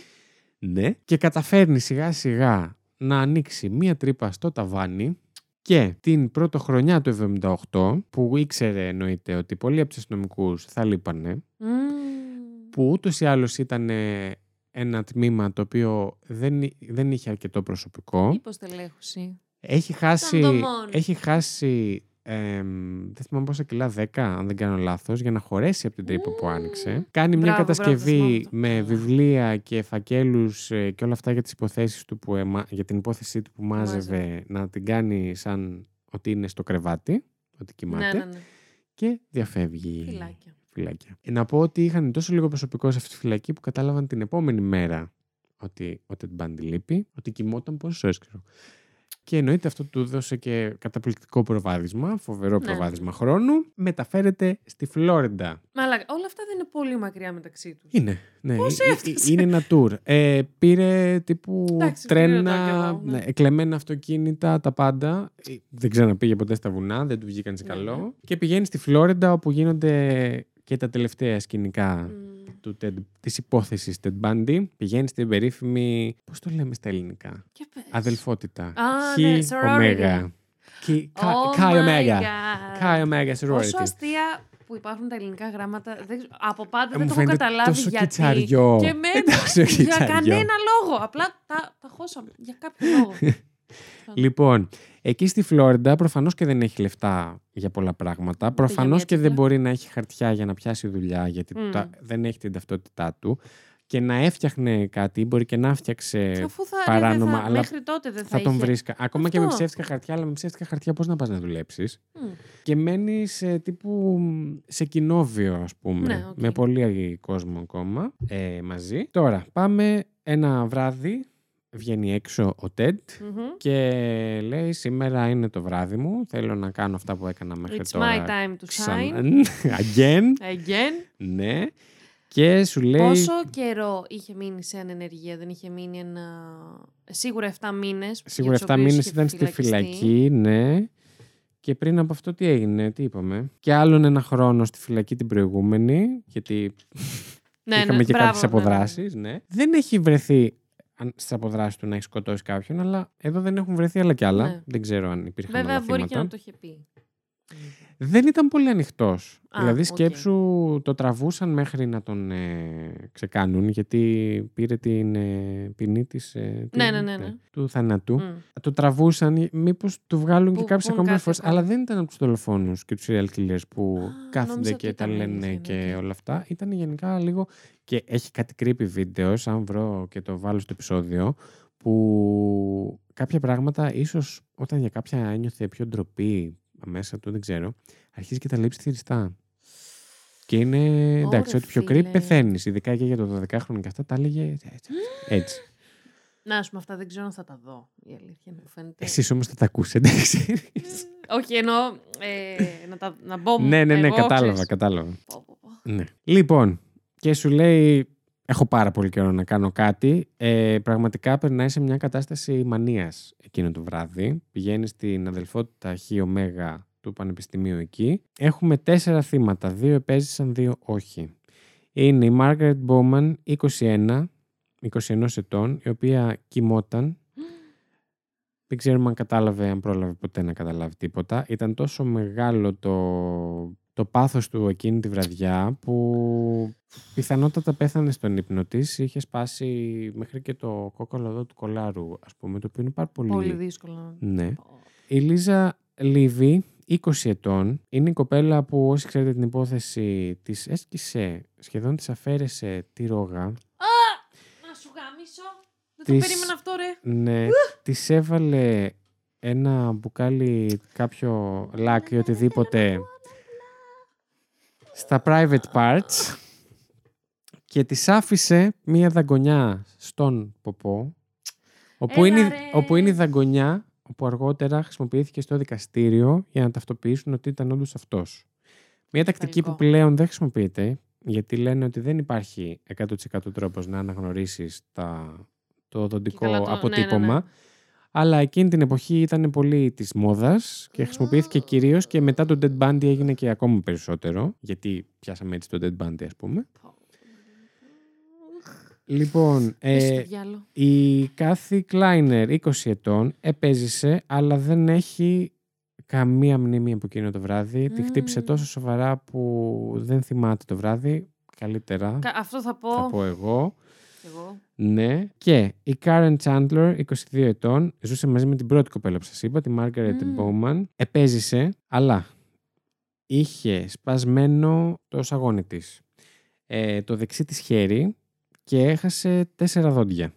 Ναι. Και καταφέρνει σιγά σιγά να ανοίξει μία τρύπα στο ταβάνι και την πρωτοχρονιά του 78, που ήξερε εννοείται ότι πολλοί από τους αστυνομικούς θα λείπανε, Μμμ. που ούτως ή άλλως ήταν ε, ένα τμήμα το οποίο δεν, εί- δεν είχε αρκετό προσωπικό. Υποστελέχωση. Έχει χάσει, το μόνο. έχει χάσει εμ, δεν θυμάμαι πόσα κιλά, 10 αν δεν κάνω λάθος, για να χωρέσει από την τρύπα που άνοιξε. Κάνει μια Μπράβο, μπράβο, θυμάμαι κατασκευή αυτό. με Καλά. βιβλία και φακέλους ε, και όλα αυτά για τις υποθέσεις του που εμα- για την υπόθεσή του που μάζευε, Μάζευε. να την κάνει σαν ότι είναι στο κρεβάτι, ότι κοιμάται Ναι, ναι, ναι. και διαφεύγει. Φυλάκια. φυλάκια. Ε, να πω ότι είχαν τόσο λίγο προσωπικό σε αυτή τη φυλακή που κατάλαβαν την επόμενη μέρα ότι ο Ted Bundy λείπει, ότι κοιμόταν πόσες ώρες ξέρω. Και εννοείται αυτό του έδωσε και καταπληκτικό προβάδισμα, φοβερό Ναι. προβάδισμα χρόνου. Μεταφέρεται στη Φλόριντα. Μα αλλά όλα αυτά δεν είναι πολύ μακριά μεταξύ τους. Είναι, ναι. Πώς Ε- ε- έφτασες; Είναι ένα tour. Ε, πήρε τύπου Εντάξει, το πήρα τρένα, κι εγώ, ναι. ναι, εκλεμμένα αυτοκίνητα, τα πάντα. Ε, Δεν ξαναπήγε ποτέ στα βουνά, δεν του βγήκαν σε Ναι, καλό. ναι. Και πηγαίνει στη Φλόριντα όπου γίνονται και τα τελευταία σκηνικά Μμ. Του Ted, της υπόθεσης Ted Bundy. Πηγαίνει στην περίφημη, πώς το λέμε στα ελληνικά, Και πες. αδελφότητα. Α, Χι ναι, sorority. Ωμέγα. Κι- Κα- Oh Chi my Omega. God. Chi Omega Πόσο sorority. αστεία που υπάρχουν τα ελληνικά γράμματα. Δεν... ξέρω- Από πάντα Ε, δεν μου το έχω φαίνεται καταλάβει τόσο γιατί. κιτσαριό. Και Ε, εμένα. τόσο για κιτσαριό. κανένα λόγο. Απλά τα, τα χώσαμε. Για κάποιο λόγο. [laughs] Λοιπόν, εκεί στη Φλόριντα προφανώς και δεν έχει λεφτά για πολλά πράγματα. για Προφανώς μια και δεν τσίπρα. μπορεί να έχει χαρτιά για να πιάσει δουλειά, γιατί Μμ. τα- δεν έχει την ταυτότητά του. Και να έφτιαχνε κάτι, μπορεί και να έφτιαξε Αφού θα, Ε, παράνομα, δεν θα, αλλά μέχρι τότε δεν θα, θα τον είχε. βρίσκα. Ακόμα και με Αυτό. ψεύτικα χαρτιά, αλλά με ψεύτικα χαρτιά πώς να πας να δουλέψεις; Μμ. Και μένει σε τύπου σε κοινόβιο, ας πούμε. Ναι, οκ. Με πολύ κόσμο ακόμα ε, μαζί. Τώρα, πάμε ένα βράδυ. Βγαίνει έξω ο Τέντ Μμμ. και λέει σήμερα είναι το βράδυ μου. Θέλω να κάνω αυτά που έκανα μέχρι It's τώρα. my time to Ξανά- shine. [laughs] Again. Again. Ναι. Και σου λέει... Πόσο καιρό είχε μείνει σε ανενεργία, δεν είχε μείνει ένα. Σίγουρα 7 μήνες. Σίγουρα 7 μήνες ήταν στη φυλακή, ναι. Και πριν από αυτό τι έγινε, τι είπαμε. Και άλλον ένα χρόνο στη φυλακή την προηγούμενη, γιατί Ναι, είχαμε ναι, και μπράβο, κάποιες ναι, ναι, ναι. αποδράσεις, ναι. Δεν έχει βρεθεί αν- στις αποδράσεις του να έχεις σκοτώσει κάποιον, αλλά εδώ δεν έχουν βρεθεί άλλα κι άλλα. Ναι. Δεν ξέρω αν υπήρχαν Βέβαια, άλλα μπορεί και θύματα. να το είχε πει. Δεν ήταν πολύ ανοιχτός. Α, Δηλαδή, οκ. σκέψου το τραβούσαν μέχρι να τον ε, ξεκάνουν, γιατί πήρε την ε, ποινή της, ε, Ναι, την- ναι, ναι, ναι. του θανάτου. Μμ. Το τραβούσαν, μήπως του βγάλουν και Που κάποιες πούν ακόμα κάτι φορές. ακόμα. Αλλά δεν ήταν από τους δολοφόνους και τους serial killers που Α, κάθονται νόμιζα ότι και τα ήταν λένε αλήθεια, και ναι, οκ. όλα αυτά. Ήταν γενικά λίγο. Και έχει κάτι creepy videos, αν βρω και το βάλω στο επεισόδιο, που κάποια πράγματα ίσως όταν για κάποια ένιωθε πιο ντροπή μέσα του, δεν ξέρω, αρχίζει και τα λέει ψιθυριστά. Και είναι εντάξει, Ωρε ό,τι πιο creepy φίλε. πεθαίνεις. Ειδικά και για το 12χρονο και αυτά τα έλεγε έτσι. έτσι. Να, ας πούμε, αυτά δεν ξέρω αν θα τα δω. Η αλήθεια μου φαίνεται. Εσείς όμως θα τα ακούσετε, ξέρεις. Όχι, εννοώ ε, να, τα, να μπω ναι, ναι, ναι, εγώ, κατάλαβα, ξέρεις. κατάλαβα. Πω, πω, πω. Ναι. Λοιπόν, και σου λέει, έχω πάρα πολύ καιρό να κάνω κάτι. Ε, πραγματικά περνάει σε μια κατάσταση μανίας εκείνο το βράδυ. Πηγαίνεις στην αδελφότητα Χ Ωμέγα του Πανεπιστημίου εκεί. Έχουμε τέσσερα θύματα. Δύο επέζησαν, δύο όχι. Είναι η Μάργαρετ Μπόμαν, 21, 21 ετών, η οποία κοιμόταν. Δεν ξέρουμε αν κατάλαβε, αν πρόλαβε ποτέ να καταλάβει τίποτα. Ήταν τόσο μεγάλο το, το πάθος του εκείνη τη βραδιά που πιθανότατα πέθανε στον ύπνο τη. Είχε σπάσει μέχρι και το κόκκαλο εδώ του κολάρου, ας πούμε, το οποίο είναι πάρα πολύ... Πολύ δύσκολο. Ναι. Πω. Η Λίζα Λίβη, 20 ετών, είναι η κοπέλα που όσοι ξέρετε την υπόθεση της έσκησε, σχεδόν της αφαίρεσε τη ρόγα. Να σου γάμισω. Δεν το Της- περίμενα αυτό, ρε. Ναι, της έβαλε ένα μπουκάλι κάποιο λάκ ή οτιδήποτε στα private parts και της άφησε μία δαγκονιά στον ποπό όπου, Έλα, είναι, ρε. όπου είναι η δαγκονιά όπου αργότερα χρησιμοποιήθηκε στο δικαστήριο για να ταυτοποιήσουν ότι ήταν όντως αυτός. Μία τακτική που Φαλικό. πλέον δεν χρησιμοποιείται γιατί λένε ότι δεν υπάρχει 100% τρόπος να αναγνωρίσεις τα, το οδοντικό καλά το- ναι, ναι, αποτύπωμα. ναι. Αλλά εκείνη την εποχή ήταν πολύ της μόδας και χρησιμοποιήθηκε κυρίως και μετά το Dead Bundy έγινε και ακόμα περισσότερο. Γιατί πιάσαμε έτσι το Dead Bundy ας πούμε. Πω. Λοιπόν, Πες ε, στο διάλο. η Κάθη Κλάινερ, 20 ετών, επέζησε, αλλά δεν έχει καμία μνήμη από εκείνο το βράδυ. Τη χτύπησε Μμμ. τόσο σοβαρά που δεν θυμάται το βράδυ. Καλύτερα, Κα- Αυτό θα πω. θα πω εγώ. Κι εγώ. Ναι. Και η Karen Chandler, 22 ετών, ζούσε μαζί με την πρώτη κοπέλα που σας είπα, τη Margaret Μμμ. Bowman. Επέζησε, αλλά είχε σπασμένο το σαγόνι της. Ε, το δεξί της χέρι και έχασε τέσσερα δόντια.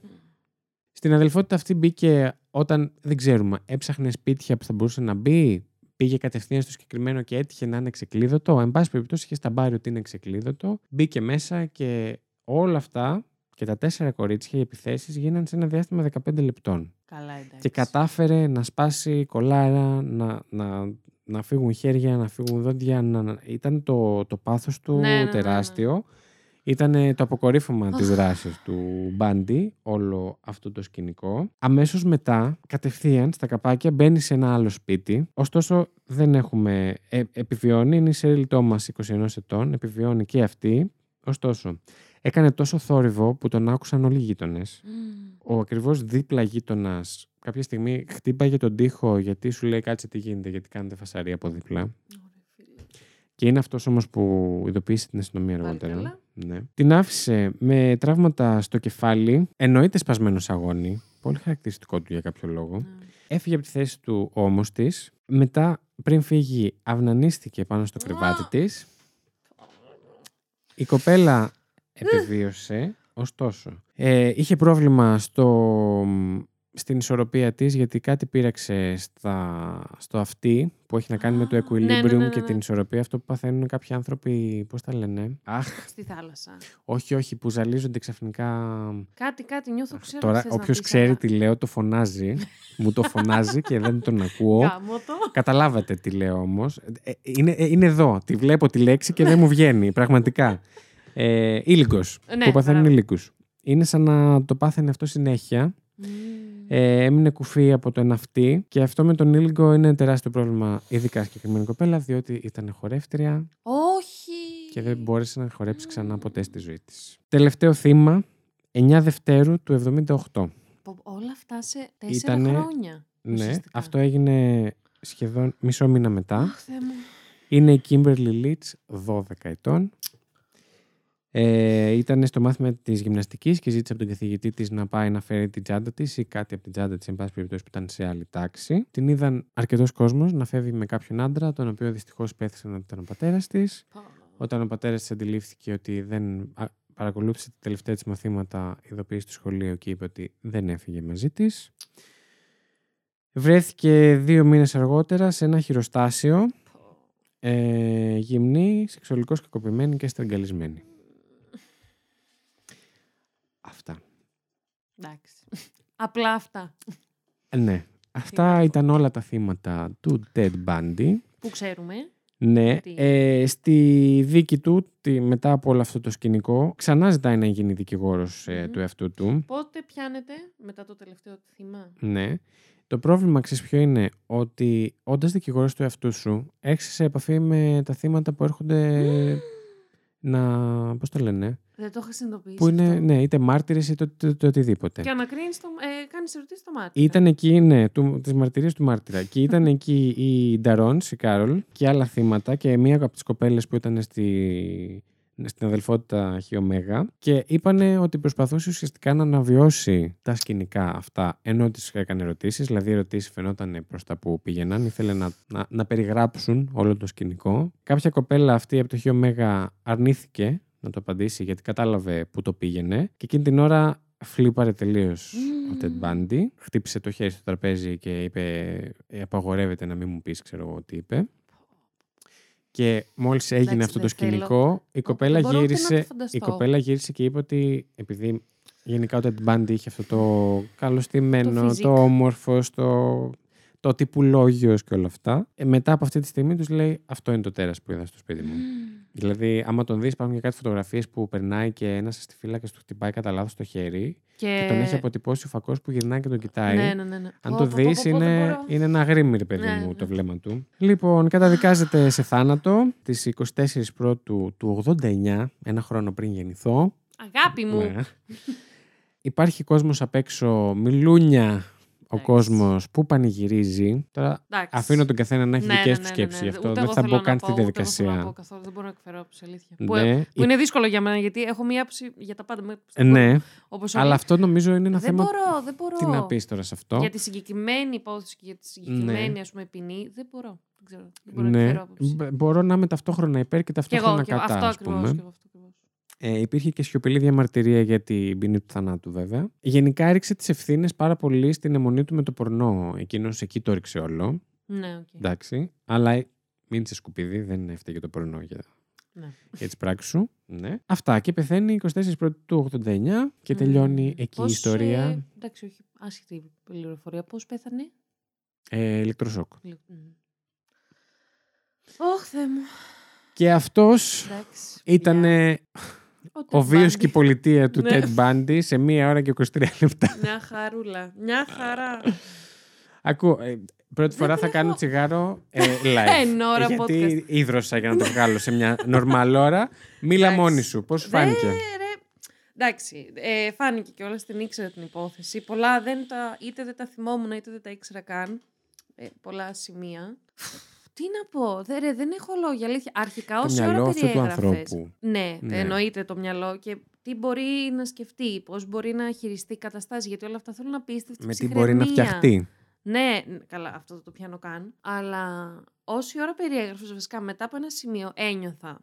Στην αδελφότητα αυτή μπήκε όταν, δεν ξέρουμε, έψαχνε σπίτια που θα μπορούσε να μπει, πήγε κατευθείαν στο συγκεκριμένο και έτυχε να είναι ξεκλείδωτο. Εν πάση περιπτώσει είχε σταμπάρει ότι είναι ξεκλείδωτο. Μπήκε μέσα και όλα αυτά και τα τέσσερα κορίτσια, οι επιθέσεις γίνανε σε ένα διάστημα 15 λεπτών. Καλά, εντάξει. Και κατάφερε να σπάσει κολάρα, να, να, να φύγουν χέρια, να φύγουν δόντια. Να, να- Ήταν το, το πάθος του Ναι, ναι, ναι, ναι. τεράστιο. Ήταν το αποκορύφωμα της Αχ. δράσης του Μπάντι, όλο αυτό το σκηνικό. Αμέσως μετά, κατευθείαν στα καπάκια, μπαίνει σε ένα άλλο σπίτι. Ωστόσο, δεν έχουμε... Ε, επιβιώνει, είναι η Σέριλ Τόμας 21 ετών, επιβιώνει και αυτή. Ωστόσο, έκανε τόσο θόρυβο που τον άκουσαν όλοι οι γείτονες Μμμ. ο ακριβώς δίπλα γείτονας κάποια στιγμή χτύπαγε τον τοίχο γιατί σου λέει κάτσε τι γίνεται, γιατί κάνετε φασαρία από δίπλα. Ωραία, φίλε. Και είναι αυτός όμως που ειδοποίησε την αστυνομία Πάλι αργότερα. καλά. Ναι. Την άφησε με τραύματα στο κεφάλι, εννοείται σπασμένος αγώνι. Πολύ χαρακτηριστικό του για κάποιο λόγο. Ναι. Έφυγε από τη θέση του όμω της. Μετά, πριν φύγει, αυνανίστηκε πάνω στο κρεβάτι της. Η κοπέλα επιβίωσε, ωστόσο. Ε, είχε πρόβλημα στο, στην ισορροπία της γιατί κάτι πήραξε στα, στο αυτί που έχει να κάνει με το Α, equilibrium ναι, ναι, ναι, ναι, και ναι. την ισορροπία. Αυτό που παθαίνουν κάποιοι άνθρωποι, πώς τα λένε; Αχ, Στη θάλασσα. όχι, όχι, που ζαλίζονται ξαφνικά. Κάτι, κάτι νιώθω, ξέρω. Τώρα, τι θες να όποιος πεις, ξέρει αλλά- τι λέω, το φωνάζει. [laughs] Μου το φωνάζει και δεν τον ακούω. Γάμο το. Καταλάβατε τι λέω όμως. είναι, ε, είναι εδώ. Τη βλέπω τη λέξη και δεν μου βγαίνει. Πραγματικά. Ε, ήλικος, Ναι, που παθαίνουν μπράβο. ήλικους. Είναι σαν να το πάθαινε αυτό συνέχεια. Μμμ. Ε, έμεινε κουφή από το ναυτί και αυτό με τον ήλικο είναι τεράστιο πρόβλημα, ειδικά συγκεκριμένη κοπέλα, διότι ήταν χορεύτρια Όχι. και δεν μπόρεσε να χορέψει ξανά ποτέ στη ζωή της. Τελευταίο θύμα, 9 Δευτέρου του 78. Πω- Όλα αυτά σε τέσσερα Ήτανε- χρόνια. Ναι, ουσιαστικά. αυτό έγινε σχεδόν μισό μήνα μετά. Αχ, Θεέ μου. Είναι η Kimberly Leach, 12 ετών. Ε, ήταν στο μάθημα της γυμναστικής και ζήτησε από τον καθηγητή της να πάει να φέρει την τσάντα της ή κάτι από την τσάντα της, εν πάση περιπτώσει, που ήταν σε άλλη τάξη. Την είδαν αρκετός κόσμος να φεύγει με κάποιον άντρα, τον οποίο δυστυχώς πέθησαν ότι ήταν ο πατέρας της. Πω. Όταν ο πατέρας της αντιλήφθηκε ότι δεν α, παρακολούθησε τα τελευταία της μαθήματα, ειδοποίησε στο σχολείο και είπε ότι δεν έφυγε μαζί της. Βρέθηκε δύο μήνες αργότερα σε ένα χειροστάσιο Πω. ε, γυμνή, σεξουαλικώς κακοποιημένη και στραγγαλισμένη. Αυτά. Εντάξει. Απλά αυτά Ε, Ναι. Αυτά να ήταν όλα τα θύματα του Ted Bundy. που ξέρουμε. Ναι. Τι; Ε, στη δίκη του, τη, μετά από όλο αυτό το σκηνικό, ξανά ζητάει να γίνει δικηγόρος ε, Μμμ. του εαυτού του. Πότε πιάνετε μετά το τελευταίο θύμα; Ναι. Το πρόβλημα, ξέρεις ποιο είναι, ότι όντας δικηγόρος του εαυτού σου, έρχεσαι σε επαφή με τα θύματα που έρχονται να. Πώς το λένε, Δεν το είχα συνειδητοποιήσει. που είναι, αυτό. ναι, είτε μάρτυρες είτε το, το, το οτιδήποτε. Και ανακρίνεις το. Ε, Κάνεις ερωτήσεις στο μάτι. Ήταν εκεί, ναι, του, τις μαρτυρίες του μάρτυρα. Και ήταν [laughs] εκεί η Νταρόν, η Κάρολ και άλλα θύματα και μία από τις κοπέλες που ήταν στη, στην αδελφότητα Χ Ωμέγα και είπανε ότι προσπαθούσε ουσιαστικά να αναβιώσει τα σκηνικά αυτά ενώ τις έκανε ερωτήσεις, δηλαδή οι ερωτήσεις φαινόταν προς τα που πήγαιναν, ήθελε να, να, να περιγράψουν όλο το σκηνικό. Κάποια κοπέλα αυτή από το Χ Ωμέγα αρνήθηκε να το απαντήσει γιατί κατάλαβε που το πήγαινε και εκείνη την ώρα φλίπαρε τελείως ο Ted Bundy. Χτύπησε το χέρι στο τραπέζι και είπε: «Ε, Απαγορεύεται να μην μου πεις, ξέρω εγώ τι είπε. Και μόλις έγινε Εντάξει, αυτό το δεν θέλω. σκηνικό, η κοπέλα, δεν μπορώ ούτε να το γύρισε, φανταστώ. η κοπέλα γύρισε και είπε ότι επειδή γενικά ο Ted Bundy είχε αυτό το καλωστημένο, Το το, physique. όμορφο, το, το τυπουλόγιο και όλα αυτά. Ε, μετά από αυτή τη στιγμή τους λέει: Αυτό είναι το τέρας που είδα στο σπίτι μου. Δηλαδή, άμα τον δεις, υπάρχουν και κάτι φωτογραφίες που περνάει και ένας στη φύλακα του χτυπάει κατά λάθος το χέρι και τον έχει αποτυπώσει ο φακός που γυρνάει και τον κοιτάει. Ναι, ναι, ναι. ναι. Αν Πω, το πω, πω, δεις, πω, πω, δεν είναι, μπορώ. είναι ένα γρήμμυρ, παιδί Ναι, μου, ναι. το βλέμμα του. Λοιπόν, καταδικάζεται σε θάνατο τις 24 Πρώτου του 89, ένα χρόνο πριν γεννηθώ. Αγάπη μου. Ναι. Υπάρχει κόσμος απ' έξω, μιλούνια ο Εντάξει. κόσμος που πανηγυρίζει. Τώρα Εντάξει. αφήνω τον καθένα να έχει Ναι, δικές ναι, του ναι, ναι, σκέψεις ναι. γι' αυτό. Ούτε Δεν εγώ θα θέλω μπω να καν πω, στη ούτε εγώ θέλω να διαδικασία. πω καθόλου. Δεν μπορώ να εκφέρω από αλήθεια. Που, Ναι, που είναι δύσκολο για μένα γιατί έχω μία άποψη για τα πάντα. με- ε, ναι. Όπως αλλά όλοι. αυτό νομίζω είναι ένα δεν θέμα. μπορώ, δεν μπορώ. Τι να πεις τώρα σε αυτό; Για τη συγκεκριμένη υπόθεση και για τη συγκεκριμένη Ναι. ας πούμε, ποινή δεν μπορώ. Δεν ξέρω. Δεν μπορώ να Ναι, εκφέρω άποψη. Μπ- μπορώ να είμαι ταυτόχρονα υπέρ και Και εγώ, ταυτόχρονα και εγώ. κατά, αυτό ας ακριβώς. πούμε. και εγώ, αυτό ακριβώς. Ε, υπήρχε και σιωπηλή διαμαρτυρία για την ποινή του θανάτου, βέβαια. Γενικά έριξε τις ευθύνες πάρα πολύ στην εμμονή του με το πορνό. Εκείνος εκεί το έριξε όλο. Ναι, οκ. Εντάξει. Αλλά μην είσαι σκουπίδι, δεν έφταιγε το πορνό για, Ναι. για τις πράξεις σου. Ναι. Αυτά. Και πεθαίνει 24 Πρώτου του 89 και Μμμ. τελειώνει εκεί η Πώς, ιστορία. ε, εντάξει, όχι άσχετη πληροφορία. Πώς πέθανε; Ε, ηλεκτροσόκ. Λι- μ. Ωχ, Θεέ μου. Και αυτός Εντάξει. ήταν παιδιά. ε, Ο ο Ted βίος Bundy. και η πολιτεία του Ναι. Ted Bundy σε μία ώρα και 23 λεπτά. Μια χαρούλα. Μια χαρά. Ακού, ε, πρώτη φορά θα τρέχω. κάνω τσιγάρο ε, live. [laughs] Εν ώρα γιατί ίδρωσα για να το βγάλω σε μια νορμάλ ώρα. Μίλα Εντάξει. μόνη σου. Πώς σου Δε, φάνηκε; ρε. Εντάξει, ε, φάνηκε και όλα την ήξερα την υπόθεση. Πολλά δεν τα, είτε δεν τα θυμόμουν είτε δεν τα ήξερα καν. Ε, πολλά σημεία. Τι να πω, δε, ρε, δεν έχω λόγια. Αλήθεια. Αρχικά, Το όση μυαλό ώρα αυτού του περιέγραφες, ανθρώπου. Ναι, Ναι. εννοείται το μυαλό και τι μπορεί να σκεφτεί, πώς μπορεί να χειριστεί καταστάσεις. Γιατί όλα αυτά θέλουν απίστευτη Με τι μπορεί να ψυχραιμία. φτιαχτεί. Ναι, ν- καλά, αυτό δεν το πιάνω καν. Αλλά όση ώρα περιέγραφες, βασικά μετά από ένα σημείο ένιωθα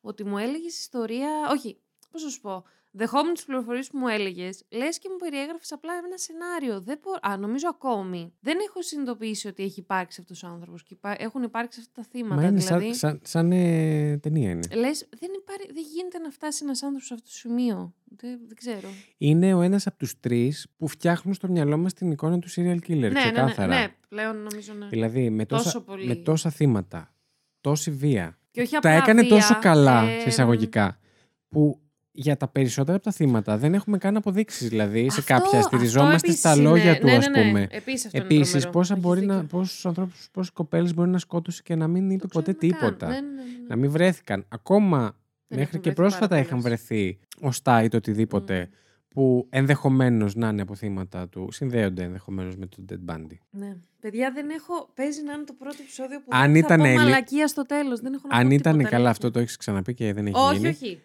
ότι μου έλεγες ιστορία. Όχι, πώς να σου πω. Δεχόμουν τις πληροφορίες που μου έλεγες, λες και μου περιέγραφες απλά ένα σενάριο. Δεν μπο... Α, νομίζω ακόμη. Δεν έχω συνειδητοποιήσει ότι έχει υπάρξει αυτός ο άνθρωπος και υπά- έχουν υπάρξει αυτά τα θύματα. Μα είναι δηλαδή, σαν, σαν, σαν ε, ταινία είναι. Λες, δεν, υπάρχει, δεν γίνεται να φτάσει ένας άνθρωπος σε αυτό το σημείο. Δεν, δεν ξέρω. Είναι ο ένας από τους τρεις που φτιάχνουν στο μυαλό μας την εικόνα του serial killer. ναι, ναι, ναι, ξεκάθαρα. ναι, πλέον νομίζω ναι. Δηλαδή με Τόσο τόσα, πολύ. με τόσα θύματα, τόση βία. Και όχι Τα απλά έκανε βία, τόσο καλά ε, σε εισαγωγικά που για τα περισσότερα από τα θύματα δεν έχουμε καν αποδείξεις. Δηλαδή σε Αυτό- κάποια αυτό στηριζόμαστε επίσης στα είναι- λόγια του ναι, ας ναι, ναι. πούμε. Επίσης αυτό είναι Επίσης τρομερό. πόσα Έχεις μπορεί να, δίκιο. πόσους ανθρώπους, πόσες κοπέλες μπορεί να σκότωσε και να μην είπε Το ποτέ ξέρουμε καν. τίποτα. Ναι, ναι, ναι, ναι. Να μην βρέθηκαν. Ακόμα Δεν μέχρι έχουν και βρεθεί πρόσφατα πάρα είχαν πολλές. βρεθεί οστά είτε οτιδήποτε Μμ. που ενδεχομένως να είναι από θύματα του, συνδέονται ενδεχομένως με τον Dead Bundy. Ναι. Παιδιά, δεν έχω. Παίζει να είναι το πρώτο επεισόδιο που Αν δεν ήταν θα πω Έλλη- μαλακία στο τέλος. Δεν έχω να Αν πω ήταν τίποτα, καλά, αλήθεια. αυτό το έχεις ξαναπεί και δεν έχει Όχι, γίνει. όχι. Εντάξει, ναι.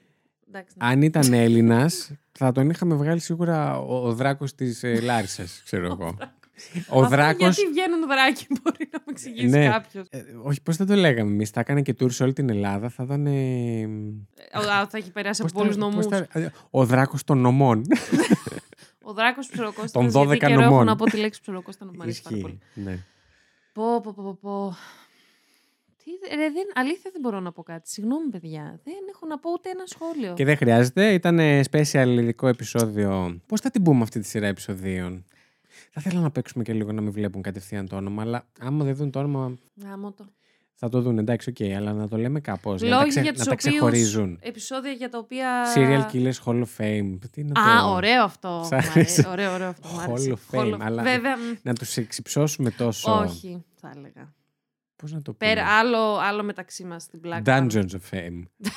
Αν ήταν Έλληνας, θα τον είχαμε βγάλει σίγουρα ο, ο δράκος της ε, Λάρισας, ξέρω εγώ. ο Αυτό δράκο. Γιατί βγαίνουν δράκι, [laughs] μπορεί να μου εξηγήσει Ναι. κάποιος. όχι, πώς θα το λέγαμε εμείς. Θα έκανε και tour σε όλη την Ελλάδα. Θα ήταν. ε, Θα έχει περάσει πώς από πολλούς τα- πώς νομούς. τα- ε, ο δράκος των νομών. [laughs] Ο δράκος ψωροκόστα. Των 12 γιατί καιρό νομών. έχω να πω τη λέξη ψωροκόστα να μου αρέσει πάρα πολύ. Ισχύει. Ναι. Πω, πω, πω, πω, πω. Τι, ρε, δεν, αλήθεια δεν μπορώ να πω κάτι. Συγγνώμη, παιδιά. Δεν έχω να πω ούτε ένα σχόλιο. Και δεν χρειάζεται. Ήταν ε, special ειδικό επεισόδιο. Πώς θα την πούμε αυτή τη σειρά επεισοδίων; Θα ήθελα να παίξουμε και λίγο να μην βλέπουν κατευθείαν το όνομα, αλλά άμα δεν δουν το όνομα Γαμώτο. θα το δουν. Εντάξει, οκ, αλλά να το λέμε κάπως. Για να τα, Λόγοι ξε- για να τους τα οποίους ξεχωρίζουν. επεισόδια για τα οποία... Serial Killers Hall of Fame. Τι να Α, το... ωραίο αυτό. Σ' Μ' άρεσε. αρέσει. Ωραίο, ωραίο αυτό. μ' άρεσε. Hall of Fame, Hall of- αλλά- Βέβαια, μ, Να τους εξυψώσουμε τόσο. όχι, θα έλεγα. Πώς να το πούμε; Πέρα, άλλο, άλλο μεταξύ μας στην Black Dungeons of Fame. [laughs]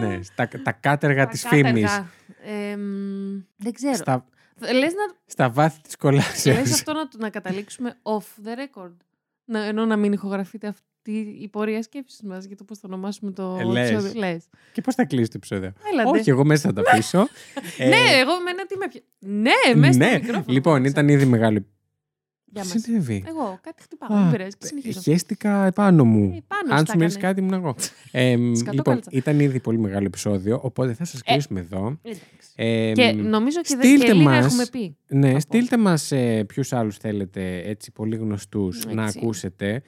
ναι, στα, τα κάτεργα της φήμης. φήμης. δεν ξέρω. Στα, Λες, να, στα βάθη της κολάσεως. λες αυτό να, να καταλήξουμε off the record. Να, ενώ να μην ηχογραφείτε αυτή η πορεία σκέψης μας για το πώς θα ονομάσουμε το Ε, λες. επεισόδιο. Λες. Και πώς θα κλείσει το επεισόδιο; Έλατε. Όχι, εγώ μέσα θα τα αφήσω. Ε, Ναι, εγώ με ένα τι με πια... Ναι, μέσα ναι. στο μικρόφωνο. Λοιπόν, κάτσε. ήταν ήδη μεγάλο. Γεια Τι μας. συνέβη; Εγώ, κάτι χτυπάω. Α, Δεν πειράζει, συνεχίζω. Χαίστηκα επάνω μου. Ε, πάνω Αν στα σου μιλήσει έκανε. κάτι, ήμουν εγώ. [laughs] Ε, μ, λοιπόν, κάλτσα. ήταν ήδη πολύ μεγάλο επεισόδιο, οπότε θα σας Ε, κλείσουμε εδώ. Εντάξει. Ε, Και μ, νομίζω και, δε, στείλτε και λίγα μας- έχουμε πει. Ναι, θα πω. στείλτε μας ε, ποιους άλλους θέλετε έτσι πολύ γνωστούς να Έτσι. ακούσετε.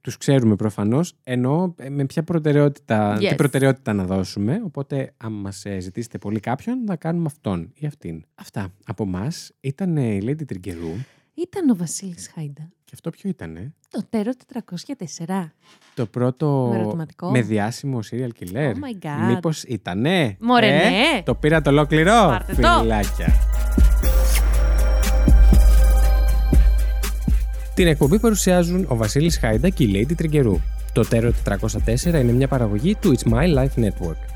Τους ξέρουμε προφανώς, ενώ ε, με ποια προτεραιότητα, τι Yes. προτεραιότητα να δώσουμε. Οπότε, αν μας ε, ζητήσετε πολύ κάποιον, θα κάνουμε αυτόν ή αυτήν. Αυτά από εμά ήταν ε, η Lady Τριγκερού. Ήταν ο Βασίλης Χάιντα. Και αυτό ποιο ήταν, Το τέρο 404. Το πρώτο Με ερωτηματικό. με διάσημο serial killer. Oh my God. Μήπως ήτανε; Μωρέ, ε; ναι. Το πήρατε ολόκληρο. Πάρτε το. Φιλάκια. Την εκπομπή παρουσιάζουν ο Βασίλης Χάιντα και η Lady Τριγκερού. Το Terror 404 είναι μια παραγωγή του It's My Life Network.